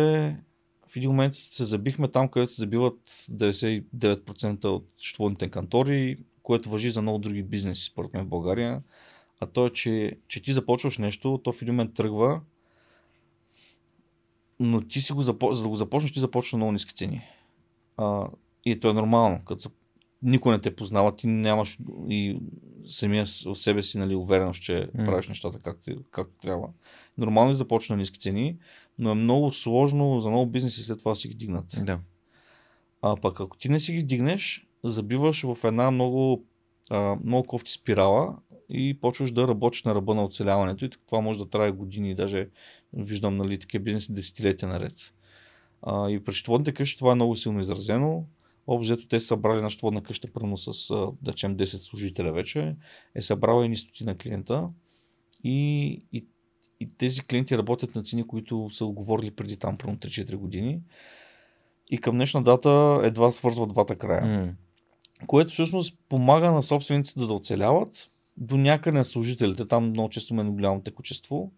в един момент се забихме там, където се забиват 99% от счетоводните кантори, което въжи за много други бизнеси, според мен в България. А то е, че, че ти започваш нещо, то в един момент тръгва, но ти си го започваш, за да го започнеш, ти започваш много ниски цени. А, и то е нормално, като никой не те познава, ти нямаш и самия в себе си нали, увереност, че mm. правиш нещата както, както трябва. Нормално е да започна на ниски цени, но е много сложно за много бизнеси след това да си ги дигнат. Да. А пък ако ти не си ги дигнеш, забиваш в една много, а, много кофти спирала и почваш да работиш на ръба на оцеляването и това може да трае години, даже виждам нали, такива бизнеси десетилетия наред. А, и при счетоводните къщи това е много силно изразено. Общо те са събрали на счетоводна къща, примерно с, да речем, 10 служителя вече, е събрала и стотина клиента и, и, и тези клиенти работят на цени, които са оговорили преди там, примерно 3-4 години. И към днешна дата едва свързват двата края. Mm. Което всъщност помага на собствениците да, да оцеляват, до някъде на служителите, там много често има голямо текучество,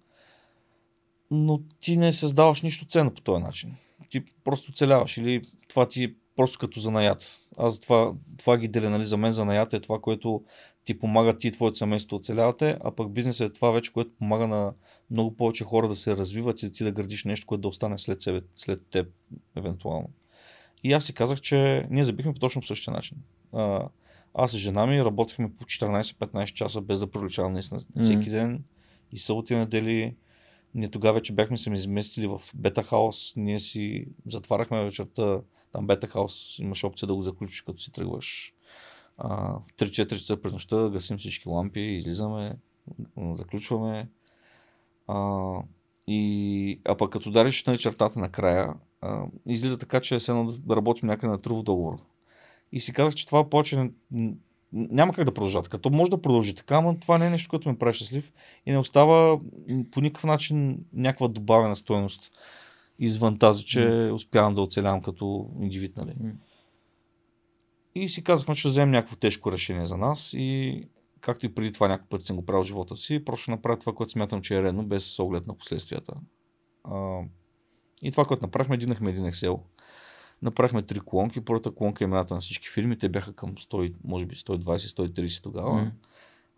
но ти не създаваш нищо ценно по този начин. Ти просто оцеляваш или това ти е просто като занаят. Аз това, това ги деля, нали, за мен занаят е това, което ти помага ти и твоето семейство оцелявате, а пък бизнесът е това вече, което помага на много повече хора да се развиват и ти да градиш нещо, което да остане след, себе, след теб, евентуално. И аз си казах, че ние забихме по точно по същия начин. А, аз и жена ми работихме по 14-15 часа без да проличавам наистина всеки ден и съботи недели. Ние тогава вече бяхме се изместили в Бета Хаус. Ние си затваряхме вечерта. Там Бета Хаус имаш опция да го заключиш като си тръгваш. В 3-4 часа през нощта гасим всички лампи, излизаме, заключваме. А, и, а пък като дариш на чертата накрая, а, излиза така, че е едно да работим някъде на трудов договор. И си казах, че това повече няма как да продължа така. То може да продължи така, но това не е нещо, което ме прави щастлив и не остава по никакъв начин някаква добавена стоеност извън тази, че mm. успявам да оцелявам като индивид. Нали? Mm. И си казахме, че ще вземем някакво тежко решение за нас и както и преди това някакъв път съм го правил в живота си, просто ще направя това, което смятам, че е редно, без оглед на последствията. А, и това, което направихме, дигнахме един Excel. Направихме три колонки. Първата колонка е имената на всички фирми. Те бяха към 100, може би 120-130 тогава. Mm.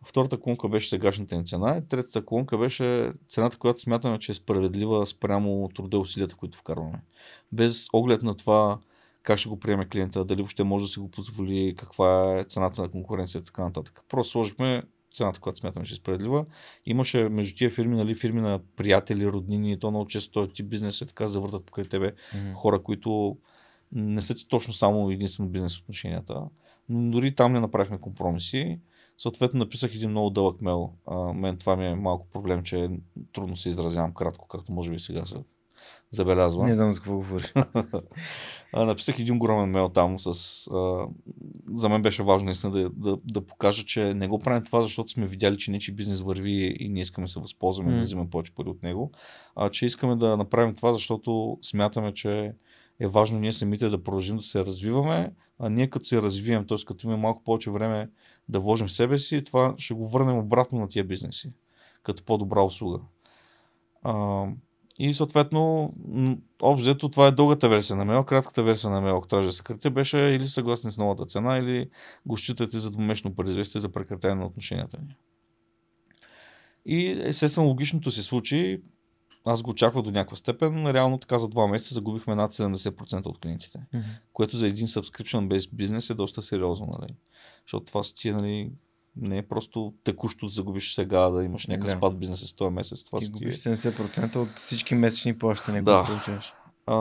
Втората колонка беше сегашната ни цена. И третата колонка беше цената, която смятаме, че е справедлива спрямо труда и усилията, които вкарваме. Без оглед на това как ще го приеме клиента, дали въобще може да си го позволи, каква е цената на конкуренция и така нататък. Просто сложихме цената, която смятаме, че е справедлива. Имаше между тия фирми, нали, фирми на приятели, роднини, и то много често този тип бизнес е така завъртат покрай тебе mm-hmm. хора, които не са точно само единствено бизнес отношенията. Но дори там не направихме компромиси. Съответно написах един много дълъг мейл. А, мен това ми е малко проблем, че трудно се изразявам кратко, както може би сега се забелязва. Не знам за какво говориш. написах един огромен мейл там с... А, за мен беше важно наистина да, да, да покажа, че не го правим това, защото сме видяли, че нечи бизнес върви и не искаме да се възползваме mm. да вземем повече пари от него, а че искаме да направим това, защото смятаме, че е важно ние самите да продължим да се развиваме, а ние като се развием, т.е. като имаме малко повече време да вложим в себе си, това ще го върнем обратно на тия бизнеси, като по-добра услуга. А, и съответно, общо това е дългата версия на мейл, кратката версия на мейл, ако трябва да се беше или съгласни с новата цена, или го считате за двуместно предизвестие за прекратяване на отношенията ни. И естествено логичното се случи, аз го очаквах до някаква степен. Реално така за два месеца загубихме над 70% от клиентите. Mm-hmm. Което за един subscription based бизнес е доста сериозно. Нали? Защото това си ти, нали, не е просто текущо да загубиш сега, да имаш някакъв да. спад в бизнеса с този месец. Това ти губиш 70% от всички месечни плащания, да. които получаваш. А,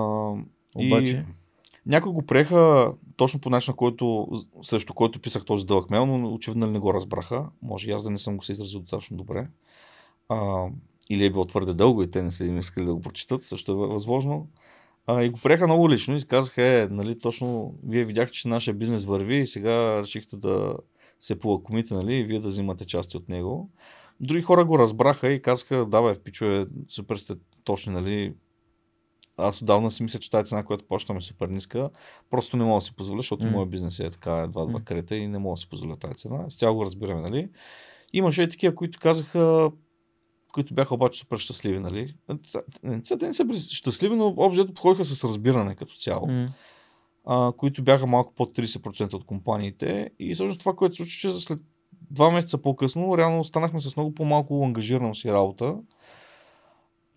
Обаче... И... Някои го приеха точно по начин, който, срещу който писах този дълъг мейл, но очевидно не го разбраха. Може и аз да не съм го се изразил достатъчно добре. А, или е било твърде дълго и те не са им искали да го прочитат, също е възможно. А, и го приеха много лично и казаха, е, нали, точно вие видяхте, че нашия бизнес върви и сега решихте да се полакомите, нали, и вие да взимате части от него. Други хора го разбраха и казаха, да бе, пичове, супер сте точни, нали, аз отдавна си мисля, че тази цена, която плащаме е супер ниска. Просто не мога да си позволя, защото mm. моят бизнес е така едва два крета и не мога да си позволя тази цена. С цяло го разбираме, нали? Имаше и такива, които казаха, които бяха обаче супер щастливи, нали? Не, те не са щастливи, но общо подходиха с разбиране като цяло. Mm. А, които бяха малко под 30% от компаниите. И всъщност това, което се случи, че след два месеца по-късно, реално останахме с много по-малко ангажираност и работа,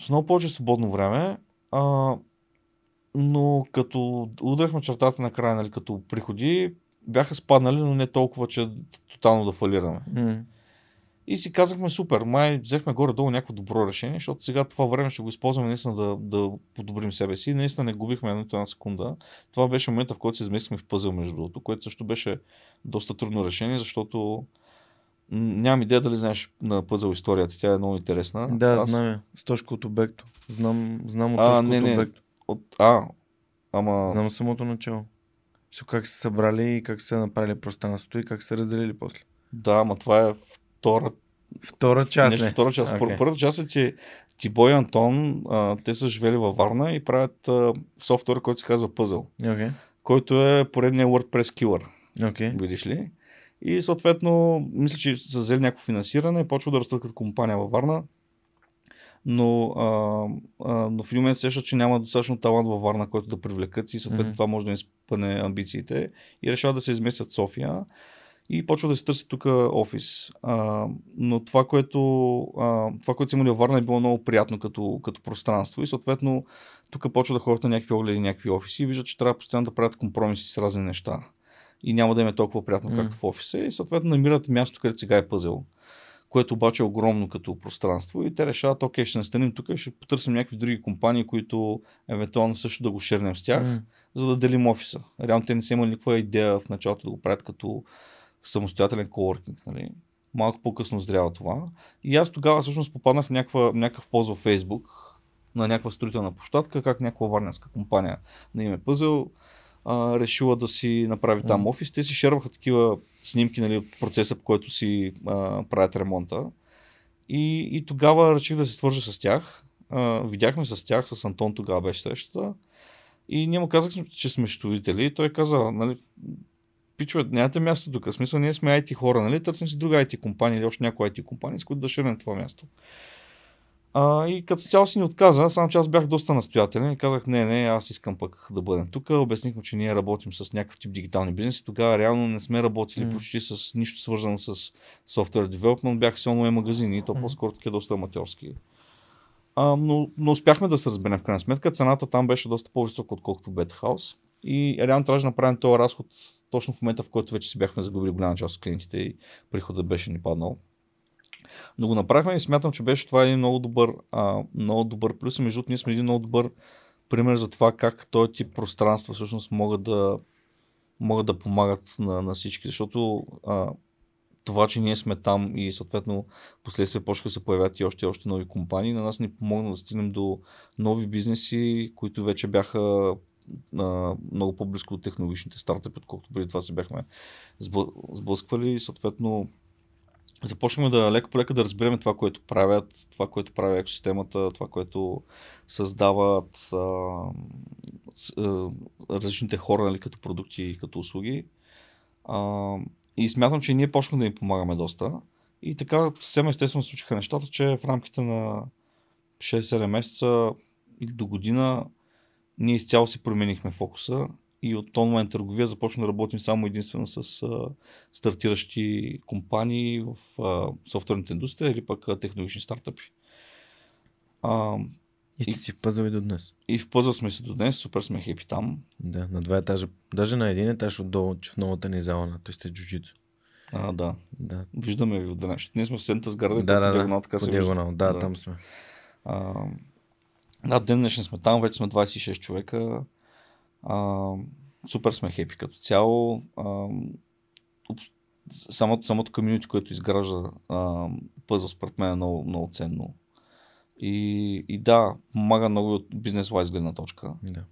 с много повече свободно време. А, но като удряхме чертата на края, нали, като приходи, бяха спаднали, но не толкова, че тотално да фалираме. Mm. И си казахме супер, май взехме горе-долу някакво добро решение, защото сега това време ще го използваме наистина да, да подобрим себе си. Наистина не губихме едно една секунда. Това беше момента, в който се изместихме в пъзъл между другото, което също беше доста трудно решение, защото нямам идея дали знаеш на пъзъл историята. Тя е много интересна. Да, Аз... знам я. С точка от обекто. Знам, знам от точка а, не, от обекто. От, а, Ама... Знам самото начало. Как са събрали и как са направили пространството и как са разделили после. Да, ама това е втора Втора част, Нещо не. втора част. Okay. Първата част е, че Тибой и Антон, а, те са живели във Варна и правят а, софтуер, който се казва Puzzle, Окей. който е поредния WordPress killer, Окей. видиш ли. И съответно, мисля, че са взели някакво финансиране, почва да растат като компания във Варна. Но, а, а, но в един момент сещат, че няма достатъчно талант във Варна, който да привлекат и съответно Мгм. това може да им спъне амбициите и решават да се изместят София и почва да се търси тук офис. А, но това което, а, това, което са имали във Варна е било много приятно като, като пространство и съответно тук почва да ходят на някакви огледи, някакви офиси и виждат, че трябва постоянно да правят компромиси с разни неща. И няма да им е толкова приятно, М. както в офиса. И съответно намират място, където сега е пъзел което обаче е огромно като пространство и те решават, окей, ще настанем тук ще потърсим някакви други компании, които евентуално също да го шернем с тях, М. за да делим офиса. Реално те не са имали никаква идея в началото да го правят като самостоятелен коворкинг. Нали? Малко по-късно зрява това. И аз тогава всъщност попаднах в някаква, някакъв пост във Facebook на някаква строителна площадка, как някаква варненска компания на име Пъзел а, решила да си направи там офис. Те си шерваха такива снимки нали, от процеса, по който си а, правят ремонта. И, и тогава реших да се свържа с тях. А, видяхме с тях, с Антон тогава беше срещата. И ние му казахме, че сме счетоводители. И той каза, нали, пичове, нямате място тук. В смисъл, ние сме IT хора, нали? Търсим си друга IT компания или още някоя IT компания, с които да ширим това място. А, и като цяло си ни отказа, само че аз бях доста настоятелен и казах, не, не, аз искам пък да бъдем тук. Обясних му, че ние работим с някакъв тип дигитални бизнеси. Тогава реално не сме работили М. почти с нищо свързано с software development. Бяха си онлайн магазини и то по-скоро такива доста аматьорски. А, но, но успяхме да се разберем в крайна сметка. Цената там беше доста по-висока, отколкото в Beta House. И реално трябваше да направим този разход точно в момента, в който вече си бяхме загубили голяма част от клиентите и приходът беше ни паднал. Но го направихме и смятам, че беше това един много добър, а, много добър плюс. И между другото, ние сме един много добър пример за това как този тип пространства всъщност могат да, могат да помагат на, на всички. Защото а, това, че ние сме там и съответно последствие почнаха се появят и още и още нови компании, на нас ни помогна да стигнем до нови бизнеси, които вече бяха а, много по-близко до технологичните стартъпи, отколкото преди това се бяхме сблъ- сблъсквали и съответно започнахме да леко по лека да разберем това, което правят, това, което прави екосистемата, това, което създават а, а, различните хора, нали, като продукти и като услуги. А, и смятам, че ние почнахме да им помагаме доста. И така съвсем естествено случиха нещата, че в рамките на 6-7 месеца или до година ние изцяло си променихме фокуса и от онлайн търговия започна да работим само единствено с а, стартиращи компании в а, софтуерната индустрия или пък а, технологични стартъпи. А, И сте си в пъзъл и до днес. и в пъзъл сме се до днес, супер сме хепи там. Да, на два етажа. Даже на един етаж отдолу, че в новата ни зала на той сте джуджицу. А, да, Да, виждаме ви отвън. Защото Ние сме в седната сграда, да, да, диагонал, да. така По диагонал. Да, Да. там сме. А, да, ден днешен сме там, вече сме 26 човека. А, супер сме хепи като цяло. А, самото, самото комьюнити, което изгражда а, пъзъл, според мен е много, много ценно. И, и да, помага много от бизнес лайз гледна точка. Да.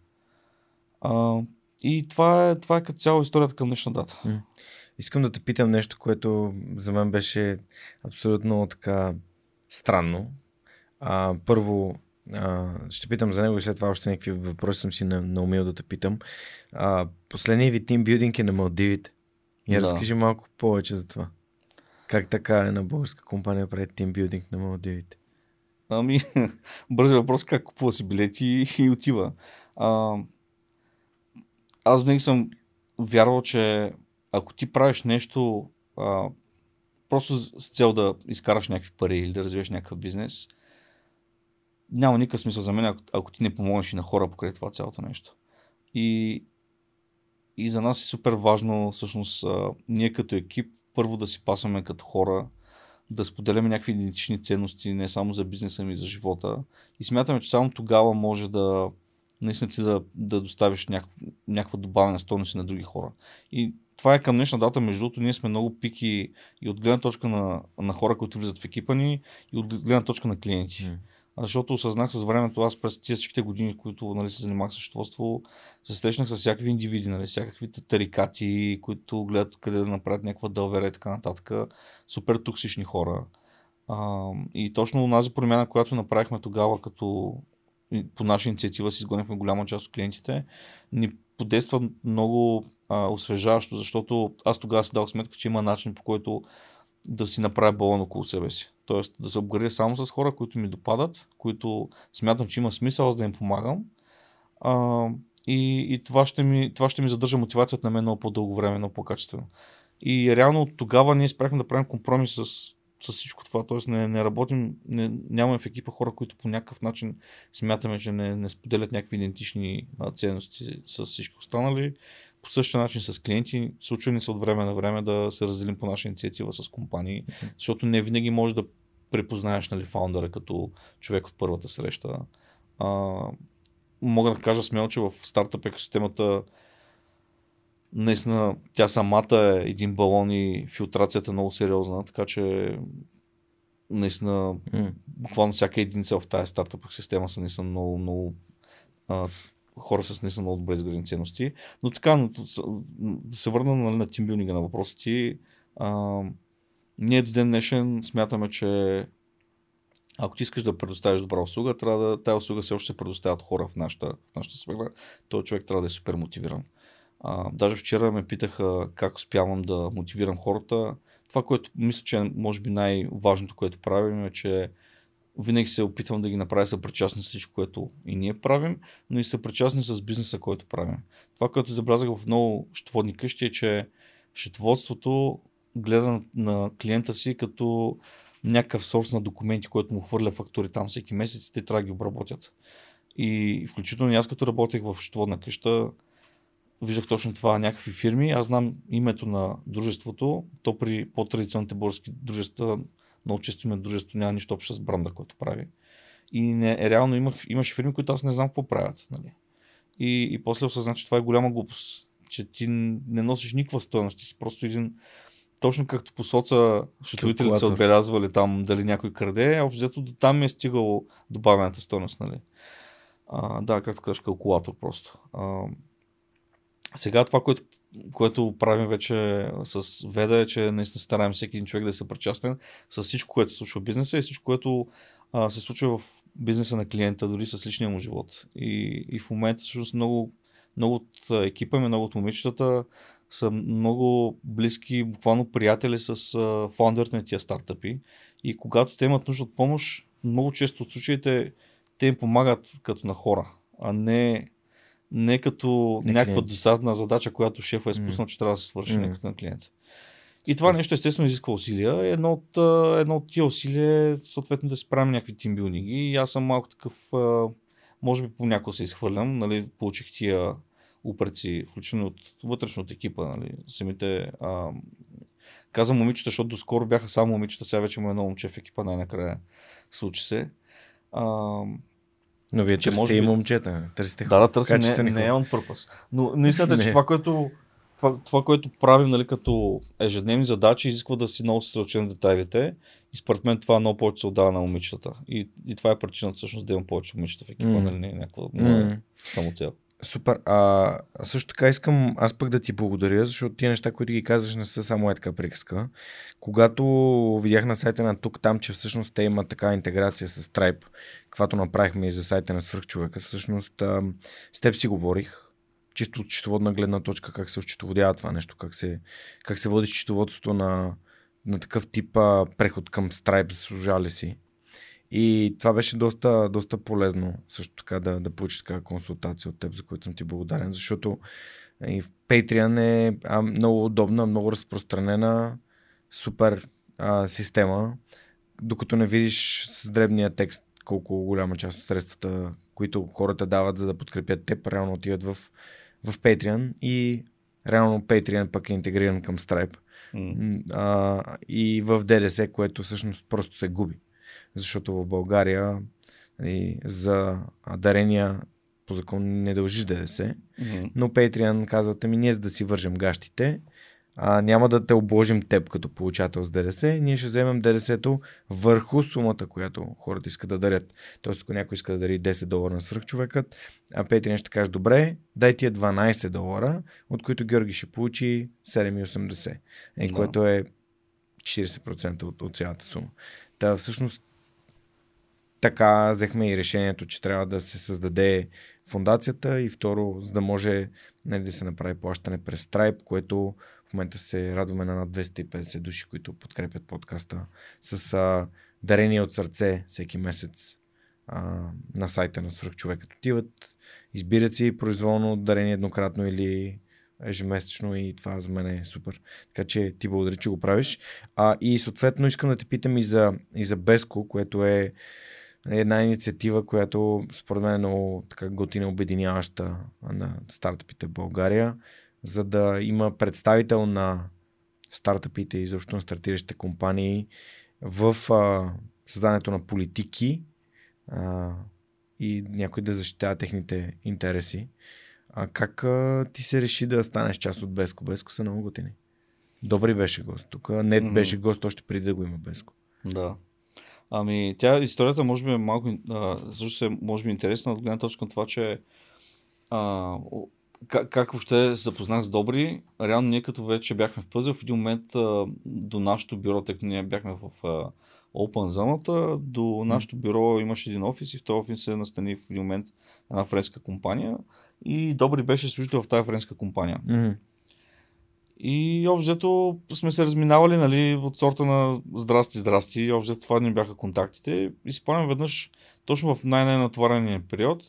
А, и това е, това е като цяло историята към днешна дата. Искам да те питам нещо, което за мен беше абсолютно така странно. А, първо, а, ще питам за него и след това още някакви въпроси съм си на, наумил да те питам. А, последният ви тимбилдинг е на Малдивите. И Да. разкажи малко повече за това. Как така една българска компания прави тимбилдинг на Малдивите? Ами, бързи въпрос, как купува си билети и отива. А, аз винаги съм вярвал, че ако ти правиш нещо а, просто с с цел да изкараш някакви пари или да развиеш някакъв бизнес, няма никакъв смисъл за мен, ако, ако ти не помогнеш и на хора покрай това цялото нещо. И, и за нас е супер важно, всъщност, а, ние като екип, първо да си пасваме като хора, да споделяме някакви идентични ценности, не само за бизнеса, ми и за живота. И смятаме, че само тогава може да наистина ти да, да доставиш някаква, някаква добавена стойност на други хора. И това е към днешна дата, между другото, ние сме много пики и от гледна точка на, на хора, които влизат в екипа ни, и от гледна точка на клиенти. М. защото осъзнах с времето, аз през тези всичките години, които нали, се занимавах с счетоводство, се срещнах с всякакви индивиди, нали, всякакви тарикати, които гледат къде да направят някаква дълвера и така нататък. Супер токсични хора. А, и точно онази промяна, която направихме тогава, като по наша инициатива си изгонихме голяма част от клиентите, ни подейства много а, освежаващо, защото аз тогава си дал сметка, че има начин по който да си направя балон около себе си. Тоест да се обградя само с хора, които ми допадат, които смятам, че има смисъл аз да им помагам. А, и, и това, ще ми, това ще ми задържа мотивацията на мен много по-дълго време, много по-качествено. И реално от тогава ние спряхме да правим компромис с, с всичко това. Тоест не, не работим, не, нямаме в екипа хора, които по някакъв начин смятаме, че не, не споделят някакви идентични ценности с всички останали по същия начин с клиенти. Случва се от време на време да се разделим по наша инициатива с компании, защото не винаги може да препознаеш нали, фаундъра като човек от първата среща. А, мога да кажа смело, че в стартъп екосистемата наистина тя самата е един балон и филтрацията е много сериозна, така че наистина mm. буквално всяка единица в тази стартъп система са наистина много, много а, хора с наистина много добре изградени ценности. Но така, да се върна нали, на тимбилдинга на. А, ние до ден днешен смятаме, че ако ти искаш да предоставиш добра услуга, трябва да тази услуга все още се предоставят хора в нашата, в нашата сфера. Този човек трябва да е супер мотивиран. А, даже вчера ме питаха как успявам да мотивирам хората. Това, което мисля, че е може би най-важното, което правим е, че винаги се опитвам да ги направя съпричастни с всичко, което и ние правим, но и съпричастни с бизнеса, който правим. Това, което забелязах в много счетоводни къщи е, че счетоводството гледа на клиента си като някакъв сорс на документи, който му хвърля фактури там всеки месец и те трябва да ги обработят. И включително аз като работех в счетоводна къща, виждах точно това някакви фирми. Аз знам името на дружеството. То при по-традиционните български дружества много често има дружество, няма нищо общо с бранда, който прави. И не, реално имах, имаше фирми, които аз не знам какво правят. Нали? И, и после осъзнах, че това е голяма глупост. Че ти не носиш никаква стоеност, ти си просто един точно както по соца счетовителите са отбелязвали там дали някой краде, а взето до там ми е стигало добавената стоеност, нали? А, да, както кажеш, калкулатор просто. А, сега това, което което правим вече с Веда е, че наистина стараем всеки един човек да е съпричастен с всичко, което се случва в бизнеса и всичко, което а, се случва в бизнеса на клиента, дори с личния му живот. И, и в момента всъщност много, много от екипа ми, много от момичетата са много близки, буквално приятели с а, на тия стартъпи. И когато те имат нужда от помощ, много често от случаите те им помагат като на хора, а не не като не някаква достатъчна задача, която шефа е спуснал, mm. че трябва да се свърши mm. на клиента. И това нещо естествено изисква усилия. Едно от, едно от тия усилия е съответно да се правим някакви тимбилдинги. И аз съм малко такъв, може би понякога се изхвърлям, нали, получих тия упреци, включително от вътрешно от екипа, нали, самите а, казвам момичета, защото доскоро бяха само момичета, сега вече му едно момче в екипа, най-накрая случи се. А, но вие че може би... и момчета, търсите Да, да, търсим, не, не е on purpose. Но, но истината е, че това, което, това, това, което правим нали, като ежедневни задачи, изисква да си много съсредоточен на детайлите. И според мен това много повече се отдава на момичетата. И, и това е причината всъщност да имам повече момичета в екипа, mm. нали, не е някаква mm. само цел. Супер. А, също така искам аз пък да ти благодаря, защото тия неща, които ги казваш, не са само е приказка. Когато видях на сайта на тук там, че всъщност те имат така интеграция с Stripe, каквато направихме и за сайта на свърхчовека, всъщност а, с теб си говорих, чисто от счетоводна гледна точка, как се счетоводява това нещо, как се, как се води счетоводството на, на такъв тип а, преход към Stripe, заслужали си. И това беше доста, доста полезно също така да, да получиш така консултация от теб, за което съм ти благодарен, защото и в Patreon е а, много удобна, много разпространена, супер а, система, докато не видиш с дребния текст колко голяма част от средствата, които хората дават за да подкрепят теб, реално отиват в, в Patreon и реално Patreon пък е интегриран към Stripe. Mm. А, и в ДДС, което всъщност просто се губи защото в България нали, за дарения по закон не дължиш ДДС, mm-hmm. но Patreon казват ми ние за да си вържем гащите, а, няма да те обложим теб като получател с ДДС, ние ще вземем ДДС-то върху сумата, която хората искат да дарят. Тоест, ако някой иска да дари 10 долара на свръхчовекът, а Петри ще каже, добре, дай тия 12 долара, от които Георги ще получи 7,80, е, да. което е 40% от, от цялата сума. Та всъщност така взехме и решението, че трябва да се създаде фундацията и второ, за да може нали, да се направи плащане през Stripe, което в момента се радваме на над 250 души, които подкрепят подкаста с а, дарение от сърце всеки месец а, на сайта на Свърхчовекът. Отиват, избират си произволно дарение еднократно или ежемесечно и това за мен е супер. Така че ти благодаря, че го правиш. А, и съответно искам да те питам и за, и за Беско, което е една инициатива, която според мен е много така готина обединяваща на стартъпите в България, за да има представител на стартъпите и защо на стартиращите компании в а, създането на политики а, и някой да защитава техните интереси. А как а, ти се реши да станеш част от Беско? Беско са много готини. Добри беше гост. Тук не mm-hmm. беше гост още преди да го има Беско. Да. Ами, тя историята може би е малко, а, също се може би интересна от гледна точка на това, че а, как, как въобще се запознах с Добри. Реално ние като вече бяхме в пъзел, в един момент а, до нашото бюро, тъй като ние бяхме в а, Open зоната, до нашото бюро имаше един офис и в този офис се настани в един момент една френска компания и Добри беше служител в тази френска компания. Mm-hmm. И общо сме се разминавали нали, от сорта на здрасти, здрасти. Общо това ни бяха контактите. И спомням веднъж, точно в най-най-натварения период,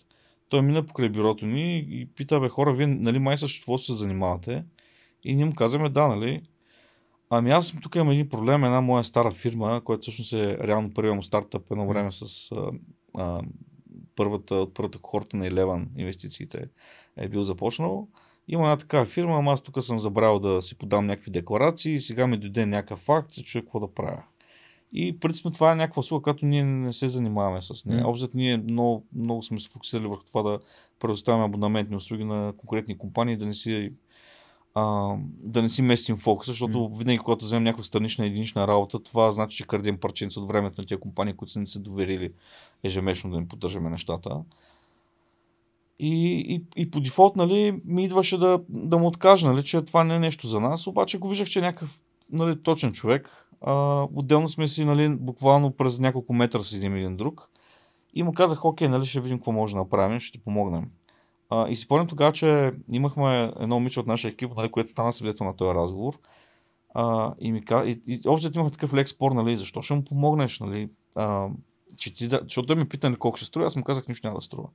той мина покрай бюрото ни и пита, бе хора, вие нали май какво се занимавате? И ние му казваме, да, нали. Ами аз тук имам един проблем, една моя стара фирма, която всъщност е реално първият му стартъп едно време с а, а, първата, от първата хората на Eleven инвестициите е бил започнал. Има една такава фирма, ама аз тук съм забравил да си подам някакви декларации и сега ми дойде някакъв факт, се чуя какво да правя. И принципно това е някаква услуга, която ние не се занимаваме с нея. Mm. Обзет ние много, много сме се фокусирали върху това да предоставяме абонаментни услуги на конкретни компании, да не си а, да не си местим фокус, защото mm. винаги, когато вземем някаква странична единична работа, това значи, че крадем парченца от времето на тези компании, които са ни се доверили ежемесечно да им поддържаме нещата. И, и, и по дефолт, нали, ми идваше да, да му откажа, нали, че това не е нещо за нас, обаче го виждах, че е някакъв нали, точен човек. А, отделно сме си, нали, буквално през няколко метра седим един друг. И му казах, окей, нали, ще видим какво може да направим, ще ти помогнем. А, и си спомням тогава, че имахме едно момиче от нашия екип, нали, което стана свидетел на този разговор. А, и ми каза, и, и общо имахме такъв лек спор, нали, защо ще му помогнеш, нали, а, че ти защото той ми пита нали, колко ще струва, аз му казах, нищо няма да струва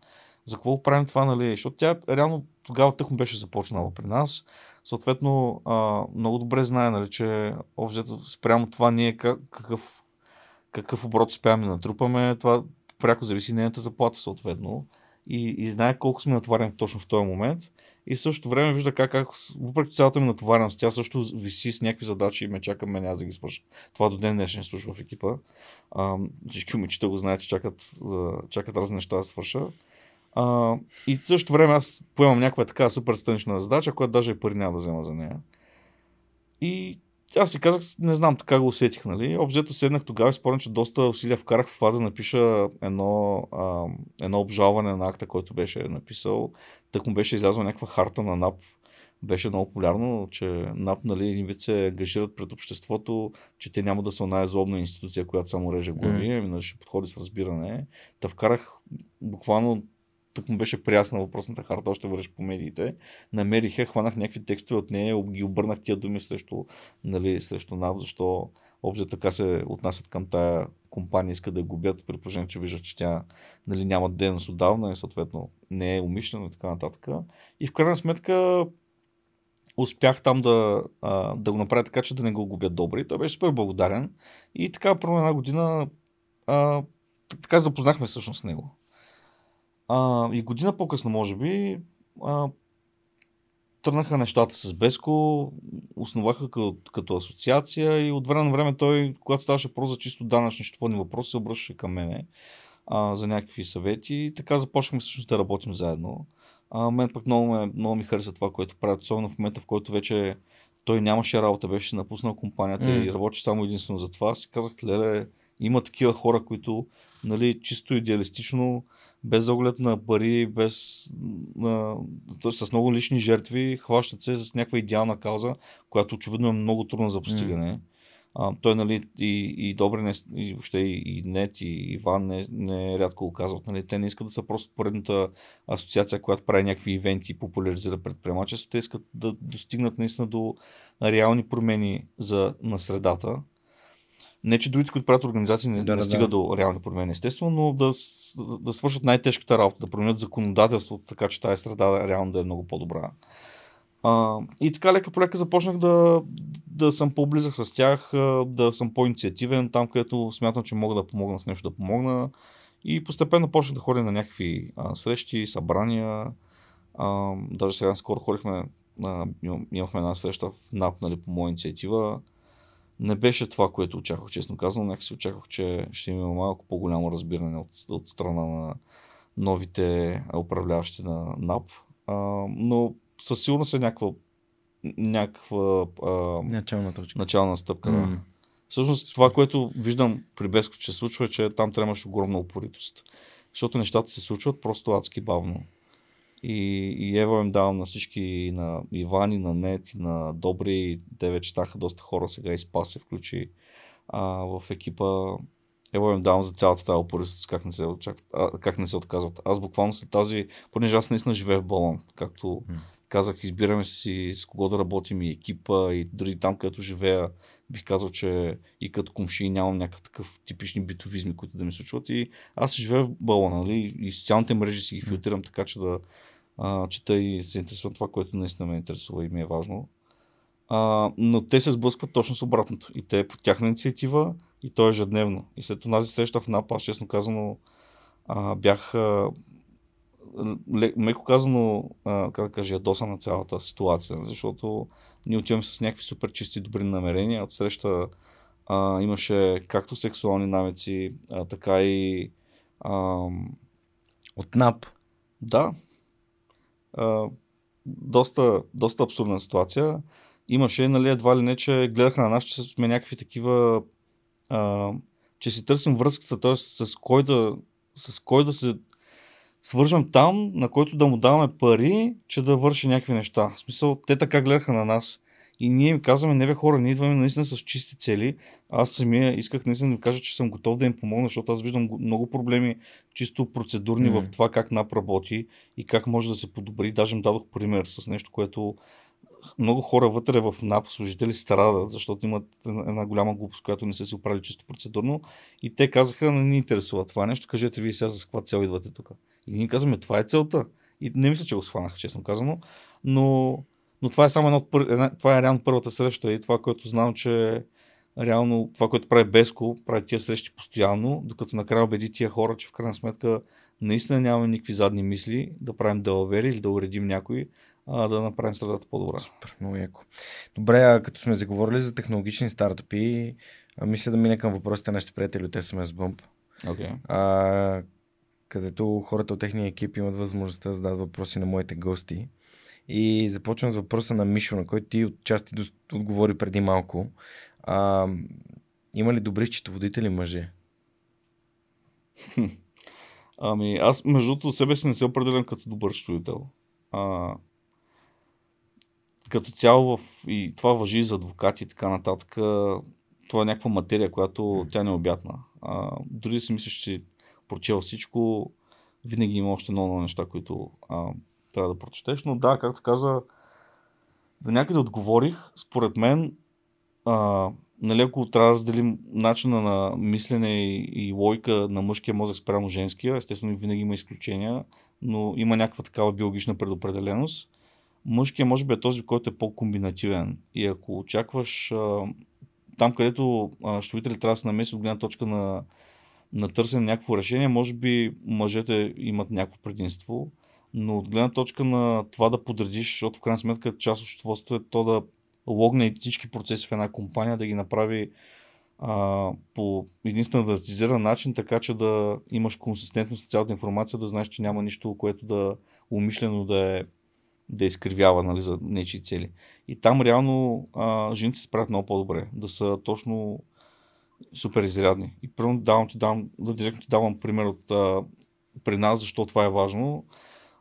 за какво правим това, нали? Защото тя реално тогава тъкмо беше започнала при нас. Съответно, а, много добре знае, нали, че общо спрямо това ние какъв, какъв оборот успяваме натрупаме, това пряко зависи нейната заплата съответно. И, и знае колко сме натварени точно в този момент. И в същото време вижда как, как въпреки цялата ми натовареност, тя също виси с някакви задачи и ме чака мен аз да ги свърша. Това до ден днешен служба в екипа. Всички момичета го знаят, че чакат, чакат разни неща да свърша. А, и в същото време аз поемам някаква така супер странична задача, която даже и пари няма да взема за нея. И аз си казах, не знам така го усетих, нали. Обзето седнах тогава и спомням, че доста усилия вкарах в това да напиша едно, а, едно обжалване на акта, който беше написал. Так му беше излязла някаква харта на НАП. Беше много популярно, че НАП, нали, един вид се ангажират пред обществото, че те няма да са една злобна институция, която само реже глави, mm. ами нали, ще подходи с разбиране. Та вкарах буквално тук му беше приясна въпросната харта, още върш по медиите. Намерих я, хванах някакви текстове от нея, ги обърнах тия думи срещу, нали, срещу НАВ, защо общо така се отнасят към тая компания, искат да я губят, при положение, че виждат, че тя нали, няма дейност отдавна и съответно не е умишлено и така нататък. И в крайна сметка успях там да, да го направя така, че да не го губят добри. Той беше супер благодарен. И така, първо една година а, така запознахме всъщност с него. А, и година по-късно, може би, а, тръгнаха нещата с Беско, основаха като, като асоциация и от време на време той, когато ставаше про за чисто данъчни счетоводни въпроси, се обръщаше към мене а, за някакви съвети и така започнахме всъщност да работим заедно. А, мен пък много, ме, много ми хареса това, което правят, особено в момента, в който вече той нямаше работа, беше напуснал компанията mm. и работи само единствено за това. Си казах, леле, има такива хора, които нали, чисто идеалистично, без оглед на пари, без, т.е. с много лични жертви, хващат се с някаква идеална кауза, която очевидно е много трудна за постигане. Mm. А, той, нали, и, и Добре, и въобще и, и Нет, и Иван не, не рядко го казват. Нали, те не искат да са просто поредната асоциация, която прави някакви ивенти и популяризира предприемачество. Те искат да достигнат наистина до реални промени за, на средата. Не, че другите, които правят организации, не, да, не стигат да. до реални промени, естествено, но да, да, да свършат най-тежката работа, да променят законодателството, така че тази среда реално да е много по-добра. А, и така лека по лека започнах да, да съм по-близък с тях, да съм по-инициативен, там където смятам, че мога да помогна с нещо да помогна. И постепенно почнах да ходя на някакви а, срещи, събрания. А, даже сега скоро ходихме, а, имахме една среща в НАП, нали, по моя инициатива. Не беше това, което очаквах, честно казвам. Някак си очаквах, че ще има малко по-голямо разбиране от, от страна на новите управляващи на НАП. А, но със сигурност е някаква, някаква а, начална, точка. начална стъпка. Mm. Да. Всъщност това, което виждам при Беско, че се случва, е, че там трябваше огромна упоритост. Защото нещата се случват просто адски бавно. И, и ево им давам на всички, на Ивани, на Нет, и на Добри, те вече станаха доста хора, сега и Спас се включи а, в екипа. Ево им давам за цялата тази упоритост, как не се, а, как не се отказват. Аз буквално след тази, понеже аз наистина живея в балон, както mm казах, избираме си с кого да работим и екипа и дори там, където живея, бих казал, че и като комши нямам някакъв такъв типични битовизми, които да ми случват. И аз живея в балона, нали? И социалните мрежи си ги филтрирам така, че да а, чета и се интересувам това, което наистина ме интересува и ми е важно. А, но те се сблъскват точно с обратното. И те е по тяхна инициатива и то е ежедневно. И след тази среща в НАП, аз честно казано, а, бях а, меко казано, а, как да кажа, ядоса на цялата ситуация, защото ние отиваме с някакви супер чисти добри намерения. От среща а, имаше както сексуални навици, а, така и а, от НАП. Да. Доста, доста абсурдна ситуация. Имаше, нали, едва ли не, че гледаха на нас, че сме някакви такива, а, че си търсим връзката, т.е. с кой да, с кой да се свържем там, на който да му даваме пари, че да върши някакви неща. В смисъл, те така гледаха на нас. И ние им казваме, не бе хора, ние идваме наистина с чисти цели. Аз самия исках наистина да кажа, че съм готов да им помогна, защото аз виждам много проблеми, чисто процедурни mm. в това как НАП работи и как може да се подобри. Даже им дадох пример с нещо, което много хора вътре в НАП, служители страдат, защото имат една голяма глупост, която не се си оправили чисто процедурно. И те казаха, не ни интересува това нещо, кажете вие сега за каква цел идвате тук. И ние казваме, това е целта. И не мисля, че го схванаха, честно казано. Но, но това е само едно, една, това е реално първата среща и това, което знам, че реално това, което прави Беско, прави тия срещи постоянно, докато накрая убеди тия хора, че в крайна сметка наистина нямаме никакви задни мисли да правим далавери или да уредим някой, а да направим средата по-добра. Супер, много яко. Добре, а като сме заговорили за технологични стартъпи, мисля да мине към въпросите на нашите приятели от SMS Bump. Okay. А, където хората от техния екип имат възможността да зададат въпроси на моите гости. И започвам с въпроса на Мишо, на който ти отчасти отговори преди малко. А, има ли добри счетоводители мъже? Ами, аз между другото себе си не се определям като добър счетоводител. А, като цяло в, и това въжи за адвокати и така нататък, това е някаква материя, която тя не е обятна. А, дори си мислиш, че си прочел всичко, винаги има още много неща, които а, трябва да прочетеш. Но да, както каза, до някъде отговорих. Според мен, а, нали, трябва да разделим начина на мислене и, и логика на мъжкия мозък спрямо женския, естествено винаги има изключения, но има някаква такава биологична предопределеност. Мъжкия може би е този, който е по-комбинативен. И ако очакваш а, там, където щовители трябва да се намеси от гледна точка на на търсене някакво решение, може би мъжете имат някакво предимство, но от гледна точка на това да подредиш, защото в крайна сметка част от счетоводството е то да логне всички процеси в една компания, да ги направи а, по един стандартизиран начин, така че да имаш консистентност с цялата информация, да знаеш, че няма нищо, което да умишлено да е да изкривява нали, за нечи цели. И там реално а, жените се справят много по-добре, да са точно супер изрядни. И първо давам ти, давам, да директно ти давам пример от а, при нас, защо това е важно.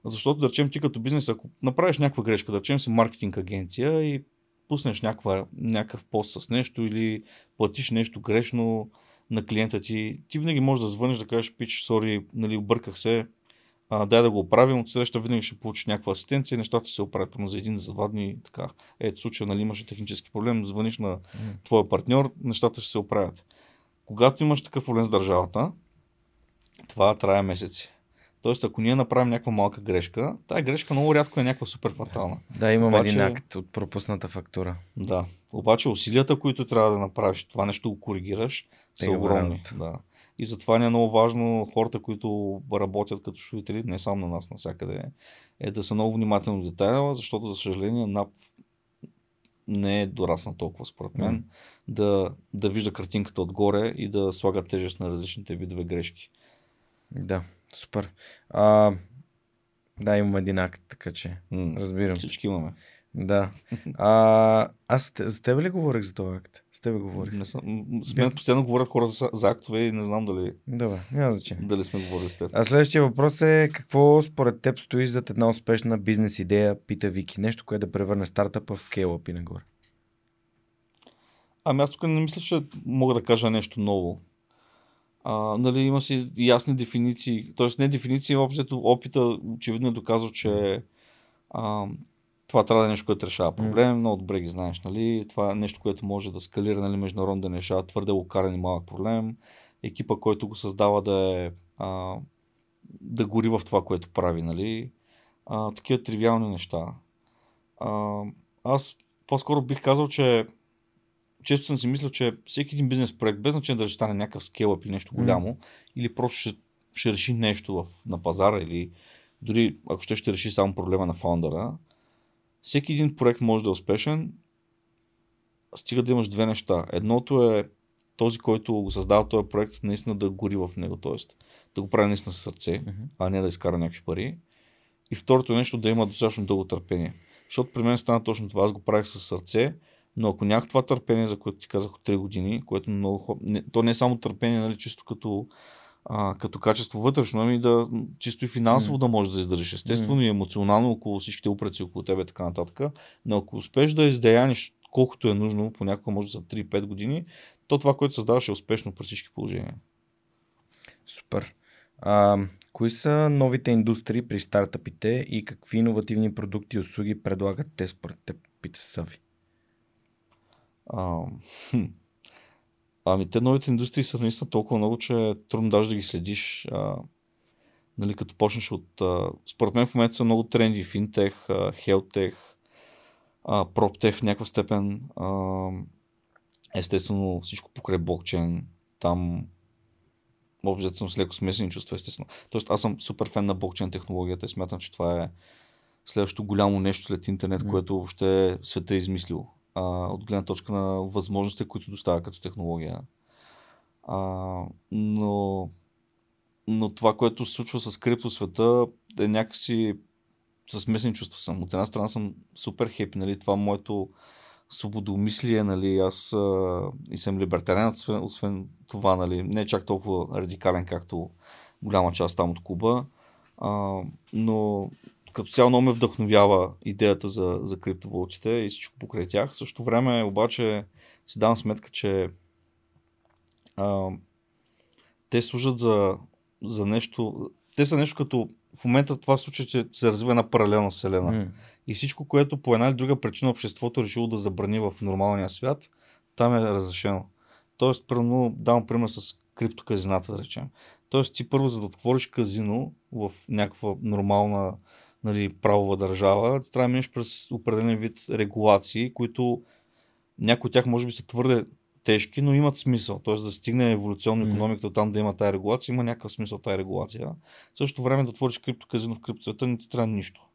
Защото, да речем, ти като бизнес, ако направиш някаква грешка, да речем си маркетинг агенция и пуснеш някаква, някакъв пост с нещо или платиш нещо грешно на клиента ти, ти винаги можеш да звъниш да кажеш, пич, сори, нали, обърках се, а, дай да го оправим, от среща винаги ще получиш някаква асистенция, нещата се оправят за един, за два дни, така. Ето случая, нали, имаше технически проблем, звъниш на твоя партньор, нещата ще се оправят. Когато имаш такъв проблем с държавата, това трае месеци. Тоест, ако ние направим някаква малка грешка, тази грешка много рядко е някаква супер фатална. Да, имам обаче, един акт от пропусната фактура. Да. Обаче усилията, които трябва да направиш, това нещо го коригираш, са огромни. Да. И затова не е много важно хората, които работят като шутители, не само на нас, навсякъде, е да са много внимателни в детайла, защото, за съжаление, НАП не е дорасна толкова, според мен, mm. да, да вижда картинката отгоре и да слага тежест на различните видове грешки. Да, супер. А, да, имам един акт, така че mm. разбирам. Всички имаме. Да. А, аз за тебе ли говорих за този акт? С тебе говорих. Не съм, с мен постоянно говорят хора за, за актове и не знам дали. Добре, няма значение. Дали сме говорили с теб. А следващия въпрос е какво според теб стои зад една успешна бизнес идея, пита Вики. Нещо, което да превърне стартъпа в скейлъп и нагоре. Ами аз тук не мисля, че мога да кажа нещо ново. А, нали, има си ясни дефиниции, т.е. не дефиниции, общото опита очевидно е доказал, че а, това трябва да е нещо, което решава проблем, много добре ги знаеш, нали? Това е нещо, което може да скалира нали, международно, да не решава твърде локален и малък проблем. Екипа, който го създава да е а, да гори в това, което прави, нали? А, такива тривиални неща. А, аз по-скоро бих казал, че често съм си мислил, че всеки един бизнес проект, без значение да ще стане някакъв скелъп или нещо голямо, mm. или просто ще, ще реши нещо в, на пазара, или дори ако ще, ще реши само проблема на фаундъра, всеки един проект може да е успешен, стига да имаш две неща. Едното е този, който го създава този проект, наистина да гори в него, т.е. да го прави наистина с сърце, mm-hmm. а не да изкара някакви пари. И второто е нещо да има достатъчно дълго търпение. Защото при мен стана точно това. Аз го правих с сърце, но ако нямах това търпение, за което ти казах от 3 години, което много не, то не е само търпение, нали, чисто като а, като качество вътрешно, ами да чисто и финансово mm. да можеш да издържиш. Естествено mm. и емоционално около всичките упреци около тебе и така нататък. Но ако успеш да издеяниш колкото е нужно, понякога може за 3-5 години, то това, което създаваш е успешно при всички положения. Супер. А, кои са новите индустрии при стартъпите и какви иновативни продукти и услуги предлагат те според теб, пита Сави? А, хм. Ами те новите индустрии са наистина толкова много, че е трудно даже да ги следиш. А, нали, като почнеш от... А, според мен в момента са много тренди. Финтех, хелтех, проптех в някаква степен. А, естествено всичко покрай блокчейн. Там общо с леко смесени чувства, естествено. Тоест аз съм супер фен на блокчейн технологията и смятам, че това е следващото голямо нещо след интернет, mm. което въобще света е измислил а, от гледна точка на възможностите, които доставя като технология. А, но, но това, което се случва с криптосвета е някакси с местни чувства съм. От една страна съм супер хепи, нали, това моето свободомислие, нали, аз а, и съм либертарен, освен, освен това, нали, не е чак толкова радикален, както голяма част там от Куба, а, но като цяло много ме вдъхновява идеята за, за криптовалутите и всичко покрай тях. В същото време обаче си давам сметка, че а, те служат за, за нещо. Те са нещо като в момента това случай, че се развива една паралелна вселена. Mm. И всичко, което по една или друга причина обществото е решило да забрани в нормалния свят, там е разрешено. Тоест, първо, давам пример с криптоказината, да речем. Тоест, ти първо, за да отвориш казино в някаква нормална нали, правова държава, трябва да минеш през определен вид регулации, които някои от тях може би са твърде тежки, но имат смисъл. Т.е. да стигне еволюционно економиката там да има тази регулация, има някакъв смисъл тази регулация. В същото време да отвориш криптоказино в криптоцвета не ти трябва нищо.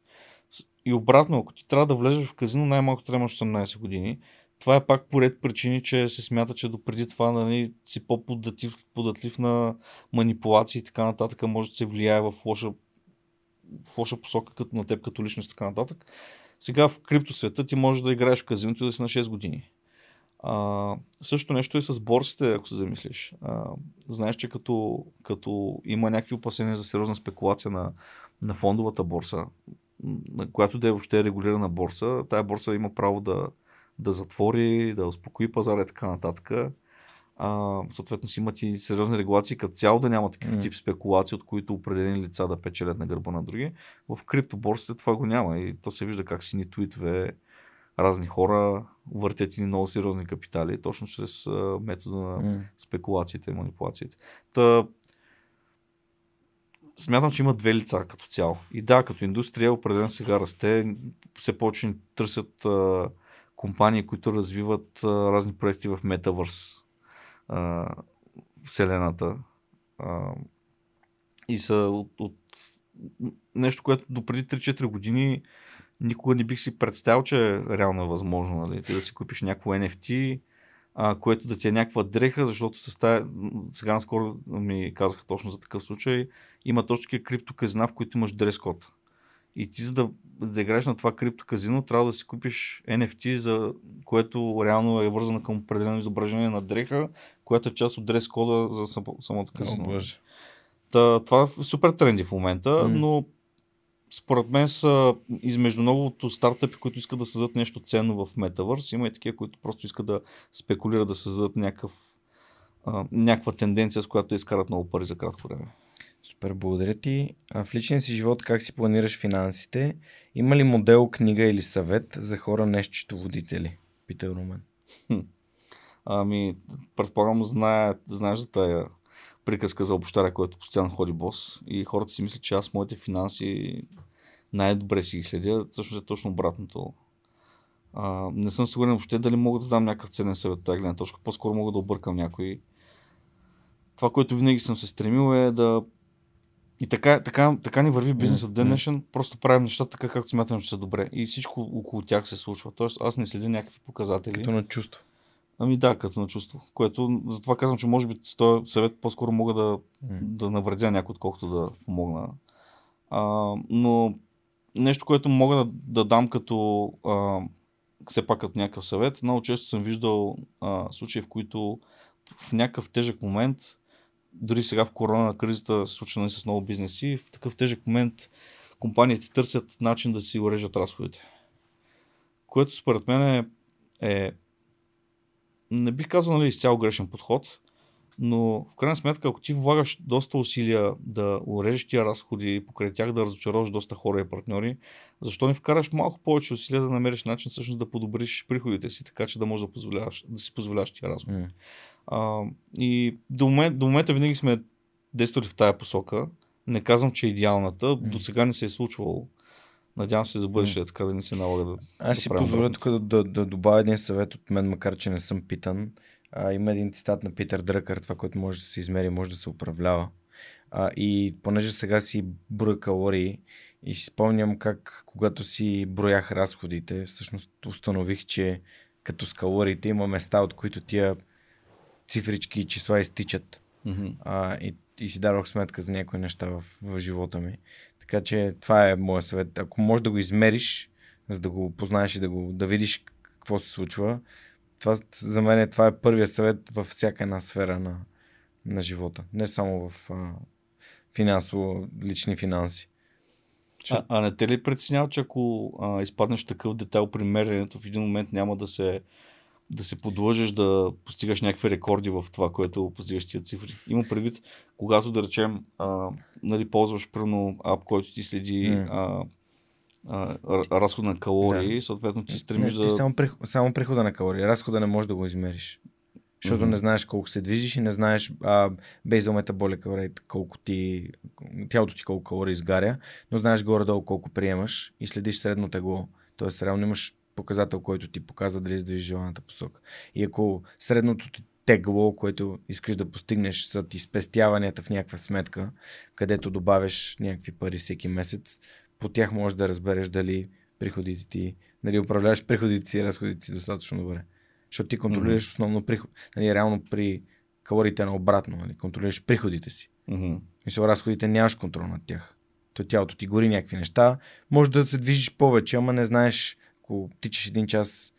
И обратно, ако ти трябва да влезеш в казино, най-малко трябва 18 години. Това е пак поред причини, че се смята, че допреди това нали, си по-податлив податлив на манипулации и така нататък, може да се влияе в лоша в лоша посока като на теб като личност и така нататък. Сега в криптосвета ти можеш да играеш в казиното и да си на 6 години. А, също нещо е с борсите, ако се замислиш. А, знаеш, че като, като има някакви опасения за сериозна спекулация на, на фондовата борса, на която да е въобще регулирана борса, тая борса има право да, да затвори, да успокои пазара и така нататък. А, съответно си имат и сериозни регулации, като цяло да няма такъв тип спекулации, от които определени лица да печелят на гърба на други. В криптоборсите това го няма и то се вижда как си ни твитове разни хора въртят и много сериозни капитали, точно чрез а, метода на mm. спекулациите и манипулациите. Та, смятам, че има две лица като цяло. И да, като индустрия определено сега расте, все повече търсят а, компании, които развиват а, разни проекти в Metaverse а, Вселената. А, и са от, от нещо, което до преди 3-4 години никога не бих си представил, че е реално възможно. Нали? Ти да си купиш някакво NFT, а, което да ти е някаква дреха, защото се стая, сега наскоро ми казаха точно за такъв случай, има точно такива криптоказина, в които имаш дрес код. И ти за да, да играеш на това криптоказино, трябва да си купиш NFT, за което реално е вързано към определено изображение на дреха, което е част от дрес кода за самото казино. О, Та, това е супер тренди в момента, mm. но според мен са измежду многото стартъпи, които искат да създадат нещо ценно в Metaverse. Има и такива, които просто искат да спекулират да създадат някакъв, а, някаква тенденция, с която да изкарат много пари за кратко време. Супер, благодаря ти. А в личния си живот как си планираш финансите? Има ли модел, книга или съвет за хора нещитоводители? Пита Румен. Ами, предполагам, знае, знаеш за тая приказка за обощаря, който постоянно ходи бос и хората си мислят, че аз моите финанси най-добре си ги следя. Всъщност е точно обратното. А, не съм сигурен въобще дали мога да дам някакъв ценен съвет тази гледна точка. По-скоро мога да объркам някой. Това, което винаги съм се стремил е да и така, така, така ни върви бизнесът ден днешен, просто правим нещата така, както смятам, че са добре. И всичко около тях се случва. Тоест, аз не следя някакви показатели. Като на чувство. Ами да, като на чувство. Което, затова казвам, че може би с този съвет по-скоро мога да, mm. да навредя някой, отколкото да помогна. А, но нещо, което мога да, да дам като а, все пак като някакъв съвет, много често съм виждал а, случаи, в които в някакъв тежък момент, дори сега в корона кризата се случва нали, с много бизнеси, в такъв тежък момент компаниите търсят начин да си урежат разходите. Което според мен е, е не бих казал нали, изцяло грешен подход, но в крайна сметка, ако ти влагаш доста усилия да урежеш тия разходи и покрай тях да разочароваш доста хора и партньори, защо не вкараш малко повече усилия да намериш начин всъщност да подобриш приходите си, така че да можеш да, позволяваш, да си позволяваш тия разходи. Mm. А, и до, момент, до момента винаги сме действали в тая посока. Не казвам, че е идеалната. Mm. До сега не се е случвало. Надявам се за бъдеще, така да не се налага да. Аз да си позволя тук да, да, да, добавя един съвет от мен, макар че не съм питан. А, има един цитат на Питър Дръкър, това, което може да се измери, може да се управлява. А, и понеже сега си броя калории и си спомням как, когато си броях разходите, всъщност установих, че като с калориите има места, от които тия цифрички и числа изтичат. Mm-hmm. А, и, и си дадох сметка за някои неща в, в живота ми. Така че това е моят съвет. Ако можеш да го измериш, за да го познаеш и да, го, да видиш какво се случва, това, за мен е, това е първия съвет във всяка една сфера на, на живота. Не само в а, финансово, лични финанси. А, а не те ли притеснява, че ако а, изпаднеш такъв детайл при меренето, в един момент няма да се да се подлъжеш да постигаш някакви рекорди в това, което постигаш тия цифри. Има предвид, когато да речем, а, нали, ползваш пръвно ап, който ти следи mm. а, а, разход на калории, да. съответно ти стремиш не, да... Ти само, приход, само прихода на калории, разхода не можеш да го измериш. Защото mm-hmm. не знаеш колко се движиш и не знаеш а, бейзъл метаболика рейт, колко ти, тялото ти колко калории изгаря, но знаеш горе-долу колко приемаш и следиш средно тегло. Тоест, реално имаш показател, който ти показва дали се желаната посока. И ако средното ти тегло, което искаш да постигнеш, са ти спестяванията в някаква сметка, където добавяш някакви пари всеки месец, по тях можеш да разбереш дали приходите ти, дали управляваш приходите си и разходите си достатъчно добре. Защото ти контролираш mm-hmm. основно приход. Нали, реално при калориите на обратно, нали, контролираш приходите си. Mm-hmm. Мисля, разходите нямаш контрол над тях. То тялото ти гори някакви неща. Може да се движиш повече, ама не знаеш, ако тичаш един час,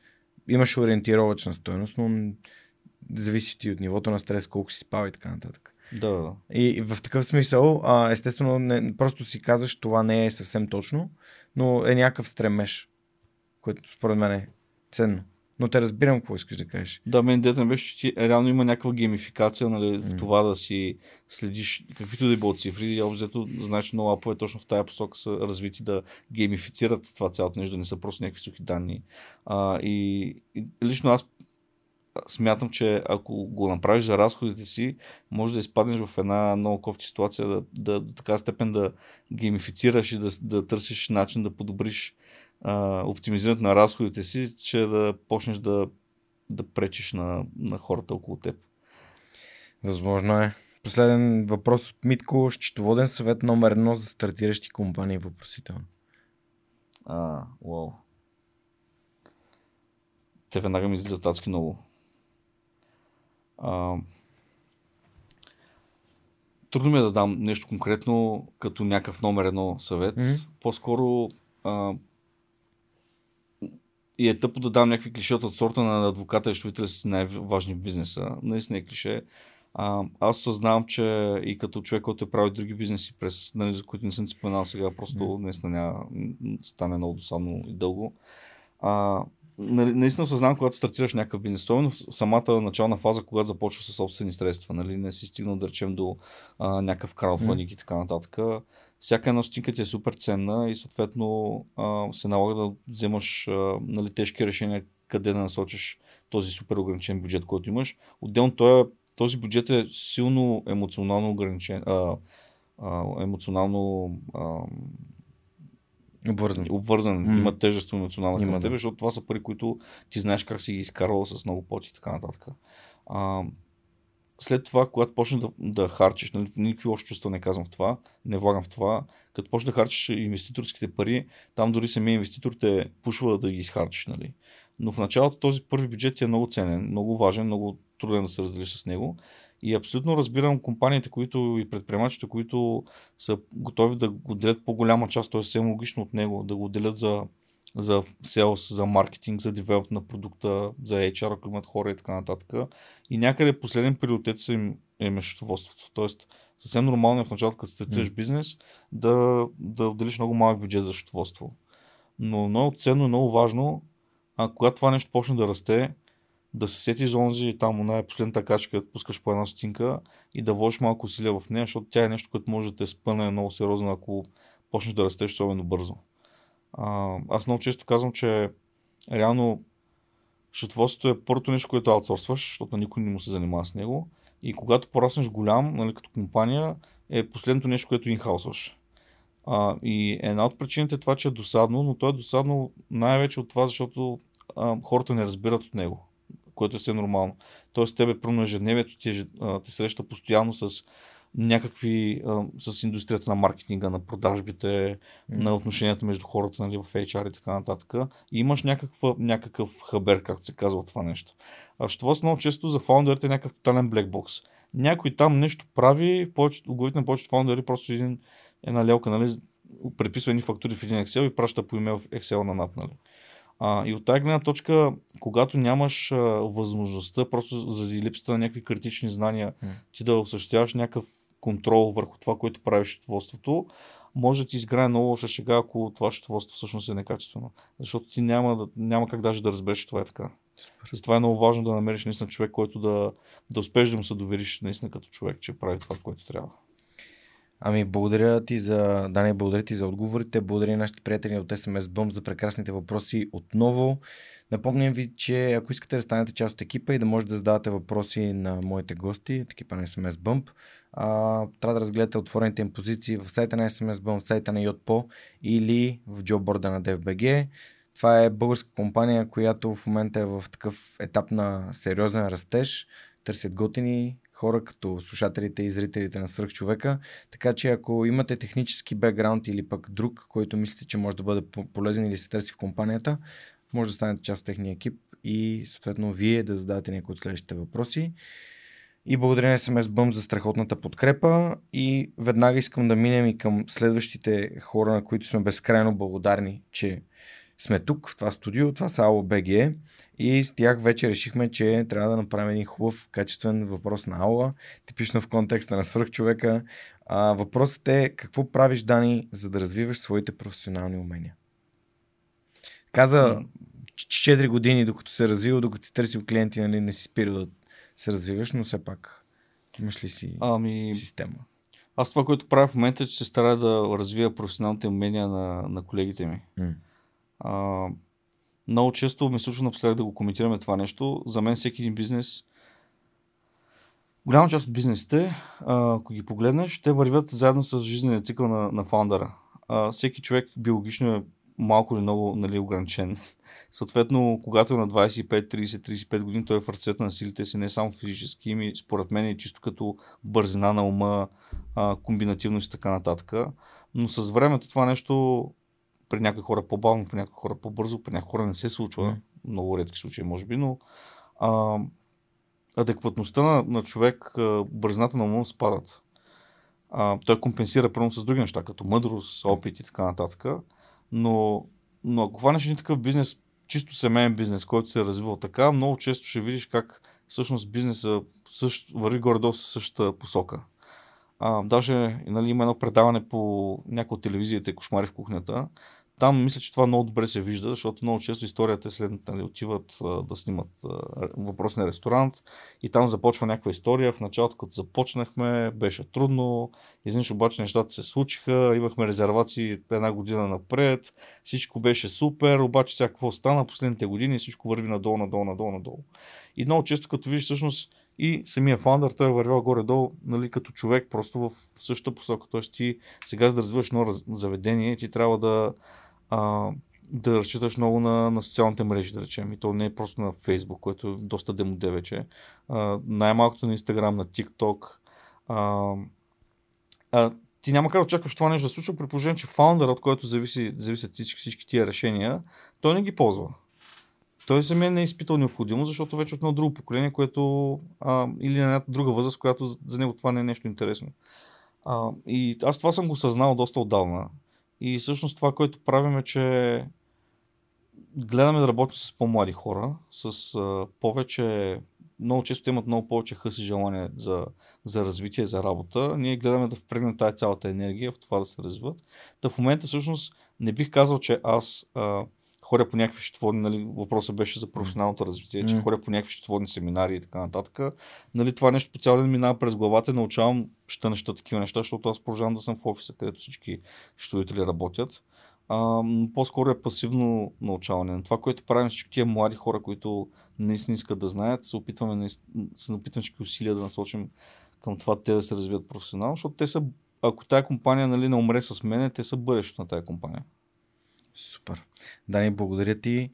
имаш ориентировачна стоеност, но зависи ти от нивото на стрес, колко си спава и така нататък. Да. И в такъв смисъл, а, естествено, не, просто си казваш, това не е съвсем точно, но е някакъв стремеж, което според мен е ценно. Но те разбирам какво искаш да кажеш. Да, мен детен беше, че ти реално има някаква геймификация нали, mm. в това да си следиш каквито да било цифри. И обзето, знаеш, много апове точно в тази посока са развити да геймифицират това цялото нещо, да не са просто някакви сухи данни. А, и, и лично аз смятам, че ако го направиш за разходите си, може да изпаднеш в една много кофти ситуация, да, да до така степен да геймифицираш и да, да търсиш начин да подобриш а, оптимизирането на разходите си, че да почнеш да, да пречиш на, на хората около теб. Възможно е. Последен въпрос от Митко. Счетоводен съвет номер едно за стартиращи компании въпросително. А, уау. Те веднага ми излизат адски много. А, трудно ми е да дам нещо конкретно като някакъв номер едно съвет. Mm-hmm. По-скоро а, и е тъпо да дам някакви клишета от сорта на адвоката и щовителя си най-важни в бизнеса. Наистина е клише. А, аз съзнавам, че и като човек, който е правил други бизнеси, през, нали, за които не съм споменал сега, просто mm. наистина няма, стане много досадно и дълго. А, нали, наистина съзнавам, когато стартираш някакъв бизнес, особено в самата начална фаза, когато започва с собствени средства, нали, не си стигнал да речем до а, някакъв краудфандинг mm. и така нататък. Всяка една стотинка ти е супер ценна и съответно а, се налага да вземаш а, нали, тежки решения къде да насочиш този супер ограничен бюджет, който имаш. Отделно този, този бюджет е силно емоционално ограничен, а, а, емоционално а, Обвързан. Обвързан. Mm. Има тежест емоционална към да. тебе, защото това са пари, които ти знаеш как си ги изкарвал с много поти и така нататък. А, след това, когато почнеш да, да харчиш, нали, никакви лоши чувства не казвам в това, не влагам в това, като почнеш да харчиш инвеститорските пари, там дори самия инвеститор те пушва да ги изхарчиш. Нали. Но в началото този първи бюджет е много ценен, много важен, много труден да се разделиш с него. И абсолютно разбирам компаниите, които и предприемачите, които са готови да го делят по-голяма част, т.е. съвсем логично от него, да го делят за, за sales, за маркетинг, за девелоп на продукта, за HR, ако имат хора и така нататък. И някъде последен приоритет са им е мещоводството. Тоест, съвсем нормално е в началото, като стартираш mm. бизнес, да, да отделиш много малък бюджет за счетоводство. Но много ценно и много важно, а когато това нещо почне да расте, да се сети за онзи там, на последната качка, да пускаш по една стинка и да вложиш малко усилия в нея, защото тя е нещо, което може да те спъне много сериозно, ако почнеш да растеш особено бързо. Аз много често казвам, че реално счетоводството е първото нещо, което аутсорсваш, защото никой не му се занимава с него. И когато пораснеш голям, нали, като компания, е последното нещо, което инхаусваш. А, и една от причините е това, че е досадно, но то е досадно най-вече от това, защото а, хората не разбират от него което е все нормално. Тоест, тебе, пръвно ежедневието ти, те среща постоянно с някакви, а, с индустрията на маркетинга, на продажбите, mm. на отношенията между хората нали, в HR и така нататък. И имаш някаква, някакъв хабер, както се казва това нещо. А това много често за фаундерите е някакъв тотален блекбокс. Някой там нещо прави, повечето, на повечето фаундери просто един, една лелка, нали, преписва едни фактури в един Excel и праща по имейл в Excel на NAP. Нали. А, и от тази гледна точка, когато нямаш а, възможността, просто заради липсата на някакви критични знания, mm. ти да осъществяваш някакъв контрол върху това, което правиш счетоводството, може да ти изграе много лоша шега, ако това счетоводство всъщност е некачествено. Защото ти няма, да, няма как даже да разбереш, че това е така. Затова е много важно да намериш наистина човек, който да, да успееш да му се довериш наистина като човек, че прави това, което трябва. Ами, благодаря ти за, Дани, благодаря ти за отговорите. Благодаря нашите приятели от SMS Bump за прекрасните въпроси отново. Напомням ви, че ако искате да станете част от екипа и да можете да задавате въпроси на моите гости от екипа на SMS Bump, а, трябва да разгледате отворените им позиции в сайта на SMS Bump, в сайта на Yotpo или в джоборда на DFBG. Това е българска компания, която в момента е в такъв етап на сериозен растеж. Търсят готини хора като слушателите и зрителите на свръхчовека. Така че ако имате технически бекграунд или пък друг, който мислите, че може да бъде полезен или се търси в компанията, може да станете част от техния екип и съответно вие да зададете някои от следващите въпроси. И благодаря на SMS Bump за страхотната подкрепа. И веднага искам да минем и към следващите хора, на които сме безкрайно благодарни, че сме тук в това студио. Това са АОБГ. И с тях вече решихме, че трябва да направим един хубав, качествен въпрос на Аула, типично в контекста на свръхчовека. А, въпросът е какво правиш, Дани, за да развиваш своите професионални умения? Каза 4 години, докато се развива, докато си търсил клиенти, нали, не си спирал да се развиваш, но все пак имаш ли си ами, система? Аз това, което правя в момента е, че се старая да развия професионалните умения на, на колегите ми. Mm. А, много често ми случва напоследък да го коментираме това нещо. За мен всеки един бизнес, голяма част от бизнесите, ако ги погледнеш, те вървят заедно с жизнения цикъл на, на фаундъра. А, всеки човек биологично е малко или много нали, ограничен. Съответно, когато е на 25, 30, 35 години, той е в ръцете на силите си не само физически, ими според мен е чисто като бързина на ума, комбинативност и така нататък. Но с времето това нещо при някои хора по-бавно, при някои хора по-бързо, при някои хора не се случва. Mm. Много редки случаи, може би, но а, адекватността на, на човек, бързината на ума спадат. А, той компенсира първо с други неща, като мъдрост, опит и така нататък. Но, но ако хванеш един такъв бизнес, чисто семейен бизнес, който се е развивал така, много често ще видиш как всъщност бизнеса същ, върви горе-долу със същата посока. А, даже нали, има едно предаване по някои от телевизията Кошмари в кухнята, там мисля, че това много добре се вижда, защото много често историята е следната. Нали, отиват а, да снимат а, въпросния ресторант и там започва някаква история. В началото, като започнахме, беше трудно. Изведнъж обаче нещата се случиха. Имахме резервации една година напред. Всичко беше супер, обаче сега какво стана последните години всичко върви надолу, надолу, надолу, надолу. И много често, като видиш всъщност и самия фаундър, той е вървял горе-долу нали, като човек, просто в същата посока. Тоест ти сега за да развиваш ново заведение, ти трябва да а, да разчиташ много на, на социалните мрежи, да речем. И то не е просто на Фейсбук, което е доста демоде вече. Най-малкото на Инстаграм, на ТикТок. А, а, ти няма как да очакваш това нещо да случва, при положение, че фаундър, от който зависи, зависят всички, всички тия решения, той не ги ползва. Той за мен не е изпитал необходимо, защото вече от едно друго поколение, което а, или на друга възраст, която за него това не е нещо интересно. А, и аз това съм го съзнал доста отдавна. И всъщност това, което правим е, че гледаме да работим с по-млади хора, с а, повече, много често имат много повече хъс и желание за, за развитие, за работа. Ние гледаме да впрегнем тази цялата енергия в това да се развиват. Та в момента всъщност не бих казал, че аз а, ходя по някакви счетоводни, нали, въпросът беше за професионалното развитие, че ходя по някакви счетоводни семинари и така нататък. Нали, това нещо по цял ден минава през главата и научавам ще неща, такива неща, защото аз продължавам да съм в офиса, където всички счетоводители работят. А, по-скоро е пасивно научаване. Това, което правим всички тия млади хора, които наистина искат да знаят, се опитваме, се опитваме всички усилия да насочим към това те да се развият професионално, защото те са, ако тази компания нали, не умре с мене, те са бъдещето на тази компания. Супер. Дани, благодаря ти.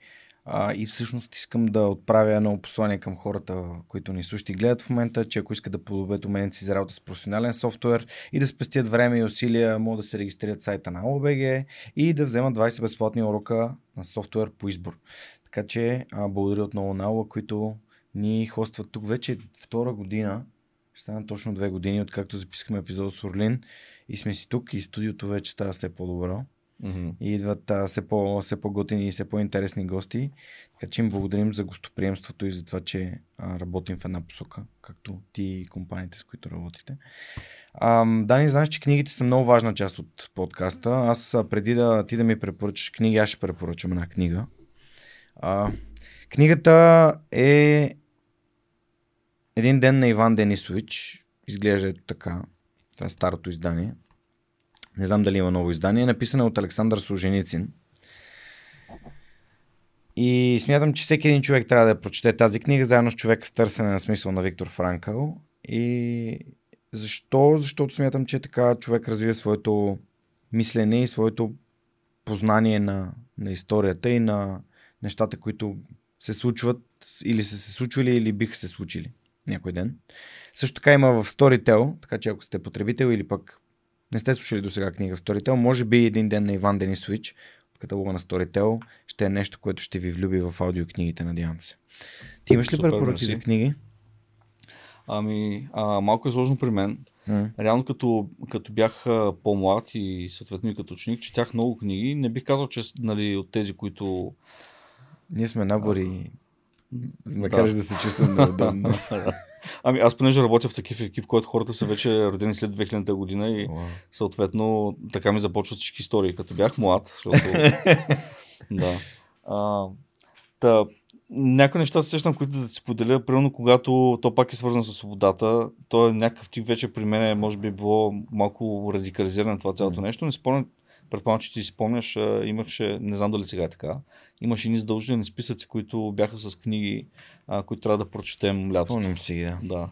А, и всъщност искам да отправя едно послание към хората, които ни слушат и гледат в момента, че ако искат да подобрят уменията за работа с професионален софтуер и да спестят време и усилия, могат да се регистрират сайта на OBG и да вземат 20 безплатни урока на софтуер по избор. Така че а, благодаря отново на Алла, които ни хостват тук вече втора година. Ще стана точно две години, откакто запискаме епизод с Орлин и сме си тук и студиото вече става все по-добро. Mm-hmm. И идват а, все, по, все по-готини и все по-интересни гости. Така че им благодарим за гостоприемството и за това, че а, работим в една посока, както ти и компаниите, с които работите. А, Дани, знаеш, че книгите са много важна част от подкаста. Аз преди да ти да ми препоръчаш книги, аз ще препоръчам една книга. А, книгата е един ден на Иван Денисович. Изглежда ето така. Това е старото издание. Не знам дали има ново издание. Написана е от Александър Солженицин. И смятам, че всеки един човек трябва да прочете тази книга, заедно с човек в търсене на смисъл на Виктор Франкъл. И защо? Защото смятам, че така човек развива своето мислене и своето познание на, на историята и на нещата, които се случват или са се случвали или биха се случили някой ден. Също така има в Storytel, така че ако сте потребител или пък не сте слушали до сега книга в Storytel, може би един ден на Иван Денисович от каталога на Storytel ще е нещо, което ще ви влюби в аудиокнигите, надявам се. Ти имаш ли препоръки за книги? Ами, а, малко е сложно при мен. М. Реално като, като бях а, по-млад и съответно и като ученик, четях много книги. Не бих казал, че нали, от тези, които... Ние сме набори. Ме Да. да се чувствам неудобно. ами аз понеже работя в такив екип, който хората са вече родени след 2000 година и съответно така ми започват всички истории. Като бях млад, защото... да. А, та, някои неща се сещам, които да ти споделя. Примерно, когато то пак е свързано с свободата, то е някакъв тип вече при мен, е, може би било малко радикализирано това цялото нещо. Не спомням, предполагам, че ти си спомняш, имаше, не знам дали сега е така, имаше ни задължителни списъци, които бяха с книги, а, които трябва да прочетем лятото. Спомням си да. Да.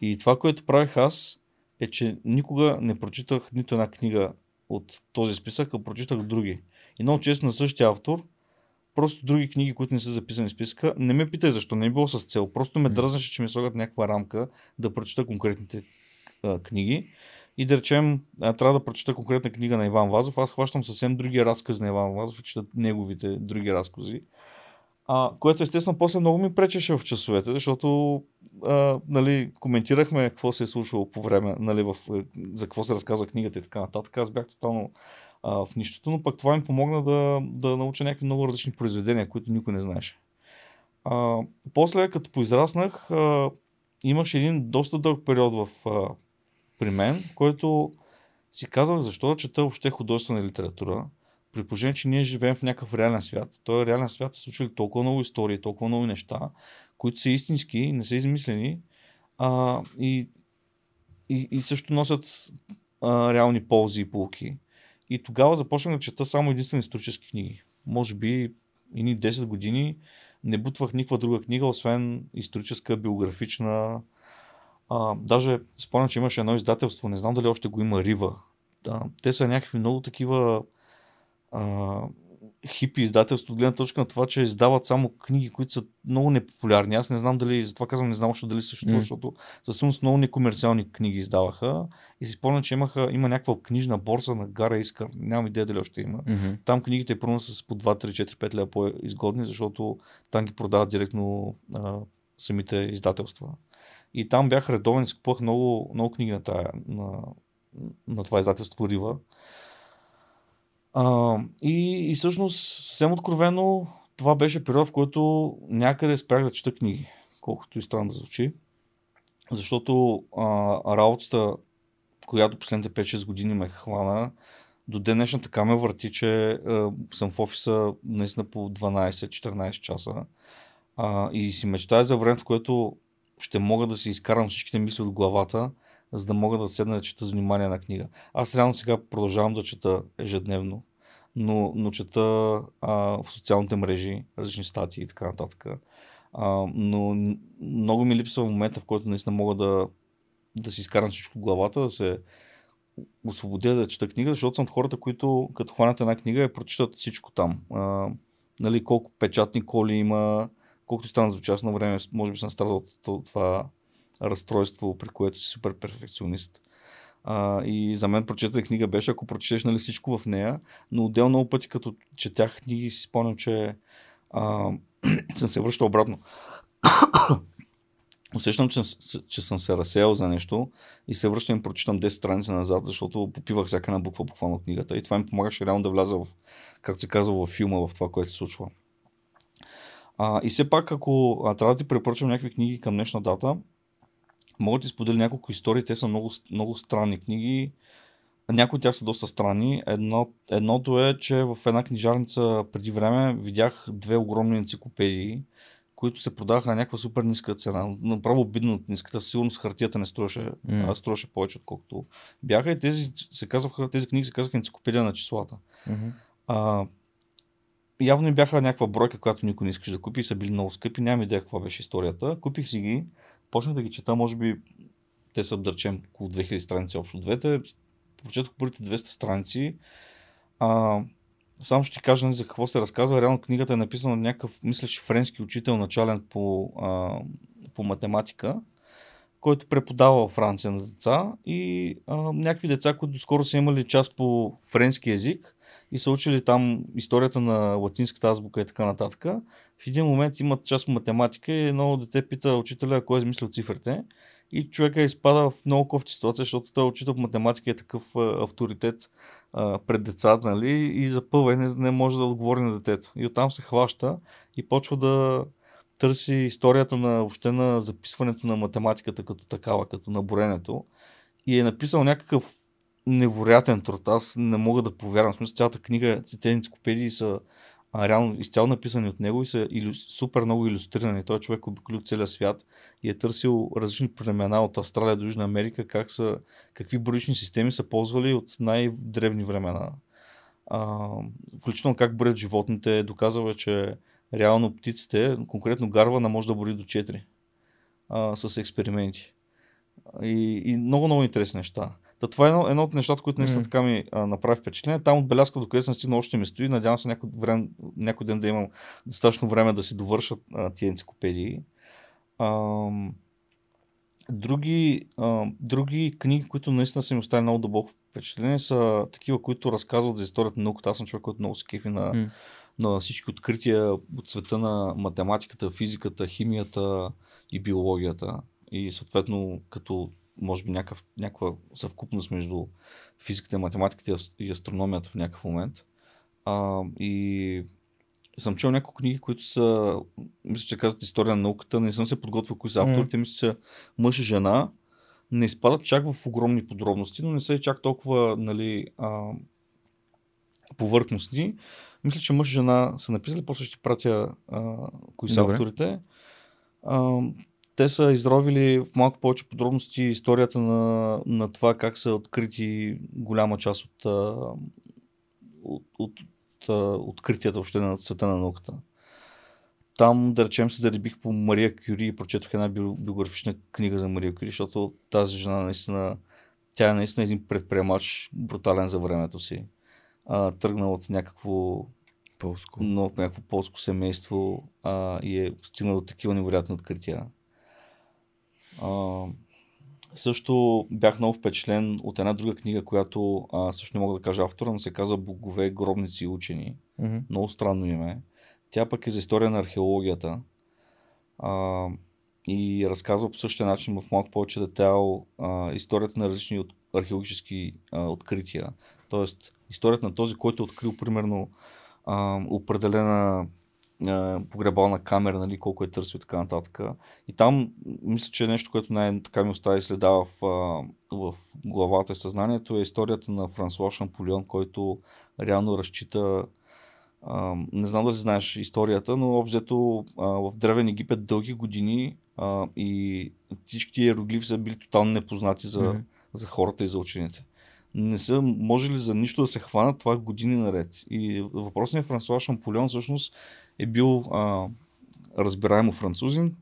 И това, което правих аз, е, че никога не прочитах нито една книга от този списък, а прочитах други. И много често на същия автор, просто други книги, които не са записани в списъка. Не ме питай защо, не е било с цел. Просто ме дръзнаше, че ми слагат някаква рамка да прочита конкретните а, книги. И да речем, трябва да прочита конкретна книга на Иван Вазов. Аз хващам съвсем другия разказ на Иван Вазов и чета неговите други разкази. А, което естествено после много ми пречеше в часовете, защото а, нали, коментирахме какво се е случвало по време, нали, в, е, за какво се разказва книгата и така нататък. Аз бях тотално а, в нищото, но пък това ми помогна да, да науча някакви много различни произведения, които никой не знаеше. А, после, като поизраснах, а, имаше един доста дълъг период в, а, при мен, който си казвах защо да чета въобще художествена литература, при положение, че ние живеем в някакъв реален свят. Той реален свят се случвали толкова много истории, толкова много неща, които са истински, не са измислени а, и, и, и също носят а, реални ползи и полки. И тогава започнах да чета само единствено исторически книги. Може би ини 10 години не бутвах никаква друга книга, освен историческа, биографична. А, даже спомням, че имаше едно издателство, не знам дали още го има Рива. Да, те са някакви много такива а, хипи издателство, от гледна точка на това, че издават само книги, които са много непопулярни. Аз не знам дали, затова казвам, не знам още дали съществува, М. защото със сигурност много некомерциални книги издаваха. И си спомням, че имаха, има някаква книжна борса на Гара Искър. Нямам идея дали още има. Мгм. Там книгите първо са с по 2, 3, 4, 5 лева по-изгодни, защото там ги продават директно а, самите издателства. И там бях редовен купувах много, много книги на, тая, на, на това издателство Рива. А, и, и всъщност, съвсем откровено, това беше период, в който някъде спрях да чета книги, колкото и странно да звучи. Защото а, работата, която последните 5-6 години ме хвана, до ден днешна така ме върти, че а, съм в офиса наистина по 12-14 часа. А, и си мечтая за време, в което ще мога да си изкарам всичките мисли от главата, за да мога да седна да чета с внимание на книга. Аз реално сега продължавам да чета ежедневно, но, но чета а, в социалните мрежи, различни статии и така нататък. А, но много ми липсва момента, в който наистина мога да, да си изкарам всичко от главата, да се освободя да чета книга, защото съм хората, които като хванат една книга я прочитат всичко там. А, нали, колко печатни коли има, колкото стана звучи, аз на време, може би съм страдал от то- това разстройство, при което си супер перфекционист. А, и за мен прочетена книга беше, ако прочетеш нали, всичко в нея, но отделно много пъти, като четях книги, си спомням, че а, съм се връщал обратно. Усещам, че, че съм се разсеял за нещо и се връщам и прочитам 10 страници назад, защото попивах всяка една буква буквално от книгата и това ми помагаше реално да вляза в, както се казва, в филма, в това, което се случва. А, и все пак, ако а, трябва да ти препоръчам някакви книги към днешна дата, мога да ти споделя няколко истории. Те са много, много странни книги. Някои от тях са доста странни. Едно, едното е, че в една книжарница преди време видях две огромни енциклопедии, които се продаваха на някаква супер ниска цена. Направо обидно от ниската. Със Сигурност хартията не струваше, М. а струваше повече, отколкото бяха. И тези, се казваха, тези книги се казаха енциклопедия на числата. Мгм. А, явно им бяха някаква бройка, която никой не искаше да купи са били много скъпи. Нямам идея каква беше историята. Купих си ги, почнах да ги чета, може би те са, да около 2000 страници общо двете. Прочетох първите 200 страници. А, само ще ти кажа нали, за какво се разказва. Реално книгата е написана от някакъв, мислиш, френски учител, начален по, а, по математика, който преподава във Франция на деца и а, някакви деца, които скоро са имали част по френски язик и са учили там историята на латинската азбука и така нататък. В един момент имат част математика и едно дете пита учителя кой е измислил цифрите и човека изпада в много кофти ситуация, защото той учител по математика е такъв авторитет а, пред децата, нали? И запъва и не, не може да отговори на детето. И оттам се хваща и почва да търси историята на въобще на записването на математиката като такава, като наборенето. И е написал някакъв невероятен труд. Аз не мога да повярвам. В смисъл, цялата книга, тези енциклопедии са а, реално изцяло написани от него и са илю... супер много иллюстрирани. Той човек обиколи целия свят и е търсил различни племена от Австралия до Южна Америка, как са, какви броични системи са ползвали от най-древни времена. А, включително как броят животните. Доказва, че реално птиците, конкретно гарвана може да бори до 4 а, с експерименти. И, и много, много интересни неща. Та това е едно, едно от нещата, които наистина така ми а, направи впечатление. Там отбелязка, докъде съм стигнал, още ми стои. Надявам се някой, време, някой ден да имам достатъчно време да си довършат а, тия енциклопедии. А, други, а, други книги, които наистина са ми оставили много дълбоко впечатление, са такива, които разказват за историята на науката. Аз съм човек, който много се кефи на, mm. на всички открития от света на математиката, физиката, химията и биологията. И съответно, като може би някакъв, някаква съвкупност между физиката, математиката и астрономията в някакъв момент. А, и съм чел няколко книги, които са, мисля, че казват история на науката, не съм се подготвил кои са авторите, mm. мисля, че мъж и жена, не изпадат чак в огромни подробности, но не са и чак толкова нали, а, повърхностни. Мисля, че мъж и жена са написали, после ще пратя а, кои са Добре. авторите. А, те са изровили в малко повече подробности историята на, на това как са открити голяма част от, от, от, от откритията въобще на света на науката. Там, да речем, се заребих по Мария Кюри и прочетох една биографична книга за Мария Кюри, защото тази жена наистина, тя е наистина един предприемач, брутален за времето си. А, тръгнал от някакво полско, но, от някакво полско семейство а, и е стигнал до такива невероятни открития. А, също бях много впечатлен от една друга книга, която а, също не мога да кажа автора, но се казва Богове, гробници и учени. Mm-hmm. Много странно име. Тя пък е за история на археологията. А, и разказва по същия начин в малко повече детайл а, историята на различни от, археологически а, открития. Тоест, историята на този, който е открил примерно а, определена погребална камера, нали, колко е търсил и така нататък. И там, мисля, че нещо, което най-така ми остави следа в, в главата и съзнанието е историята на Франсуа Шамполион, който реално разчита не знам дали знаеш историята, но обзето в Древен Египет дълги години а, и всички иероглифи са били тотално непознати за, mm-hmm. за хората и за учените. Не са можели за нищо да се хванат това години наред. И въпросният Франсуа Шамполион всъщност е бил а, разбираемо французин,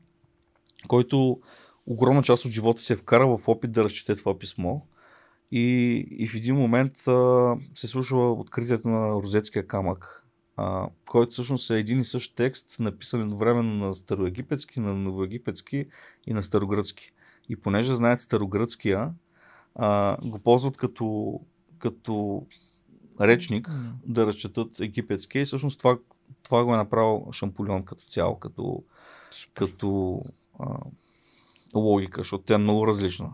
който огромна част от живота се е вкарал в опит да разчете това писмо. И, и в един момент а, се случва откритието на Розетския камък, а, който всъщност е един и същ текст, написан едновременно на староегипетски, на новоегипетски и на старогръцки. И понеже знаят старогръцкия, а, го ползват като, като речник mm. да разчетат египетски. И всъщност това, това го е направил Шампулион като цяло, като, като а, логика, защото тя е много различна.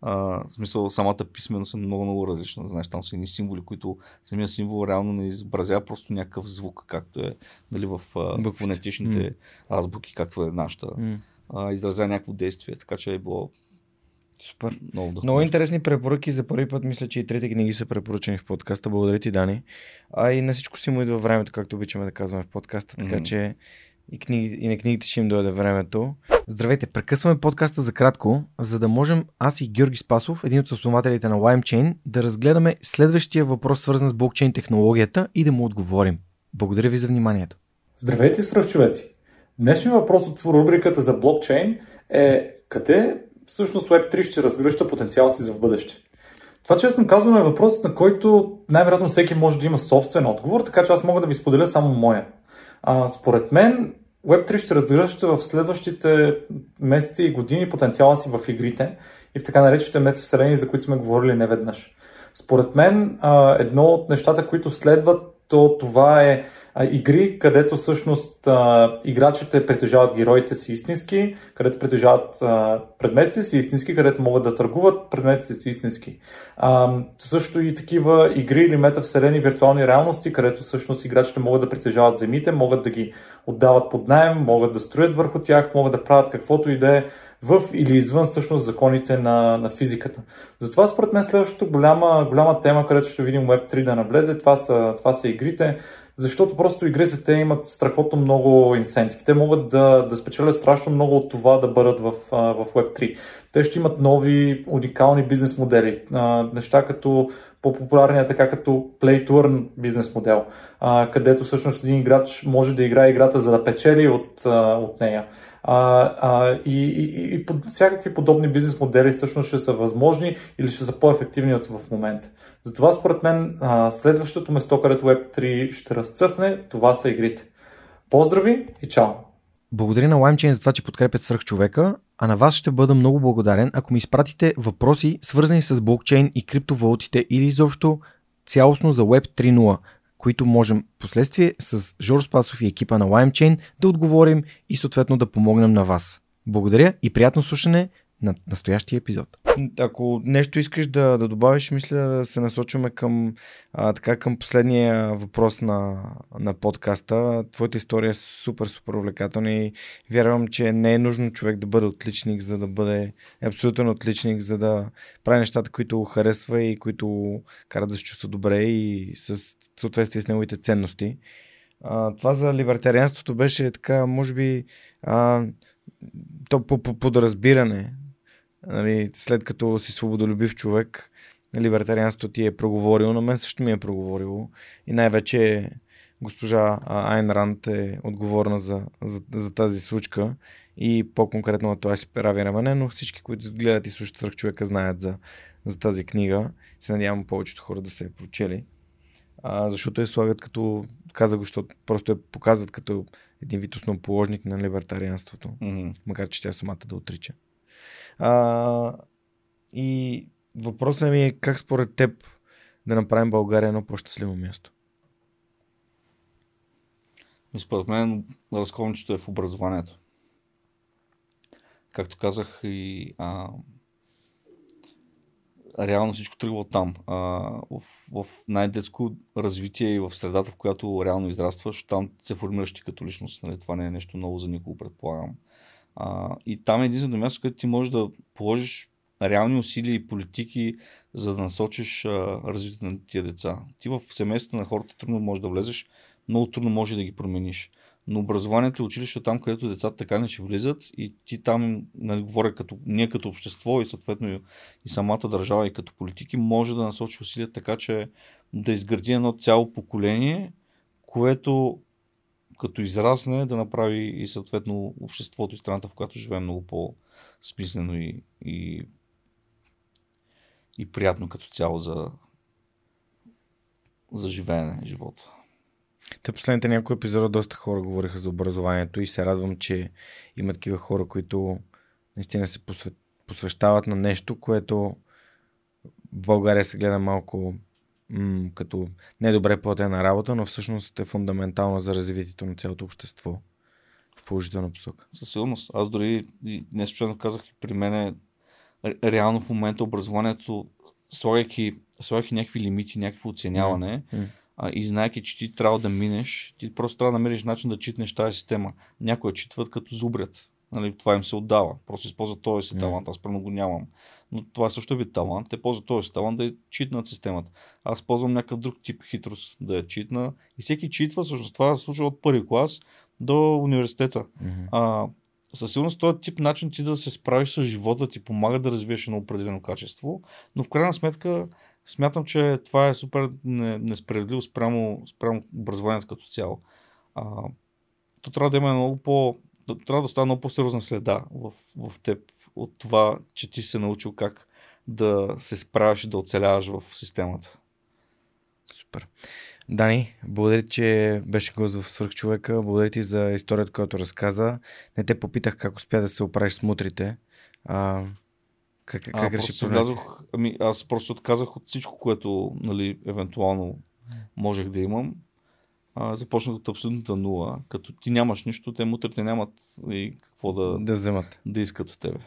А, в смисъл, самата писменост е много, много различна. Знаеш, там са едни символи, които самия символ реално не изобразява просто някакъв звук, както е нали, в а, фонетичните mm. азбуки, както е нашата. Mm. А, изразява някакво действие, така че е било Супер. Много, Много интересни препоръки. За първи път мисля, че и трите книги са препоръчени в подкаста. Благодаря ти, Дани. А и на всичко си му идва времето, както обичаме да казваме в подкаста. Така mm-hmm. че и, книги, и на книгите ще им дойде времето. Здравейте, прекъсваме подкаста за кратко, за да можем аз и Георги Спасов, един от основателите на LimeChain, да разгледаме следващия въпрос, свързан с блокчейн технологията и да му отговорим. Благодаря ви за вниманието. Здравейте, свръхчовеци! Днешният въпрос от рубриката за блокчейн е къде всъщност Web3 ще разгръща потенциал си за в бъдеще. Това честно казвам е въпрос, на който най-вероятно всеки може да има собствен отговор, така че аз мога да ви споделя само моя. А, според мен Web3 ще разгръща в следващите месеци и години потенциала си в игрите и в така наречените метавселени, за които сме говорили неведнъж. Според мен едно от нещата, които следват, то това е а, игри, където всъщност а, играчите притежават героите си истински, където притежават а, предметите си истински, където могат да търгуват предметите си истински. А, също и такива игри или метавселени виртуални реалности, където всъщност играчите могат да притежават земите, могат да ги отдават под найем, могат да строят върху тях, могат да правят каквото и да е в или извън всъщност законите на, на физиката. Затова според мен следващото голяма, голяма тема, където ще видим Web3 да навлезе, това са, това са игрите, защото просто игрите те имат страхотно много инсентив. Те могат да, да спечелят страшно много от това да бъдат в, в Web3. Те ще имат нови уникални бизнес модели. Неща като по-популярния така като Play to Earn бизнес модел, където всъщност един играч може да играе играта за да печели от, от нея. А, а, и, и, и под, всякакви подобни бизнес модели всъщност ще са възможни или ще са по-ефективни от в момента. Затова според мен следващото место, където Web3 ще разцъфне, това са игрите. Поздрави и чао! Благодаря на LimeChain за това, че подкрепят свърх а на вас ще бъда много благодарен, ако ми изпратите въпроси, свързани с блокчейн и криптовалутите или изобщо цялостно за Web 3.0 които можем последствие с Жор Спасов и екипа на LimeChain да отговорим и съответно да помогнем на вас. Благодаря и приятно слушане на настоящия епизод. Ако нещо искаш да, да добавиш, мисля да се насочваме към, а, така, към последния въпрос на, на подкаста. Твоята история е супер, супер увлекателна и вярвам, че не е нужно човек да бъде отличник, за да бъде абсолютно отличник, за да прави нещата, които харесва и които карат да се чувства добре и с съответствие с неговите ценности. А, това за либертарианството беше така, може би, а, то по, по подразбиране, Нали, след като си свободолюбив човек, либертарианството ти е проговорило, на мен също ми е проговорило. И най-вече госпожа Айн Ранд е отговорна за, за, за тази случка и по-конкретно на това си прави рамене, но всички, които гледат и слушат свърх човека, знаят за, за тази книга. Се надявам повечето хора да се е прочели. А, защото я слагат като, каза го, защото просто я показват като един вид основоположник на либертарианството, mm-hmm. макар че тя самата да отрича. А, и въпросът ми е как според теб да направим България едно по-щастливо място? Според мен разковничето е в образованието. Както казах и а, реално всичко тръгва от там. А, в, в най-детско развитие и в средата, в която реално израстваш, там се формираш ти като личност. Нали? Това не е нещо ново за никого, предполагам. А, и там е единственото място, където ти можеш да положиш реални усилия и политики, за да насочиш а, развитието на тия деца. Ти в семейството на хората трудно можеш да влезеш, много трудно може да ги промениш. Но образованието и е там, където децата така не ще влизат и ти там, нали, говоря като, ние като общество и съответно и, и самата държава и като политики, може да насочи усилия така, че да изгради едно цяло поколение, което като израсне, да направи и съответно обществото и страната, в която живеем много по-смислено и, и, и приятно като цяло за, за живеене живота. Те последните няколко епизода доста хора говориха за образованието и се радвам, че има такива хора, които наистина се посвещават на нещо, което в България се гледа малко м- като недобре платена работа, но всъщност е фундаментална за развитието на цялото общество в положителна посока. Със сигурност. Аз дори не случайно казах при мен реално в момента образованието, слагайки, слагайки някакви лимити, някакво оценяване, а, и знаеки, че ти трябва да минеш, ти просто трябва да намериш начин да читнеш тази система. Някои читват като зубрят. Нали, това им се отдава. Просто използват този си талант. Аз прямо го нямам но това е също вид талант. Те ползват този талант да е читнат системата. Аз ползвам някакъв друг тип хитрост да я читна. И всеки читва, всъщност това се случва от първи клас до университета. Mm-hmm. А, със сигурност този тип начин ти да се справиш с живота ти помага да развиеш едно определено качество, но в крайна сметка смятам, че това е супер несправедливо спрямо, спрямо образованието като цяло. А, то трябва да има много по... Трябва да стане много по-сериозна следа в, в теб от това, че ти се научил как да се справяш и да оцеляваш в системата. Супер. Дани, благодаря, че беше гост в Свърхчовека. Благодаря ти за историята, която разказа. Не те попитах как успя да се оправиш с мутрите. А, как, как а, реши влязох, ами, Аз просто отказах от всичко, което нали, евентуално можех да имам. а, започнах от абсолютната нула. Като ти нямаш нищо, те мутрите нямат и какво да, да вземат. Да искат от тебе.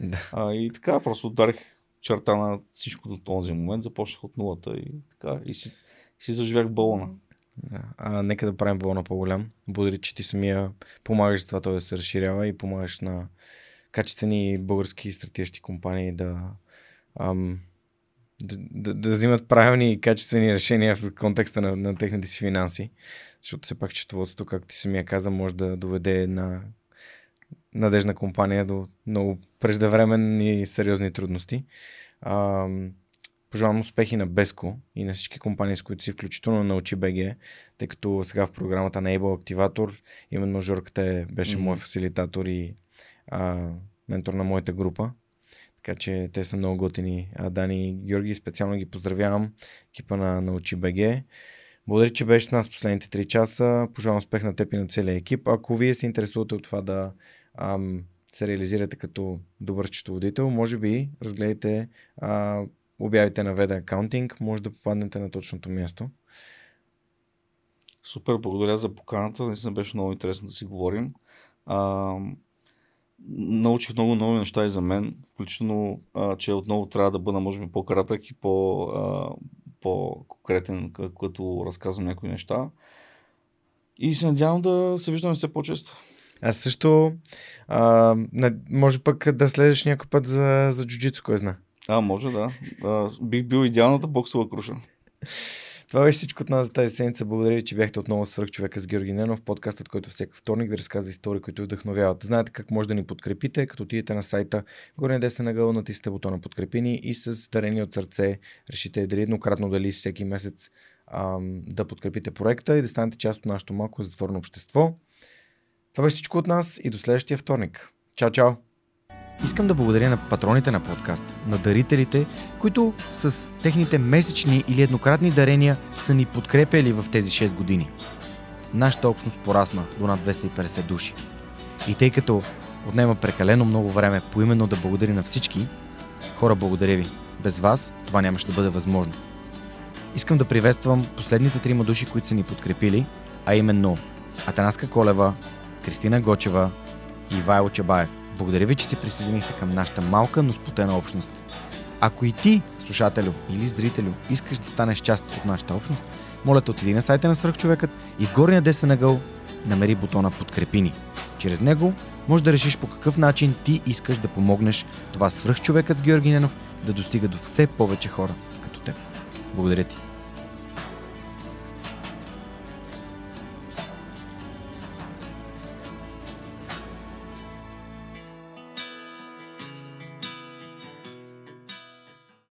Да. А, и така, просто ударих черта на всичко до този момент, започнах от нулата и така, и си, и си заживях балона. Да. А, нека да правим балона по-голям. Благодаря, че ти самия помагаш за това той да се разширява и помагаш на качествени български стратегически компании да, ам, да, да, да взимат правилни и качествени решения в контекста на, на техните си финанси. Защото все пак счетоводството, както ти самия каза, може да доведе на надежна компания до много преждевременни и сериозни трудности. Ам, Пожелавам успехи на Беско и на всички компании, с които си включително научи БГ, тъй като сега в програмата на Able Активатор, именно Жорката е, беше mm-hmm. мой фасилитатор и а, ментор на моята група. Така че те са много готини. А, Дани и Георги, специално ги поздравявам. Екипа на Научи БГ. Благодаря, че беше с нас последните 3 часа. Пожелавам успех на теб и на целия екип. Ако вие се интересувате от това да ам, се реализирате като добър счетоводител, може би разгледайте а, обявите на Веда Accounting, може да попаднете на точното място. Супер, благодаря за поканата. Наистина беше много интересно да си говорим. А, научих много нови неща и за мен, включително, а, че отново трябва да бъда, може би, по-кратък и по, а, по-конкретен, като разказвам някои неща. И се надявам да се виждаме все по-често. Аз също, а, може пък да следеш някой път за, за джуджицу, кой знае. А, може да. А, бих бил идеалната боксова круша. Това беше всичко от нас за тази седмица. Благодаря ви, че бяхте отново свърх човека с Георги Ненов, подкастът, който всеки вторник ви разказва истории, които вдъхновяват. Знаете как може да ни подкрепите, като отидете на сайта, горе десен ъгъл, натиснете бутона подкрепини и с дарени от сърце решите дали еднократно, дали всеки месец ам, да подкрепите проекта и да станете част от нашето малко затворено общество. Това беше всичко от нас и до следващия вторник. Чао, чао! Искам да благодаря на патроните на подкаст, на дарителите, които с техните месечни или еднократни дарения са ни подкрепяли в тези 6 години. Нашата общност порасна до над 250 души. И тъй като отнема прекалено много време поименно да благодаря на всички, хора благодаря ви. Без вас това нямаше да бъде възможно. Искам да приветствам последните трима души, които са ни подкрепили, а именно Атанаска Колева, Кристина Гочева и Ивайло Чабаев. Благодаря ви, че се присъединихте към нашата малка, но спотена общност. Ако и ти, слушателю или зрителю, искаш да станеш част от нашата общност, моля те отиди на сайта на Свърхчовекът и в горния десен ъгъл намери бутона Подкрепи ни. Чрез него можеш да решиш по какъв начин ти искаш да помогнеш това свръхчовекът с Георги Ненов да достига до все повече хора като теб. Благодаря ти!